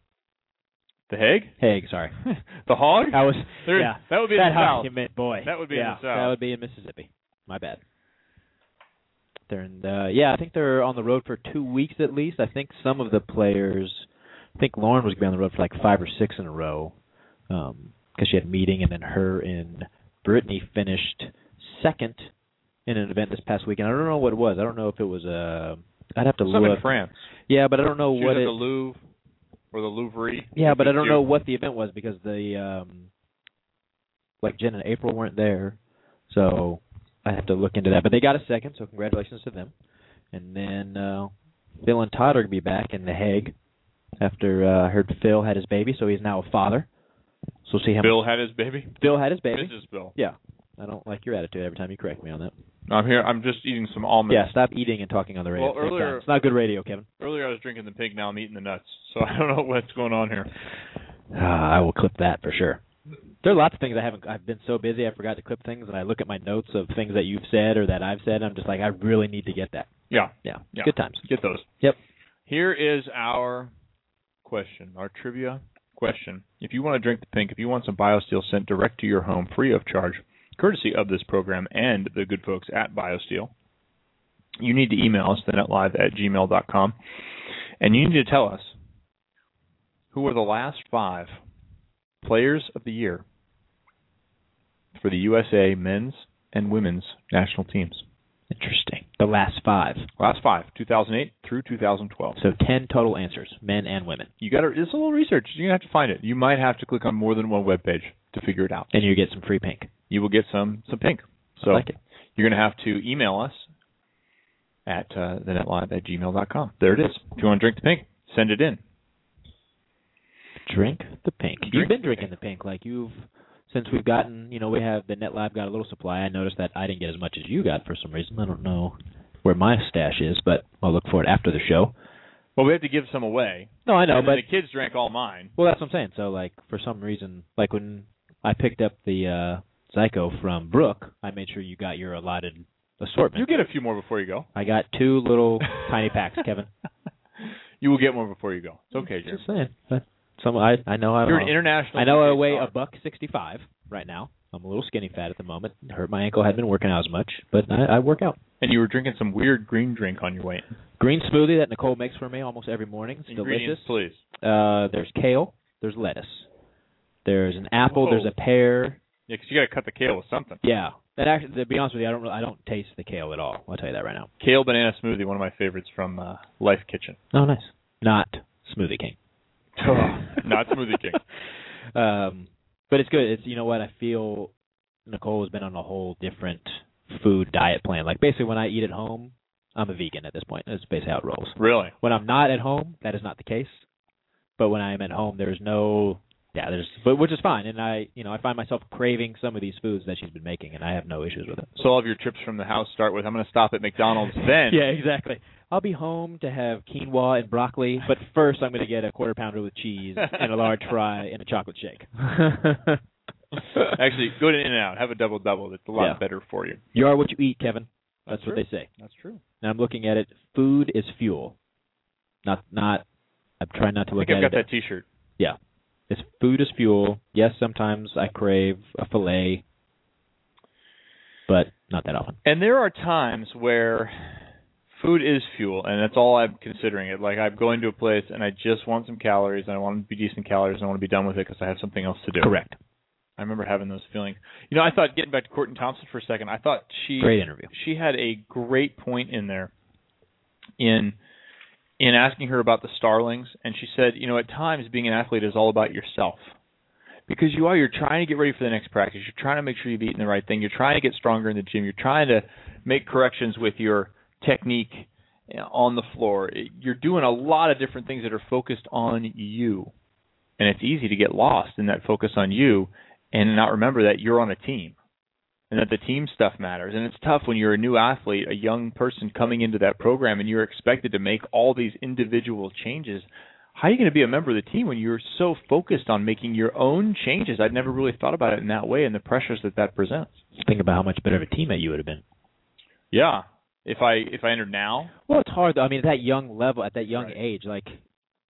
The Hague? Hague, sorry. the Hog? I was. Yeah, that would be in the Hog South. meant, boy. That would be in the South. That would be in Mississippi. My bad. They're in the, yeah, I think they're on the road for two weeks at least. I think some of the players, I think Lauren was going to be on the road for like five or six in a row, um, because she had a meeting, and then her and Brittany finished second in an event this past weekend. I don't know what it was. I don't know if it was a. I'd have to Some look. in France. Yeah, but I don't know She what was it. the Louvre or the Louvre. Yeah, but I don't know what the event was because the um like Jen and April weren't there. So I have to look into that. But they got a second, so congratulations to them. And then uh Phil and Todd are gonna be back in The Hague after uh I heard Phil had his baby, so he's now a father. So we'll see him Bill had his baby. Bill had his baby. Mrs. Bill. Yeah. I don't like your attitude every time you correct me on that. I'm here. I'm just eating some almonds. Yeah, stop eating and talking on the radio. Well, at the same earlier- It's not good radio, Kevin. Earlier I was drinking the pink. Now I'm eating the nuts. So I don't know what's going on here. Ah, I will clip that for sure. There are lots of things I haven't. I've been so busy, I forgot to clip things, and I look at my notes of things that you've said or that I've said. And I'm just like, I really need to get that. Yeah. Yeah, Yeah. good times. Get those. Yep. Here is our question, our trivia question. If you want to drink the pink, if you want some BioSteel sent direct to your home free of charge, courtesy of this program and the good folks at BioSteel, you need to email us, thenetlive at live at gmail.com, and you need to tell us who are the last five players of the year for the USA men's and women's national teams. Interesting. The last five. Last five, 2008 through 2012. So ten total answers, men and women, You got to. It's a little research. You're gonna have to find it. You might have to click on more than one web page to figure it out. and you get some free pink. You will get some some pink. So like it. you're gonna have to email us at uh, thenetlive at gmail.com. There it is. If you want to drink the pink, send it in. Drink the pink. Drink you've been the drinking the pink like you've since we've gotten. You know, we have the Net Lab got a little supply. I noticed that I didn't get as much as you got for some reason. I don't know where my stash is, but I'll look for it after the show. Well, we have to give some away. No, I know, but the kids drank all mine. Well, that's what I'm saying. So, like, for some reason, like when I picked up the uh Zyko from Brooke, I made sure you got your allotted assortment. You get a few more before you go. I got two little tiny packs, Kevin. You will get more before you go. It's okay, Jeremy. Just saying. But Some I I know I You're an international I know I weigh star. a buck sixty five right now. I'm a little skinny fat at the moment. Hurt my ankle. Hadn't been working out as much, but I, I work out. And you were drinking some weird green drink on your way. in. Green smoothie that Nicole makes for me almost every morning. It's delicious. please. Uh, there's kale. There's lettuce. There's an apple. Whoa. There's a pear. Yeah, 'cause you got to cut the kale with something. Yeah. And actually, to be honest with you, I don't. really- I don't taste the kale at all. I'll tell you that right now. Kale banana smoothie, one of my favorites from uh, Lyfe Kitchen. Oh, nice. Not Smoothie King. Not Smoothie King. Um, but it's good. It's you know what I feel. Nicole has been on a whole different food diet plan. Like basically, when I eat at home, I'm a vegan at this point. That's basically how it rolls. Really? When I'm not at home, that is not the case. But when I am at home, there's no. Yeah, there's, but which is fine, and I, you know, I find myself craving some of these foods that she's been making, and I have no issues with it. So all of your trips from the house start with I'm going to stop at McDonald's then. Yeah, exactly. I'll be home to have quinoa and broccoli, but first I'm going to get a quarter pounder with cheese and a large fry and a chocolate shake. Actually, go to In and Out, have a double double. It's a lot Yeah. better for you. you are what you eat, Kevin. That's, That's what they say. That's true. And I'm looking at it. Food is fuel. Not not. I'm trying not to I look think I've at got it. that T-shirt. Yeah, it's food is fuel. Yes, sometimes I crave a fillet, but not that often. And there are times where food is fuel, and that's all I'm considering it. Like I'm going to a place and I just want some calories, and I want to be decent calories, and I want to be done with it because I have something else to do. Correct. I remember having those feelings. You know, I thought getting back to Courtney Thompson for a second. I thought she Great interview. She had a great point in there in in asking her about the starlings, and she said, you know, at times being an athlete is all about yourself because you are. You're trying to get ready for the next practice. You're trying to make sure you've eaten the right thing. You're trying to get stronger in the gym. You're trying to make corrections with your technique uh, on the floor. You're doing a lot of different things that are focused on you, and it's easy to get lost in that focus on you and not remember that you're on a team and that the team stuff matters. And it's tough when you're a new athlete, a young person coming into that program, and you're expected to make all these individual changes. How are you going to be a member of the team when you're so focused on making your own changes? I'd never really thought about it in that way, and the pressures that that presents. Think about how much better of a teammate you would have been. Yeah, if I if I entered now, Well, it's hard though. I mean, at that young level, at that young age, like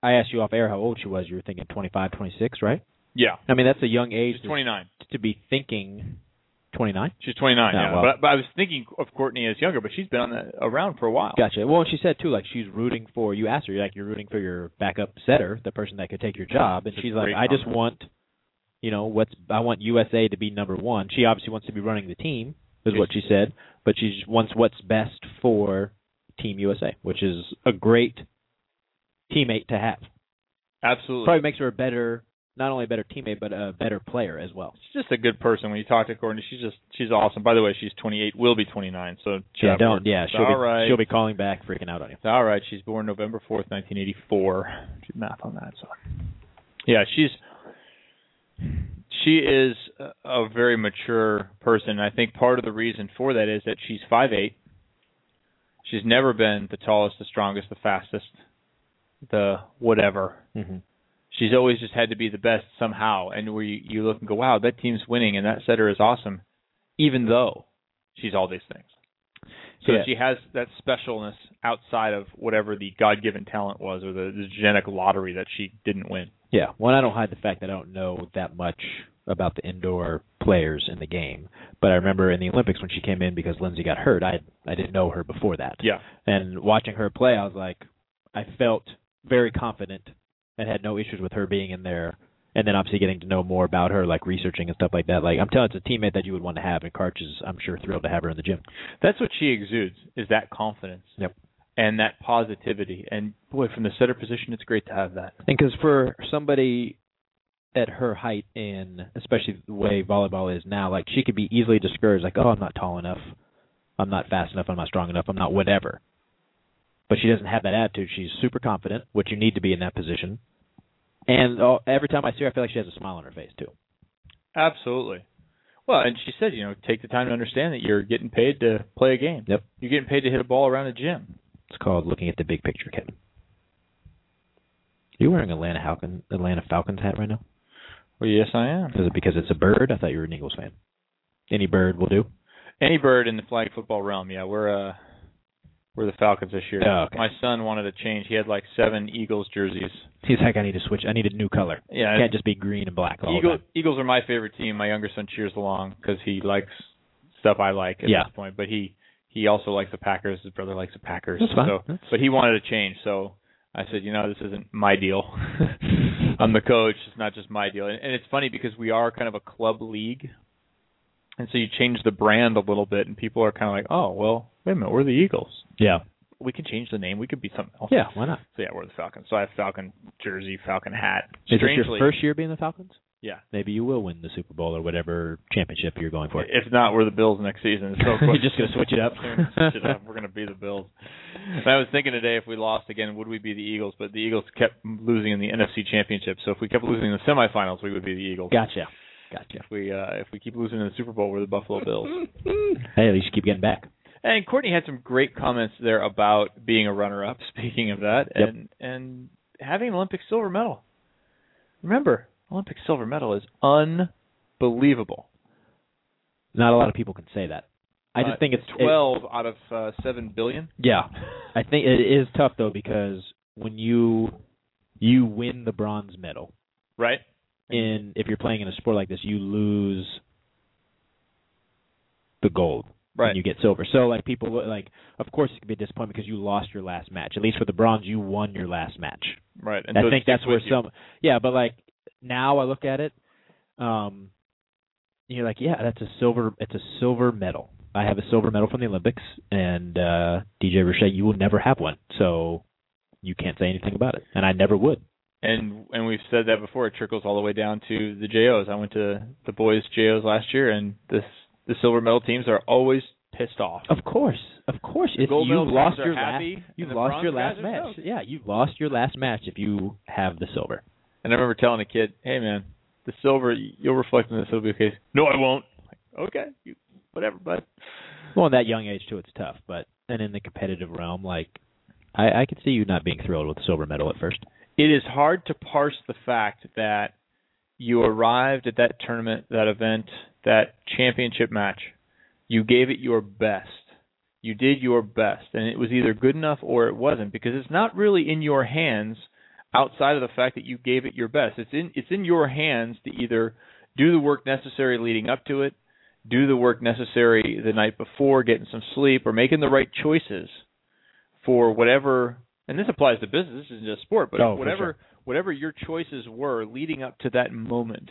I asked you off air how old she was. You were thinking 25, 26, right? yeah, I mean, that's a young age she's to- 29. to be thinking 29. She's 29. Oh, yeah, well. but, but I was thinking of Courtney as younger, but she's been on the, around for a while. Gotcha. Well, she said too, like she's rooting for you. Asked her, you're like you're rooting for your backup setter, the person that could take your job, and That's she's like, I just want, you know, what's I want USA to be number one. She obviously wants to be running the team, is what she said, but she wants what's best for Team USA, which is a great teammate to have. Absolutely. Probably makes her a better, not only a better teammate, but a better player as well. She's just a good person. When you talk to Courtney, she's just she's awesome. By the way, she's 28, will be 29. So Yeah, don't. Yeah, she'll all be right. she'll be calling back, freaking out on you. All right. She's born November 4th, 1984. Do math on that. So yeah, she's she is a very mature person. And I think part of the reason for that is that she's five eight. She's never been the tallest, the strongest, the fastest, the whatever. Mm-hmm. She's always just had to be the best somehow. And where you, you look and go, wow, that team's winning, and that setter is awesome, even though she's all these things. So Yeah. she has that specialness outside of whatever the God-given talent was, or the, the genetic lottery that she didn't win. Yeah. Well, I don't hide the fact that I don't know that much about the indoor players in the game, but I remember in the Olympics when she came in because Lindsey got hurt. I I didn't know her before that. Yeah. And watching her play, I was like, I felt very confident and had no issues with her being in there. And then obviously getting to know more about her, like researching and stuff like that. Like I'm telling, you, it's a teammate that you would want to have, and Karch is, I'm sure, thrilled to have her in the gym. That's what she exudes is that confidence. Yep. And that positivity. And boy, from the setter position, it's great to have that. And because for somebody at her height and especially the way volleyball is now, like she could be easily discouraged, like, oh, I'm not tall enough, I'm not fast enough, I'm not strong enough, I'm not whatever. But she doesn't have that attitude. She's super confident, which you need to be in that position. And uh, every time I see her, I feel like she has a smile on her face too. Absolutely. Well, and she said, you know, take the time to understand that you're getting paid to play a game. Yep. You're getting paid to hit a ball around a gym. It's called looking at the big picture, Kevin. You wearing Atlanta Falcon Atlanta Falcons hat right now? Well, yes, I am. Is it because it's a bird? I thought you were an Eagles fan. Any bird will do. Any bird in the flag football realm, yeah, we're uh we're the Falcons this year. Oh, okay. My son wanted to change. He had like seven Eagles jerseys. He's like, I need to switch. I need a new color. Yeah, it can't just be green and black all the Eagle, time. Eagles are my favorite team. My younger son cheers along because he likes stuff I like at Yeah. this point. But he he also likes the Packers. His brother likes the Packers. That's fine. So, That's- but he wanted to change. So I said, you know, this isn't my deal. I'm the coach. It's not just my deal. And, and it's funny because we are kind of a club league, and so you change the brand a little bit, and people are kind of like, oh, well, wait a minute, we're the Eagles. Yeah. We can change the name. We could be something else. Yeah, why not? So yeah, we're the Falcons. So I have Falcon jersey, Falcon hat. Is this your first year being the Falcons? Yeah. Maybe you will win the Super Bowl or whatever championship you're going for. If not, we're the Bills next season. So You're just gonna switch it up? Switch it up. We're gonna be the Bills. And I was thinking today, if we lost again, would we be the Eagles? But the Eagles kept losing in the NFC Championship. So if we kept losing in the semifinals, we would be the Eagles. Gotcha. Gotcha. If we uh, if we keep losing in the Super Bowl, we're the Buffalo Bills. Hey, at least you keep getting back. And Courtney had some great comments there about being a runner-up. Speaking of that, Yep. and and having an Olympic silver medal. Remember, Olympic silver medal is unbelievable. Not a lot of people can say that. I just Uh, think it's it- twelve out of uh, seven billion. yeah, I think it is tough though because when you you win the bronze medal, Right. In if you're playing in a sport like this, you lose the gold Right. when you get silver. So like people like, of course it could be a disappointment because you lost your last match. At least for the bronze, you won your last match. Right. And I so think that's where you. some yeah, but like now I look at it, um, you're like, yeah, that's a silver. It's a silver medal. I have a silver medal from the Olympics, and uh DJ Roche, you will never have one, so you can't say anything about it, and I never would. And and we've said that before. It trickles all the way down to the JOs. I went to the boys JOs last year, and this the silver medal teams are always pissed off. Of course, of course. The If gold you medal lost your last, you've lost your last match. Yeah, you've lost your last match if you have the silver. And I remember telling a kid, "Hey, man, the silver, you'll reflect on this. It'll be okay." No, I won't. Like, okay, you, whatever, bud. Well, in that young age too, it's tough. But and in the competitive realm, like I, I could see you not being thrilled with the silver medal at first. It is hard to parse the fact that you arrived at that tournament, that event, that championship match. You gave it your best. You did your best, and it was either good enough or it wasn't because it's not really in your hands outside of the fact that you gave it your best. It's in it's in your hands to either do the work necessary leading up to it, do the work necessary the night before, getting some sleep, or making the right choices for whatever. And this applies to business. This isn't just sport, but Oh, whatever sure. whatever your choices were leading up to that moment.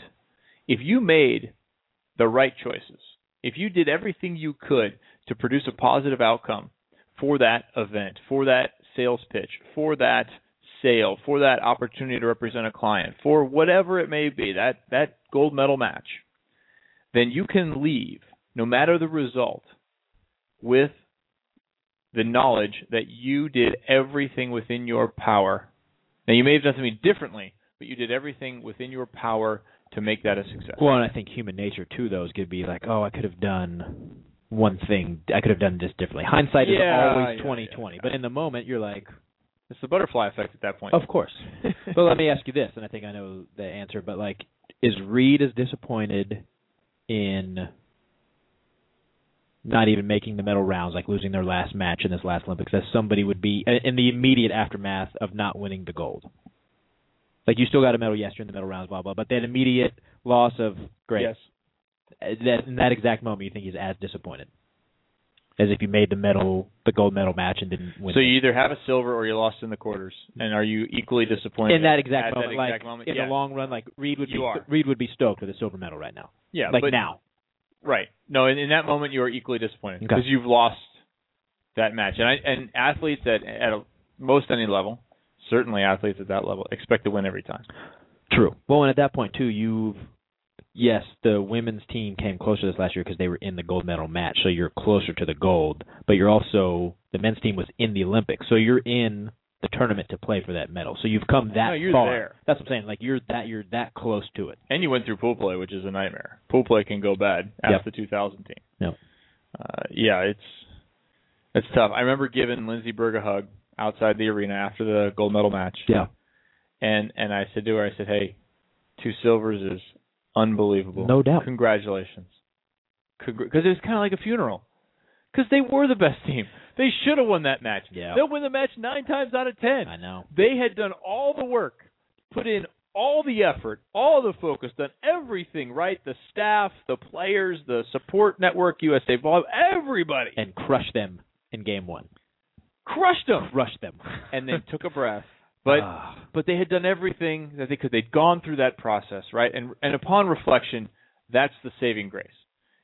If you made the right choices, if you did everything you could to produce a positive outcome for that event, for that sales pitch, for that sale, for that opportunity to represent a client, for whatever it may be, that that gold medal match, then you can leave no matter the result with the knowledge that you did everything within your power. Now you may have done something differently, but you did everything within your power to make that a success. Well, and I think human nature too, though, is going to be like, oh, I could have done one thing. I could have done this differently. Hindsight is Yeah, always yeah, twenty twenty, but in the moment, you're like, It's the butterfly effect at that point. of course. but let me ask you this, and I think I know the answer, but like, is Reid as disappointed in not even making the medal rounds, like losing their last match in this last Olympics, as somebody would be in the immediate aftermath of not winning the gold? Like you still got a medal, yes, you're in the medal rounds, blah blah. But that immediate loss of great, Yes. uh, that in that exact moment, you think he's as disappointed as if you made the medal, the gold medal match, and didn't win. So you either have a silver or you lost in the quarters. And are you equally disappointed in that exact moment, that like exact moment? in yeah. the long run, like Reid would You be are. Reid would be stoked with a silver medal right now. Yeah, like but now. Right. No, in, in that moment you are equally disappointed Okay. because you've lost that match. And I and athletes at at a, most any level, certainly athletes at that level, expect to win every time. True. Well, and at that point too, you've yes, the women's team came closer this last year because they were in the gold medal match, so you're closer to the gold. But you're also the men's team was in the Olympics, so you're in the tournament to play for that medal. So you've come that No, you're far. there. That's what I'm saying. Like you're that you're that close to it. And you went through pool play, which is a nightmare. Pool play can go bad. after Yep. the 2000 team. Yep. Uh, yeah, it's it's tough. I remember giving Lindsey Berg a hug outside the arena after the gold medal match. Yeah. And and I said to her, I said, "Hey, two silvers is unbelievable. No doubt. Congratulations." Because it was kind of like a funeral. Because they were the best team. They should have won that match. Yeah. They'll win the match nine times out of ten. I know. They had done all the work, put in all the effort, all the focus, done everything right. The staff, the players, the support network, USA Volleyball, everybody And crushed them in game one. crushed them, Crushed them. and then took a breath. But Ah. but they had done everything that they could. They'd gone through that process, right? And and upon reflection, that's the saving grace.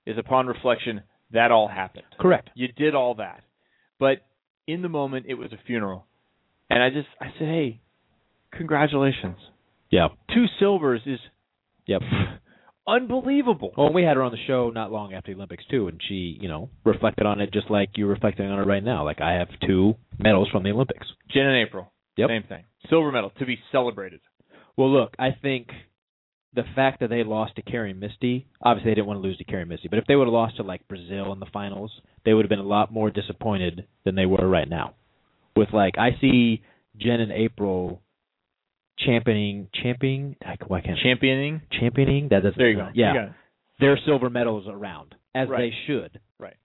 Is upon reflection that all happened. correct. You did all that, but in the moment it was a funeral, and I just I said, hey, congratulations. Yeah. Two silvers is Yep. unbelievable. Well, we had her on the show not long after the Olympics too, and she, you know, reflected on it just like you're reflecting on it right now. Like I have two medals from the Olympics. Jen and April, Yep. same thing. Silver medal to be celebrated. Well, look, I think the fact that they lost to Kerri Misty, obviously they didn't want to lose to Kerri Misty, but if they would have lost to like Brazil in the finals, they would have been a lot more disappointed than they were right now. With like, I see Jen and April championing, championing, why can't Championing. championing? That doesn't. There you go. Yeah, You their silver medals around as Right. they should. Right.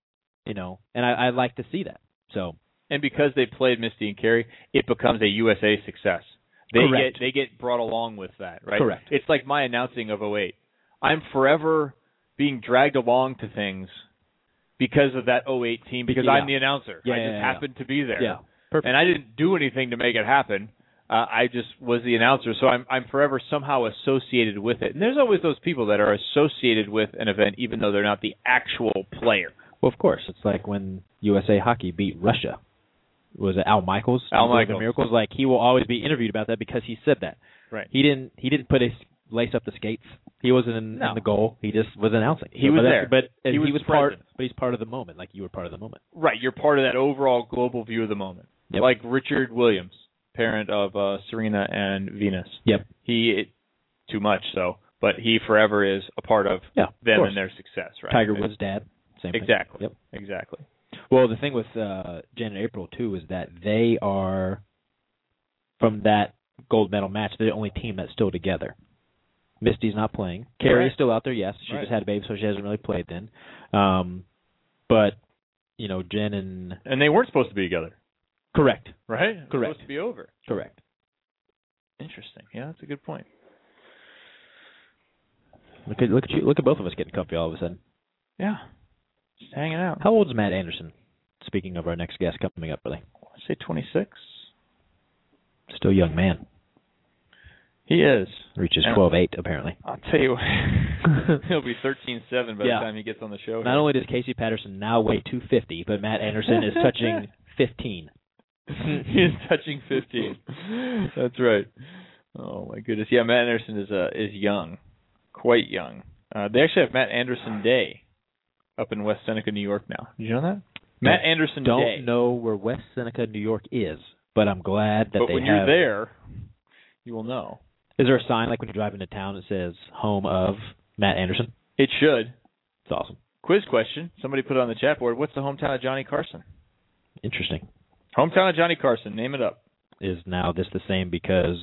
You know, and I, I like to see that. So And because they played Misty and Kerri, it becomes a USA success. They Correct. get they get brought along with that, right? Correct. It's like my announcing of 08. I'm forever being dragged along to things because of that 08 team because Yeah. I'm the announcer. Yeah, I just yeah. happened to be there. yeah, perfect. And I didn't do anything to make it happen. Uh, I just was the announcer, so I'm I'm forever somehow associated with it. And there's always those people that are associated with an event even though they're not the actual player. Well, of course, it's like when USA Hockey beat Russia. Was it Al Michaels? Al Michaels. Miracles. Like he will always be interviewed about that because he said that. Right. He didn't. He didn't put his lace up the skates. He wasn't in, No. in the goal. He just was announcing. He was but there. But He he, was was, part. But he's part of the moment. Like you were part of the moment. Right, you're part of that overall global view of the moment. Yep. Like Richard Williams, parent of uh, Serena and Venus. Yep. He it, too much so, but he forever is a part of Yeah, them course. and their success. Right. Tiger Woods' dad. Same thing. Exactly. Yep. Exactly. Well, the thing with uh, Jen and April too is that they are from that gold medal match. They're the only team that's still together. Misty's not playing. Kerri Right. is still out there. Yes, she Right. just had a baby, so she hasn't really played then. Um, but you know, Jen and And they weren't supposed to be together, correct, right? Correct. Supposed to be over. correct. Interesting. Yeah, that's a good point. Look at look at you. Look at both of us getting comfy all of a sudden. Yeah. Just hanging out. How old is Matt Anderson? Speaking of our next guest coming up, really, I say 26. still a young man. He is. Reaches twelve eight apparently. I'll tell you, he'll be 13-7 by Yeah. the time he gets on the show. Not only does Casey Patterson now weigh 250, but Matt Anderson is touching 15. he is touching 15. That's right. Oh my goodness. Yeah, Matt Anderson is uh, is young, quite young. Uh, they actually have Matt Anderson Day up in West Seneca, New York now. Did you know that? Matt Anderson Don't Day. know where West Seneca, New York is, but I'm glad that but they when have. you're there, you will know. Is there a sign like when you drive into town that says "Home of Matt Anderson"? It should. It's awesome. Quiz question. Somebody put it on the chat board. What's the hometown of Johnny Carson? Interesting. Hometown of Johnny Carson. Name it up. Is now this the same because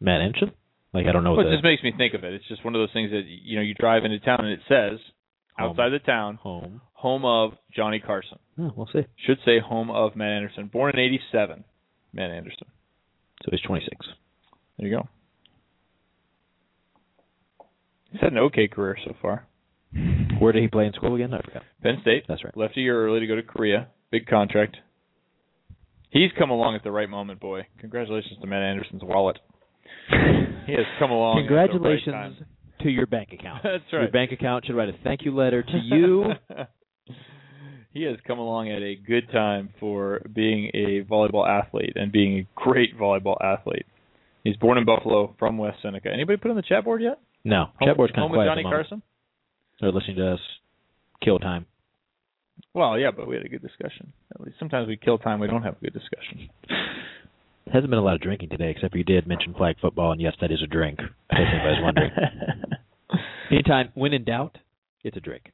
Matt Anderson? Like I don't know. Well, what it the just makes me think of it. It's just one of those things that you know you drive into town and it says Home. outside the town, home. home of Johnny Carson. Oh, we'll see. Should say home of Matt Anderson. Born in '87, Matt Anderson. So he's 26. There you go. He's had an okay career so far. Where did he play in school again? I forgot. Penn State. That's right. Left a year early to go to Korea. Big contract. He's come along at the right moment, boy. Congratulations to Matt Anderson's wallet. He has come along. at the right Congratulations. To your bank account. That's right. Your bank account should write a thank you letter to you. he has come along at a good time for being a volleyball athlete and being a great volleyball athlete. He's born in Buffalo from West Seneca. Anybody put on the chat board yet? no, Home, chatboard's kind home of with quiet. Johnny at the. Carson? They're listening to us kill time. Well, yeah, but we had a good discussion. At least sometimes we kill time. We don't have a good discussion. Hasn't been a lot of drinking today, except you did mention flag football, and yes, that is a drink. In case anybody's wondering. Anytime, when in doubt, it's a drink.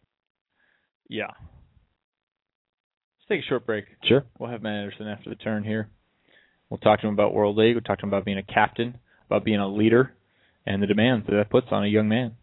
yeah. Let's take a short break. Sure. We'll have Matt Anderson after the turn here. We'll talk to him about World League. We'll talk to him about being a captain, about being a leader, and the demands that that puts on a young man.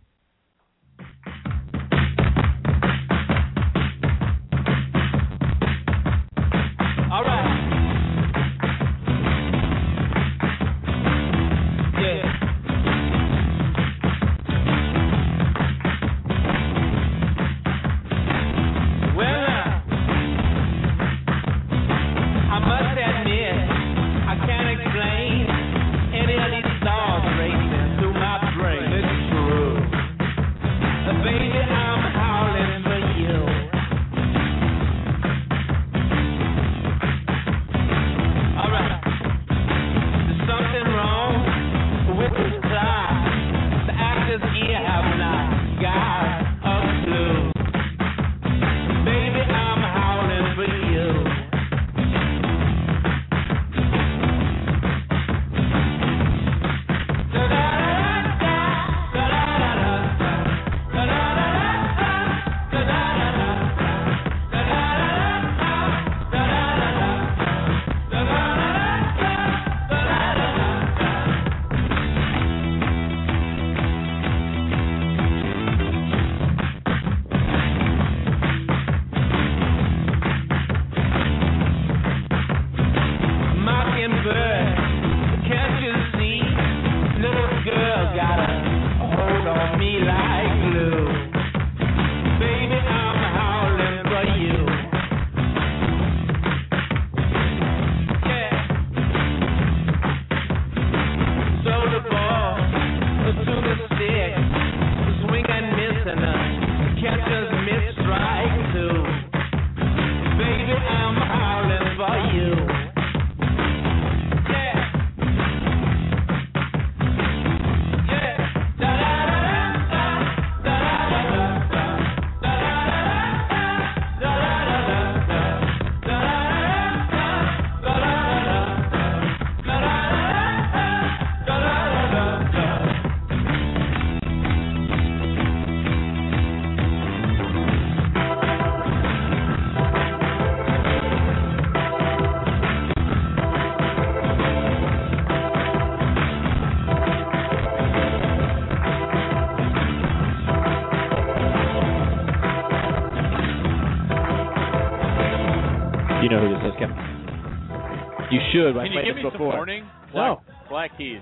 You should. I Can you played give me before. some warning? No. Black, Black Keys.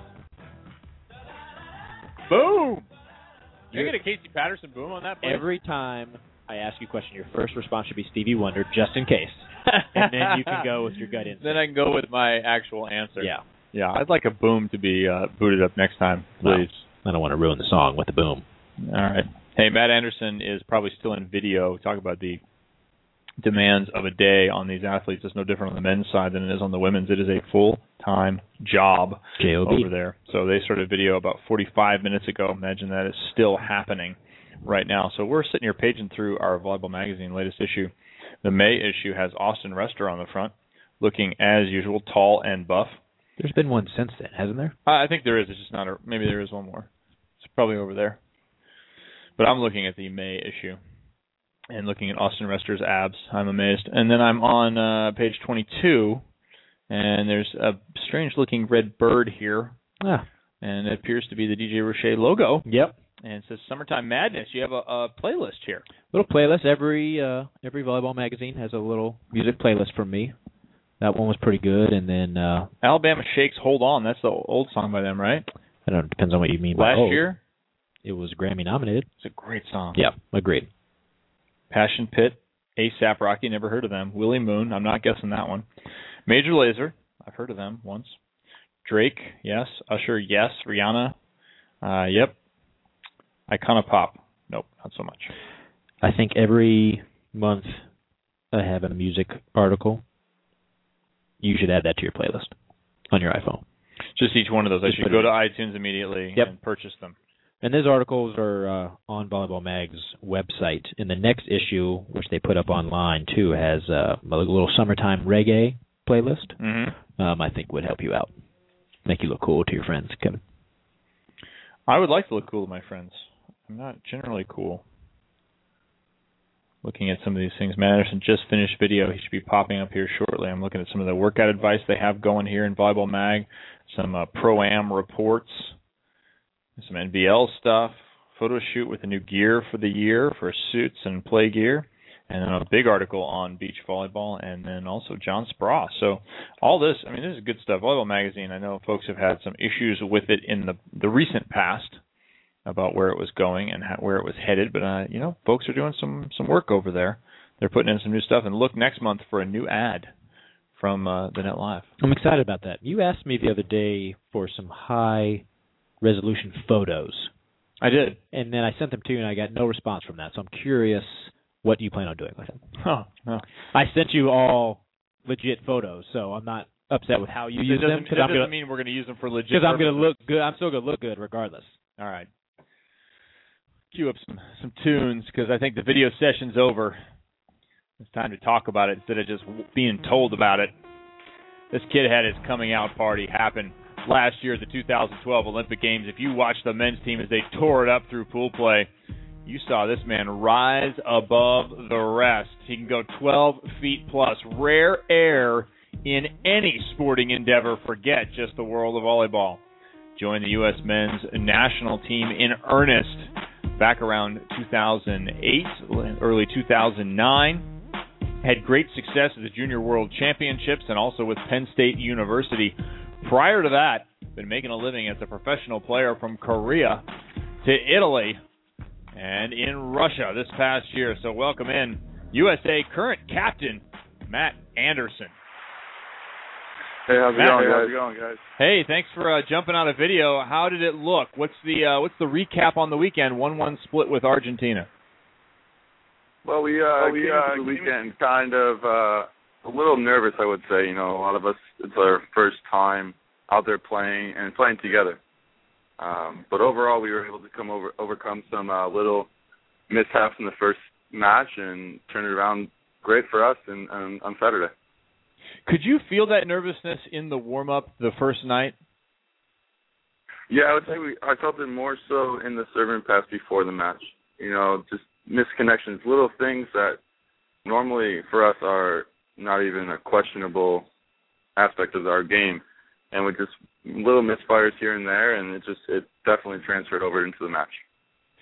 Boom. You You're- get a Casey Patterson boom on that. Play? Every time I ask you a question, your first response should be Stevie Wonder, just in case, and then you can go with your gut instinct. Then I can go with my actual answer. Yeah. Yeah, I'd like a boom to be uh, booted up next time, Well, please. I don't want to ruin the song with the boom. All right. Hey, Matt Anderson is probably still in video. Talk about the demands of a day on these athletes. It's no different on the men's side than it is on the women's. It is a full time job Job. over there. So they started video about 45 minutes ago. Imagine that is still happening right now. So we're sitting here paging through our Volleyball Magazine latest issue. The May issue has Austin Rester on the front, looking as usual tall and buff. There's been one since then, hasn't there? I I think there is. It's just not a. Maybe there is one more. It's probably over there. But I'm looking at the May issue and looking at Austin Rester's abs. I'm amazed. And then I'm on uh, page 22, and there's a strange-looking red bird here, Ah. and it appears to be the DJ Roche logo. Yep. And it says "Summertime Madness." You have a, a playlist here. Little playlist. Every uh, every volleyball magazine has a little music playlist for me. That one was pretty good, and then uh, Alabama Shakes "Hold On." That's the old song by them, right? I don't know. Depends on what you mean by Last year, It was Grammy nominated. it's a great song. Yeah, agreed. Passion Pit, ASAP Rocky, never heard of them. Willie Moon, I'm not guessing that one. Major Lazer, I've heard of them once. Drake, yes. Usher, yes. Rihanna, uh, yep. Icona Pop, nope, not so much. I think every month I have a music article. You should add that to your playlist on your iPhone. Just each one of those. I Just should go to iTunes immediately Yep. and purchase them. And those articles are uh, on Volleyball Mag's website. And the next issue, which they put up online too, has uh, a little summertime reggae playlist. Mm-hmm. Um, I think would help you out, make you look cool to your friends, Kevin. I would like to look cool to my friends. I'm not generally cool. Looking at some of these things, Matt Anderson just finished video. He should be popping up here shortly. I'm looking at some of the workout advice they have going here in Volleyball Mag, some uh, pro am reports, some NVL stuff, photo shoot with the new gear for the year for suits and play gear, and then a big article on beach volleyball, and then also John Speraw. So all this, I mean, this is good stuff. Volleyball Magazine. I know folks have had some issues with it in the the recent past about where it was going and how, where it was headed, but uh, you know, folks are doing some some work over there. They're putting in some new stuff, and look next month for a new ad from uh, the Net Live. I'm excited about that. You asked me the other day for some high resolution photos. I did. And then I sent them to you, and I got no response from that. So I'm curious what you plan on doing with them. No. I sent you all legit photos, so I'm not upset with how you That use them that I'm doesn't gonna mean we're going to use them for legit. because I'm gonna look good. I'm still gonna look good regardless. All right. Cue up some some tunes because I think the video session's over. It's time to talk about it instead of just being told about it. This kid had his coming out party happen last year at the 2012 Olympic Games. If you watched the men's team as they tore it up through pool play, you saw this man rise above the rest. He can go 12 feet plus. Rare air in any sporting endeavor. Forget just the world of volleyball. Joined the U.S. men's national team in earnest back around 2008, early 2009. Had great success at the Junior World Championships and also with Penn State University. Prior to that, been making a living as a professional player from Korea to Italy and in Russia this past year. So welcome in USA current captain Matt Anderson. Hey, how's it Matt, going, guys? how's it going, guys? Hey, thanks for uh, jumping on a video. How did it look? What's the uh, what's the recap on the weekend? One-one split with Argentina. Well, we uh, Well, we, came uh, into the weekend kind of uh, a little nervous, I would say. You know, a lot of us, it's our first time out there playing and playing together. Um, but overall, we were able to come over overcome some uh, little mishaps in the first match and turn it around great for us in, on, on Saturday. Could you feel that nervousness in the warm-up the first night? Yeah, I would say we. I felt it more so in the serving pass before the match. You know, just misconnections, little things that normally for us are not even a questionable aspect of our game, and with just little misfires here and there, and it just it definitely transferred over into the match.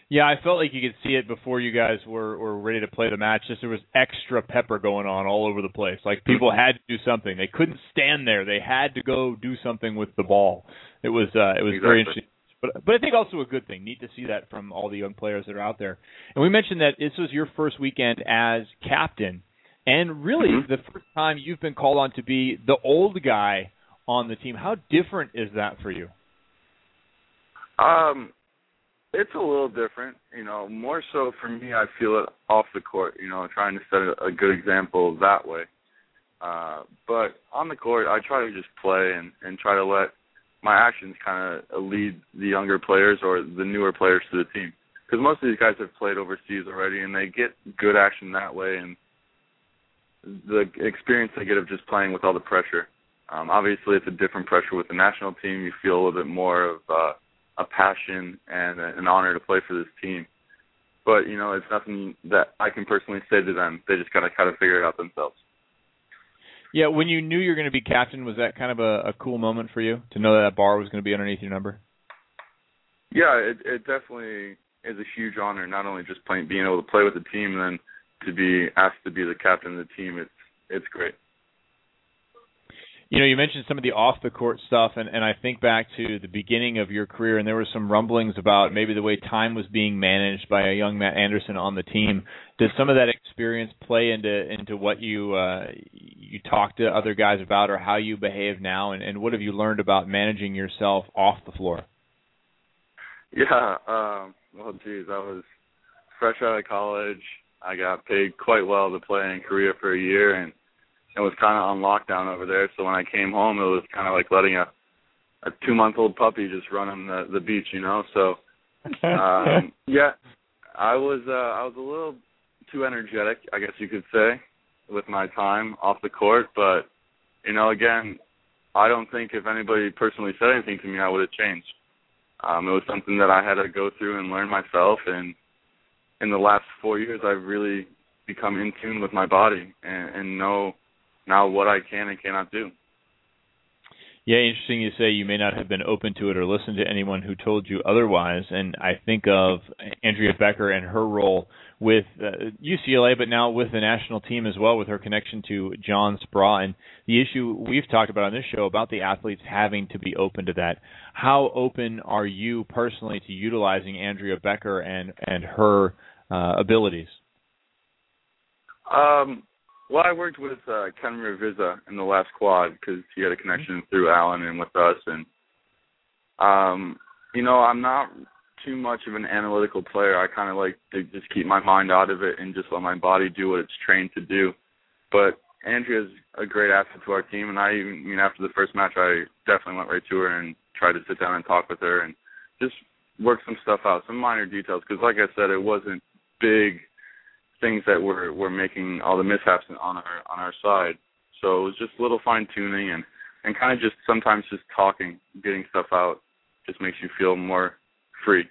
Yeah, I felt like you could see it before you guys were were ready to play the match. Just there was extra pepper going on all over the place. Like people had to do something. They couldn't stand there. They had to go do something with the ball. It was uh, it was very interesting. But but I think also a good thing. Neat to see that from all the young players that are out there. And we mentioned that this was your first weekend as captain, and really Mhm. the first time you've been called on to be the old guy on the team. How different is that for you? Um, it's a little different, you know. More so for me, I feel it off the court. You know, trying to set a, a good example that way. Uh, but on the court, I try to just play and and try to let my actions kind of lead the younger players or the newer players to the team. Because most of these guys have played overseas already, and they get good action that way, and the experience they get of just playing with all the pressure. Um, obviously, it's a different pressure with the national team. You feel a little bit more of uh, a passion and a, an honor to play for this team. But you know, it's nothing that I can personally say to them. They just gotta kind of figure it out themselves. Yeah, when you knew you were going to be captain, was that kind of a, a cool moment for you to know that, that bar was going to be underneath your number? Yeah, it, it definitely is a huge honor. Not only just playing, being able to play with the team, and then to be asked to be the captain of the team. It's it's great. You know, you mentioned some of the off the court stuff, and, and I think back to the beginning of your career, and there were some rumblings about maybe the way time was being managed by a young Matt Anderson on the team. Did some of that experience play into into what you uh, you talk to other guys about, or how you behave now, and, and what have you learned about managing yourself off the floor? Yeah, um, well, geez, I was fresh out of college. I got paid quite well to play in Korea for a year, and it was kind of on lockdown over there. So when I came home, it was kind of like letting a a two month old puppy just run on the the beach, you know. So um, yeah, I was uh, I was a little too energetic, I guess you could say, with my time off the court. But you know, again, I don't think if anybody personally said anything to me, I would have changed. Um, it was something that I had to go through and learn myself. And in the last four years, I've really become in tune with my body and, and know now what I can and cannot do. Yeah, interesting you say you may not have been open to it or listened to anyone who told you otherwise. And I think of Andrea Becker and her role with uh, UCLA, but now with the national team as well, with her connection to John Speraw. And the issue we've talked about on this show about the athletes having to be open to that. How open are you personally to utilizing Andrea Becker and and her uh, abilities? Um, well, I worked with uh, Ken Ravizza in the last quad because he had a connection through Alan and with us, and um, you know, I'm not too much of an analytical player. I kind of like to just keep my mind out of it and just let my body do what it's trained to do. But Andrea's a great asset to our team, and I even, I mean, after the first match, I definitely went right to her and tried to sit down and talk with her and just work some stuff out, some minor details. Because, like I said, it wasn't big things that were were making all the mishaps on our on our side. So it was just little fine tuning and and kind of just sometimes just talking, getting stuff out, just makes you feel more free.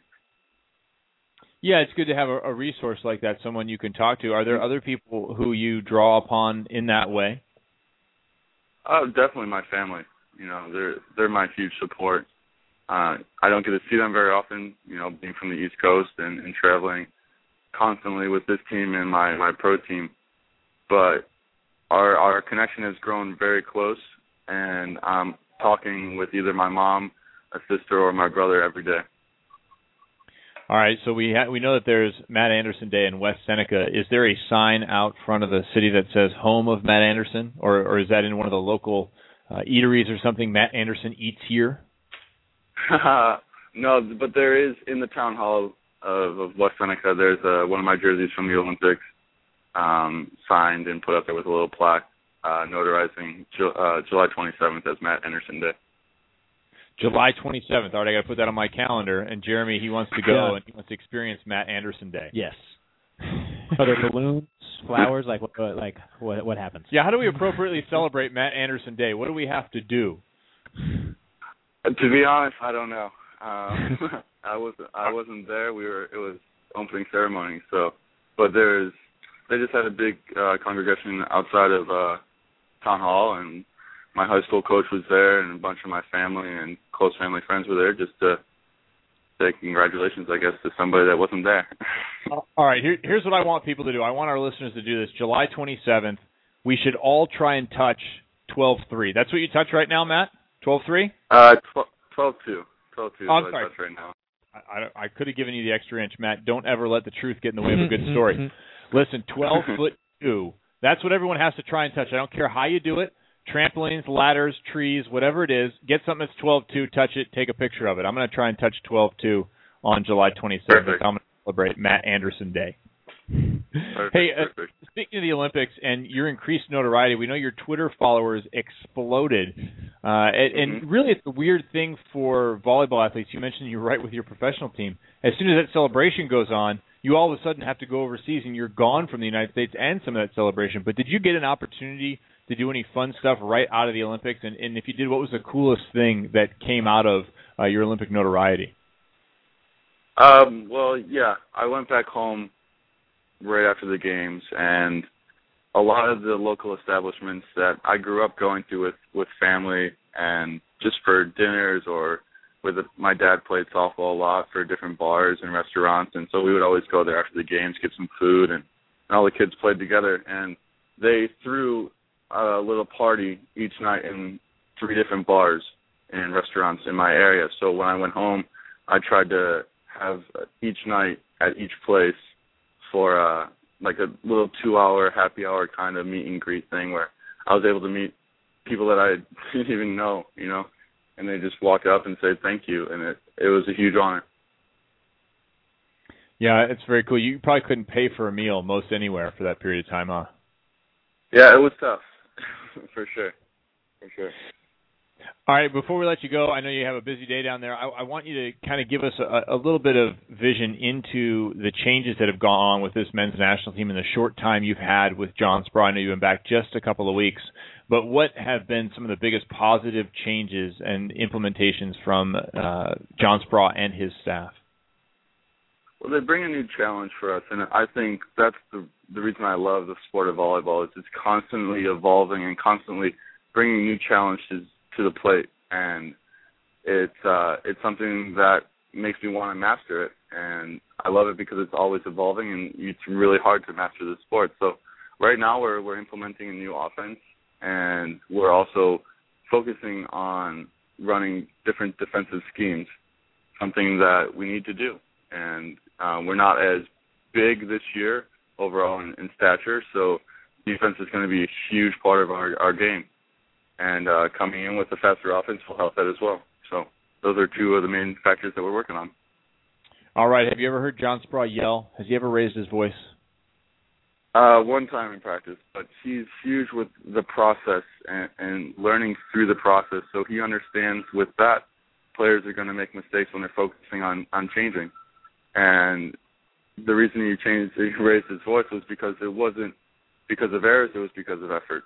Yeah, it's good to have a, a resource like that, someone you can talk to. Are there other people who you draw upon in that way? Uh, definitely my family. You know, they're they're my huge support. Uh, I don't get to see them very often. You know, being from the East Coast and, and traveling constantly with this team and my my pro team, but our our connection has grown very close, and I'm talking with either my mom, a sister, or my brother every day. All right, so we ha- we know that there's Matt Anderson Day in West Seneca. Is there a sign out front of the city that says "Home of Matt Anderson," or or is that in one of the local uh, eateries or something? Matt Anderson eats here. no, but there is in the town hall of, of West Seneca. There's uh, one of my jerseys from the Olympics, um, signed and put up there with a little plaque uh, notarizing Ju- uh, July 27th as Matt Anderson Day. July 27th. All right, I got to put that on my calendar. And Jeremy, he wants to go Yeah. and he wants to experience Matt Anderson Day. Yes. Are there balloons, flowers? Like what? what- Like what? What happens? Yeah, how do we appropriately celebrate Matt Anderson Day? What do we have to do? To be honest, I don't know. Um, I wasn't. I wasn't there. We were it was opening ceremony, so but there's they just had a big uh, congregation outside of uh, town hall, and my high school coach was there, and a bunch of my family and close family friends were there just to say congratulations, I guess, to somebody that wasn't there. All right, here, here's what I want people to do. I want our listeners to do this. July 27th, we should all try and touch 12-3. That's what you touch right now, Matt? 12-3? Uh, 12 2. 12 2 Oh, I'm sorry. I right now. I, I, I could have given you the extra inch, Matt. Don't ever let the truth get in the way of a good story. Listen, 12 foot two. That's what everyone has to try and touch. I don't care how you do it. Trampolines, ladders, trees, whatever it is. Get something that's 12 2, touch it, take a picture of it. I'm going to try and touch 12 2 on July 27th. Perfect. I'm going to celebrate Matt Anderson Day. Hey, uh. Speaking of the Olympics and your increased notoriety, we know your Twitter followers exploded, uh, and, and really it's a weird thing for volleyball athletes. You mentioned you're right with your professional team. As soon as that celebration goes on, you all of a sudden have to go overseas, and you're gone from the United States and some of that celebration. But did you get an opportunity to do any fun stuff right out of the Olympics? And, and if you did, what was the coolest thing that came out of uh, your Olympic notoriety? Um, well, yeah, I went back home right after the games, and a lot of the local establishments that I grew up going to with with family and just for dinners or with my dad played softball a lot for different bars and restaurants, and so we would always go there after the games, get some food, and, and all the kids played together, and they threw a little party each night in three different bars and restaurants in my area. So when I went home, I tried to have each night at each place for uh like a little two hour happy hour kind of meet and greet thing where I was able to meet people that I didn't even know, you know, and they just walk up and say thank you and it it was a huge honor. Yeah, it's very cool. You probably couldn't pay for a meal most anywhere for that period of time, huh? Yeah, it was tough. for sure. For sure. All right, before we let you go, I know you have a busy day down there. I, I want you to kind of give us a, a little bit of vision into the changes that have gone on with this men's national team in the short time you've had with John Speraw. I know you've been back just a couple of weeks, but what have been some of the biggest positive changes and implementations from uh, John Speraw and his staff? Well, they bring a new challenge for us, and I think that's the the reason I love the sport of volleyball. Is it's constantly evolving and constantly bringing new challenges to the plate, and it's uh, it's something that makes me want to master it, and I love it because it's always evolving, and it's really hard to master the sport. So right now we're we're implementing a new offense, and we're also focusing on running different defensive schemes, something that we need to do, and uh, we're not as big this year overall in, in stature, so defense is going to be a huge part of our our game and uh, coming in with a faster offense will help that as well. So those are two of the main factors that we're working on. All right. Have you ever heard John Speraw yell? Has he ever raised his voice? Uh, one time in practice, but he's huge with the process and, and learning through the process. So he understands with that players are going to make mistakes when they're focusing on on changing. And the reason he changed, he raised his voice was because it wasn't because of errors; it was because of effort.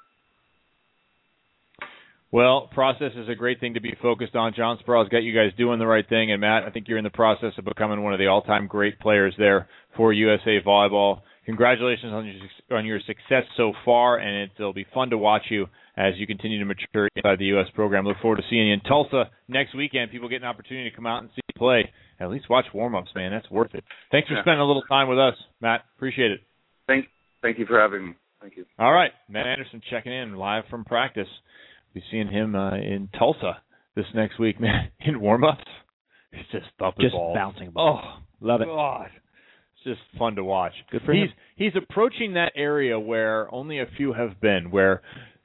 Well, process is a great thing to be focused on. John Speraw's got you guys doing the right thing, and Matt, I think you're in the process of becoming one of the all-time great players there for USA Volleyball. Congratulations on your on your success so far, and it'll be fun to watch you as you continue to mature inside the U.S. program. Look forward to seeing you in Tulsa next weekend. People get an opportunity to come out and see you play. At least watch warm-ups, man. That's worth it. Thanks for Yeah. spending a little time with us, Matt. Appreciate it. Thank thank you for having me. Thank you. All right, Matt Anderson checking in live from practice. Be seeing him uh, in Tulsa this next week, man. In warm-ups, he's just thumping Just balls. bouncing balls. Oh, Love it. God, it's just fun to watch. Good for he's him. he's approaching that area where only a few have been, where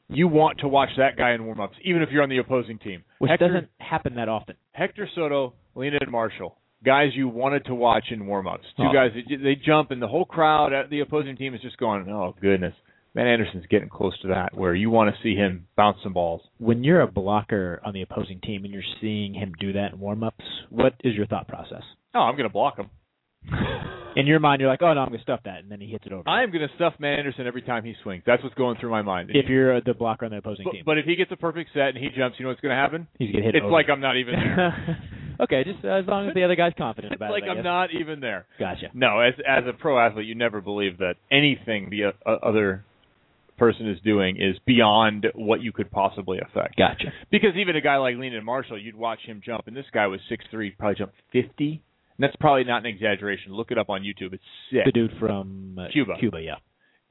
you want to watch that guy in warm-ups, even if you're on the opposing team. Which Hector, doesn't happen that often. Hector Soto, Leonel Marshall, guys you wanted to watch in warm-ups. Two Oh. guys they jump, and the whole crowd at the opposing team is just going, "Oh goodness." Matt Anderson's getting close to that, where you want to see him bounce some balls. When you're a blocker on the opposing team and you're seeing him do that in warm-ups, what is your thought process? Oh, I'm going to block him. In your mind, you're like, "Oh no, I'm going to stuff that," and then he hits it over. I am going to stuff Matt Anderson every time he swings. That's what's going through my mind. if you're uh, the blocker on the opposing but, team, but if he gets a perfect set and he jumps, you know what's going to happen? he's going to hit. it. It's over. like I'm not even there. okay, just uh, as long as the other guy's confident it's about like it. I I'm not even there. Gotcha. No, as as a pro athlete, you never believe that anything the uh, other person is doing is beyond what you could possibly affect. Gotcha. Because even a guy like Leonel Marshall, you'd watch him jump, and this guy was six three, probably jumped fifty And that's probably not an exaggeration. Look it up on YouTube. It's sick. The dude from uh, Cuba. Cuba, yeah.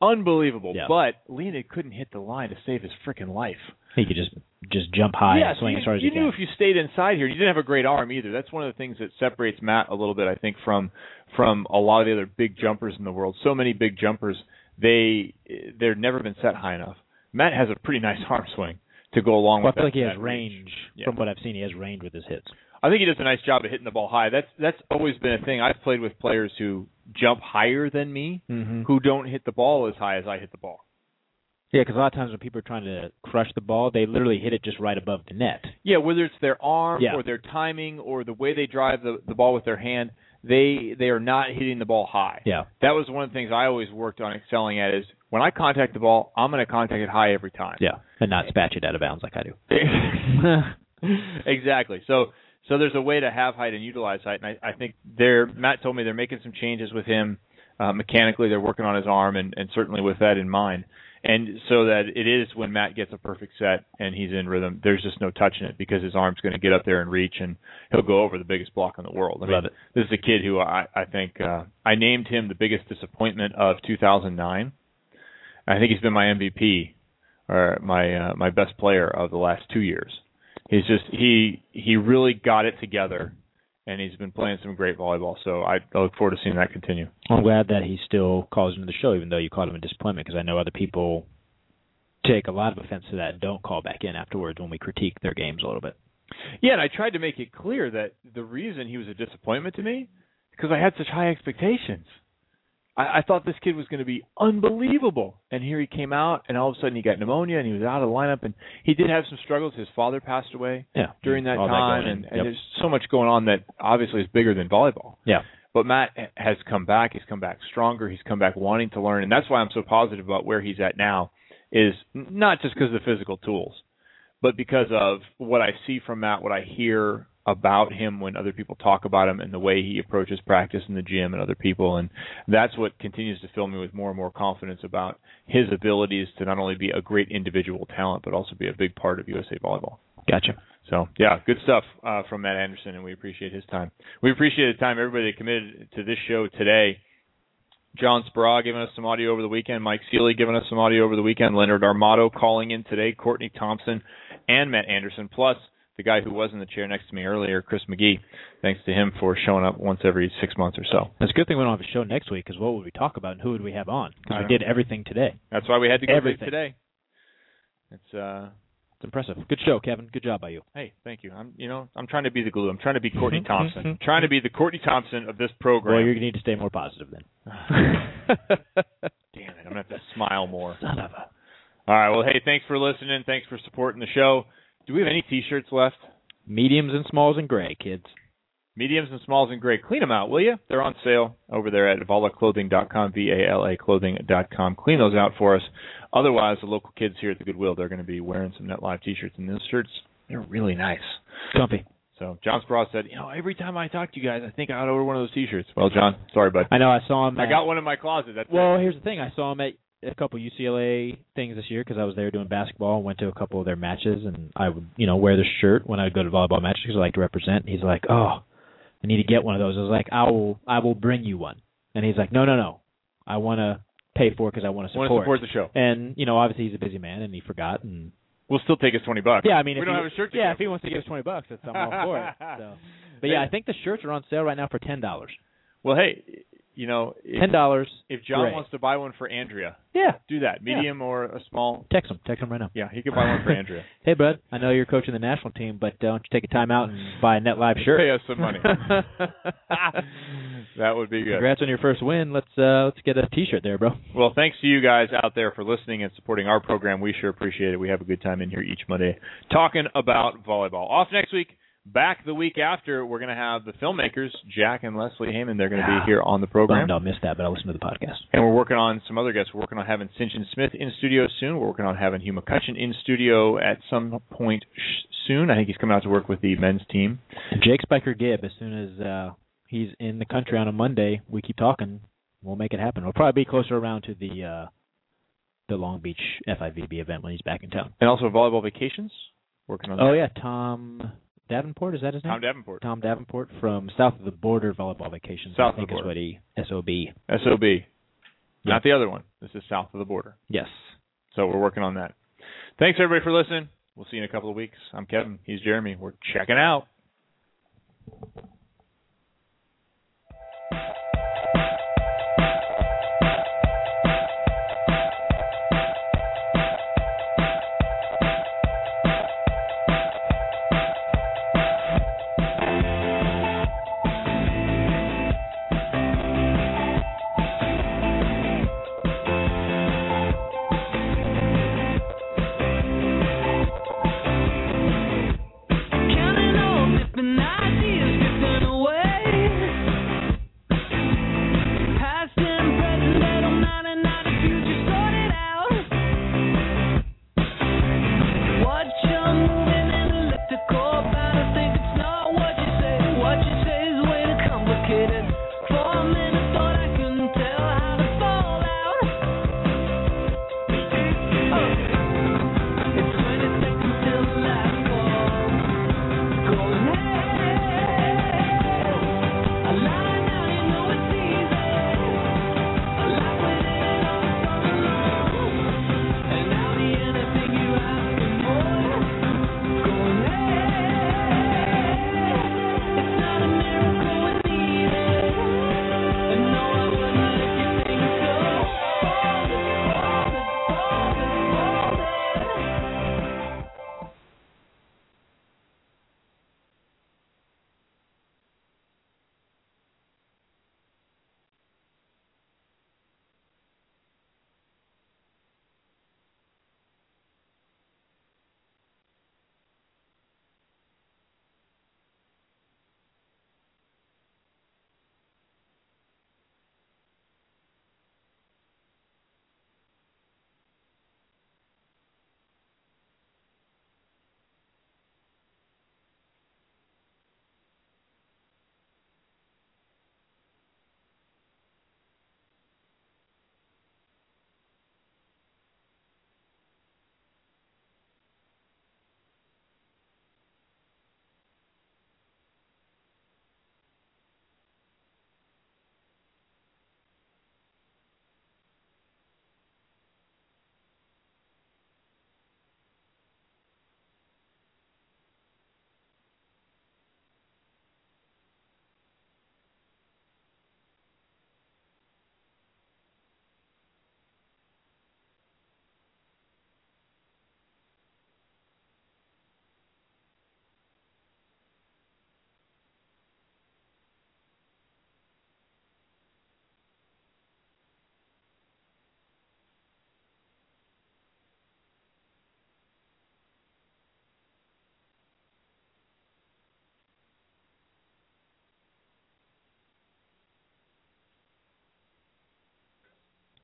Unbelievable. Yeah. But Leonel couldn't hit the line to save his freaking life. He could just just jump high yeah, and swing you, as hard as you he knew if you stayed inside here, you didn't have a great arm either. That's one of the things that separates Matt a little bit, I think, from from a lot of the other big jumpers in the world. So many big jumpers, they they're never been set high enough. Matt has a pretty nice arm swing to go along Well, I feel that, like he has that range. Yeah. From what I've seen, he has range with his hits. I think he does a nice job of hitting the ball high. That's that's always been a thing. I've played with players who jump higher than me, Mm-hmm. who don't hit the ball as high as I hit the ball. Yeah, because a lot of times when people are trying to crush the ball, they literally hit it just right above the net. Yeah, whether it's their arm Yeah. or their timing or the way they drive the the ball with their hand, they they are not hitting the ball high. Yeah. That was one of the things I always worked on excelling at is when I contact the ball, I'm going to contact it high every time. Yeah, and not spatch it out of bounds like I do. exactly. So so there's a way to have height and utilize height, and I, I think they're Matt told me they're making some changes with him uh, mechanically. They're working on his arm, and, and certainly with that in mind, and so that it is when Matt gets a perfect set and he's in rhythm. There's just no touching it because his arm's going to get up there and reach, and he'll go over the biggest block in the world. I mean, Love it. This is a kid who I, I think uh, I named him the biggest disappointment of 2009. I think he's been my MVP or my uh, my best player of the last two years. He's just he he really got it together, and he's been playing some great volleyball. So I, I look forward to seeing that continue. I'm glad that he still calls into the show, even though you called him a disappointment, because I know other people take a lot of offense to that and don't call back in afterwards when we critique their games a little bit. Yeah, and I tried to make it clear that the reason he was a disappointment to me because I had such high expectations. I, I thought this kid was going to be unbelievable, and here he came out, and all of a sudden he got pneumonia, and he was out of the lineup, and he did have some struggles. His father passed away Yeah, during that oh, all time, going and, in. and there's so much going on that obviously is bigger than volleyball. Yeah. But Matt has come back. He's come back stronger. He's come back wanting to learn, and that's why I'm so positive about where he's at now. Is not just because of the physical tools, but because of what I see from Matt, what I hear about him when other people talk about him, and the way he approaches practice in the gym and other people, and that's what continues to fill me with more and more confidence about his abilities to not only be a great individual talent, but also be a big part of USA volleyball. Gotcha. So yeah, good stuff uh, from Matt Anderson, and we appreciate his time. We appreciate the time everybody that committed to this show today. John Speraw giving us some audio over the weekend, Mike Sealy giving us some audio over the weekend, Leonard Armato calling in today, Courtney Thompson, and Matt Anderson, plus the guy who was in the chair next to me earlier, Chris McGee. Thanks to him for showing up once every six months or so. It's a good thing we don't have a show next week, because what would we talk about and who would we have on? Because we did everything today. That's why we had to go Everything. today. It's uh It's impressive. Good show, Kevin. Good job by you. hey, thank you. I'm you know, I'm trying to be the glue. I'm trying to be Courtney Thompson. I'm trying to be the Courtney Thompson of this program. Well, you need to stay more positive then. Damn it, I'm gonna have to smile more. Son of a. All right. Well, hey, thanks for listening. Thanks for supporting the show. Do we have any T-shirts left? Mediums and smalls and gray, kids. Mediums and smalls in gray. Clean them out, will you? They're on sale over there at valaclothing.com, V-A-L-A clothing.com. Clean those out for us. Otherwise, the local kids here at the Goodwill, they're going to be wearing some Net Live T-shirts, and those shirts, they're really nice. Comfy. So John Speraw said, you know, every time I talk to you guys, I think I ought to order one of those T-shirts. Well, John, sorry, bud. I know I saw him. I got one in my closet. That's Well, it. here's the thing. I saw him at a couple UCLA things this year because I was there doing basketball and went to a couple of their matches, and I would, you know, wear the shirt when I would go to volleyball matches because I like to represent. And He's like, "Oh, I need to get one of those." I was like, "I will, I will bring you one," and he's like, "No, no, no, I want to pay for it because I want to Want support." to support the show. And you know, obviously he's a busy man and he forgot. And We'll still take his twenty bucks. yeah, I mean, we if don't he, have a shirt. To yeah, if he wants to give us twenty bucks, that's I'm all for it. So, but yeah, I think the shirts are on sale right now for ten dollars. Well, hey, you know, if, Ten dollars. if John wants to buy one for Andrea, Yeah, do that. Medium or a small. text him. Text him right now. Yeah, he could buy one for Andrea. Hey, bud, I know you're coaching the national team, but uh, don't you take a time out and buy a Net Live shirt? Pay us some money. that would be good. Congrats on your first win. Let's uh let's get a T-shirt there, bro. Well, thanks to you guys out there for listening and supporting our program. We sure appreciate it. We have a good time in here each Monday talking about volleyball. Off next week. Back the week after, we're going to have the filmmakers, Jack and Leslie Heyman. They're going to be here on the program. Bummed I'll miss that, but I'll listen to the podcast. And we're working on some other guests. We're working on having Sinjin Smith in studio soon. We're working on having Hugh McCutcheon in studio at some point sh- soon. I think he's coming out to work with the men's team. Jake Spiker Gibb, as soon as uh he's in the country on a Monday, we keep talking. We'll make it happen. We'll probably be closer around to the uh the Long Beach FIVB event when he's back in town. And also volleyball vacations. Working on Oh that. yeah, Tom Davenport. Is that his name? Tom Davenport. Tom Davenport from South of the Border Volleyball Vacations. South I think of the is what he SOB. SOB. Not the other one. This is south of the border. Yes. So we're working on that. Thanks everybody for listening. We'll see you in a couple of weeks. I'm Kevin. He's Jeremy. We're checking out.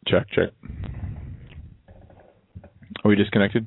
Check, check. Are we disconnected?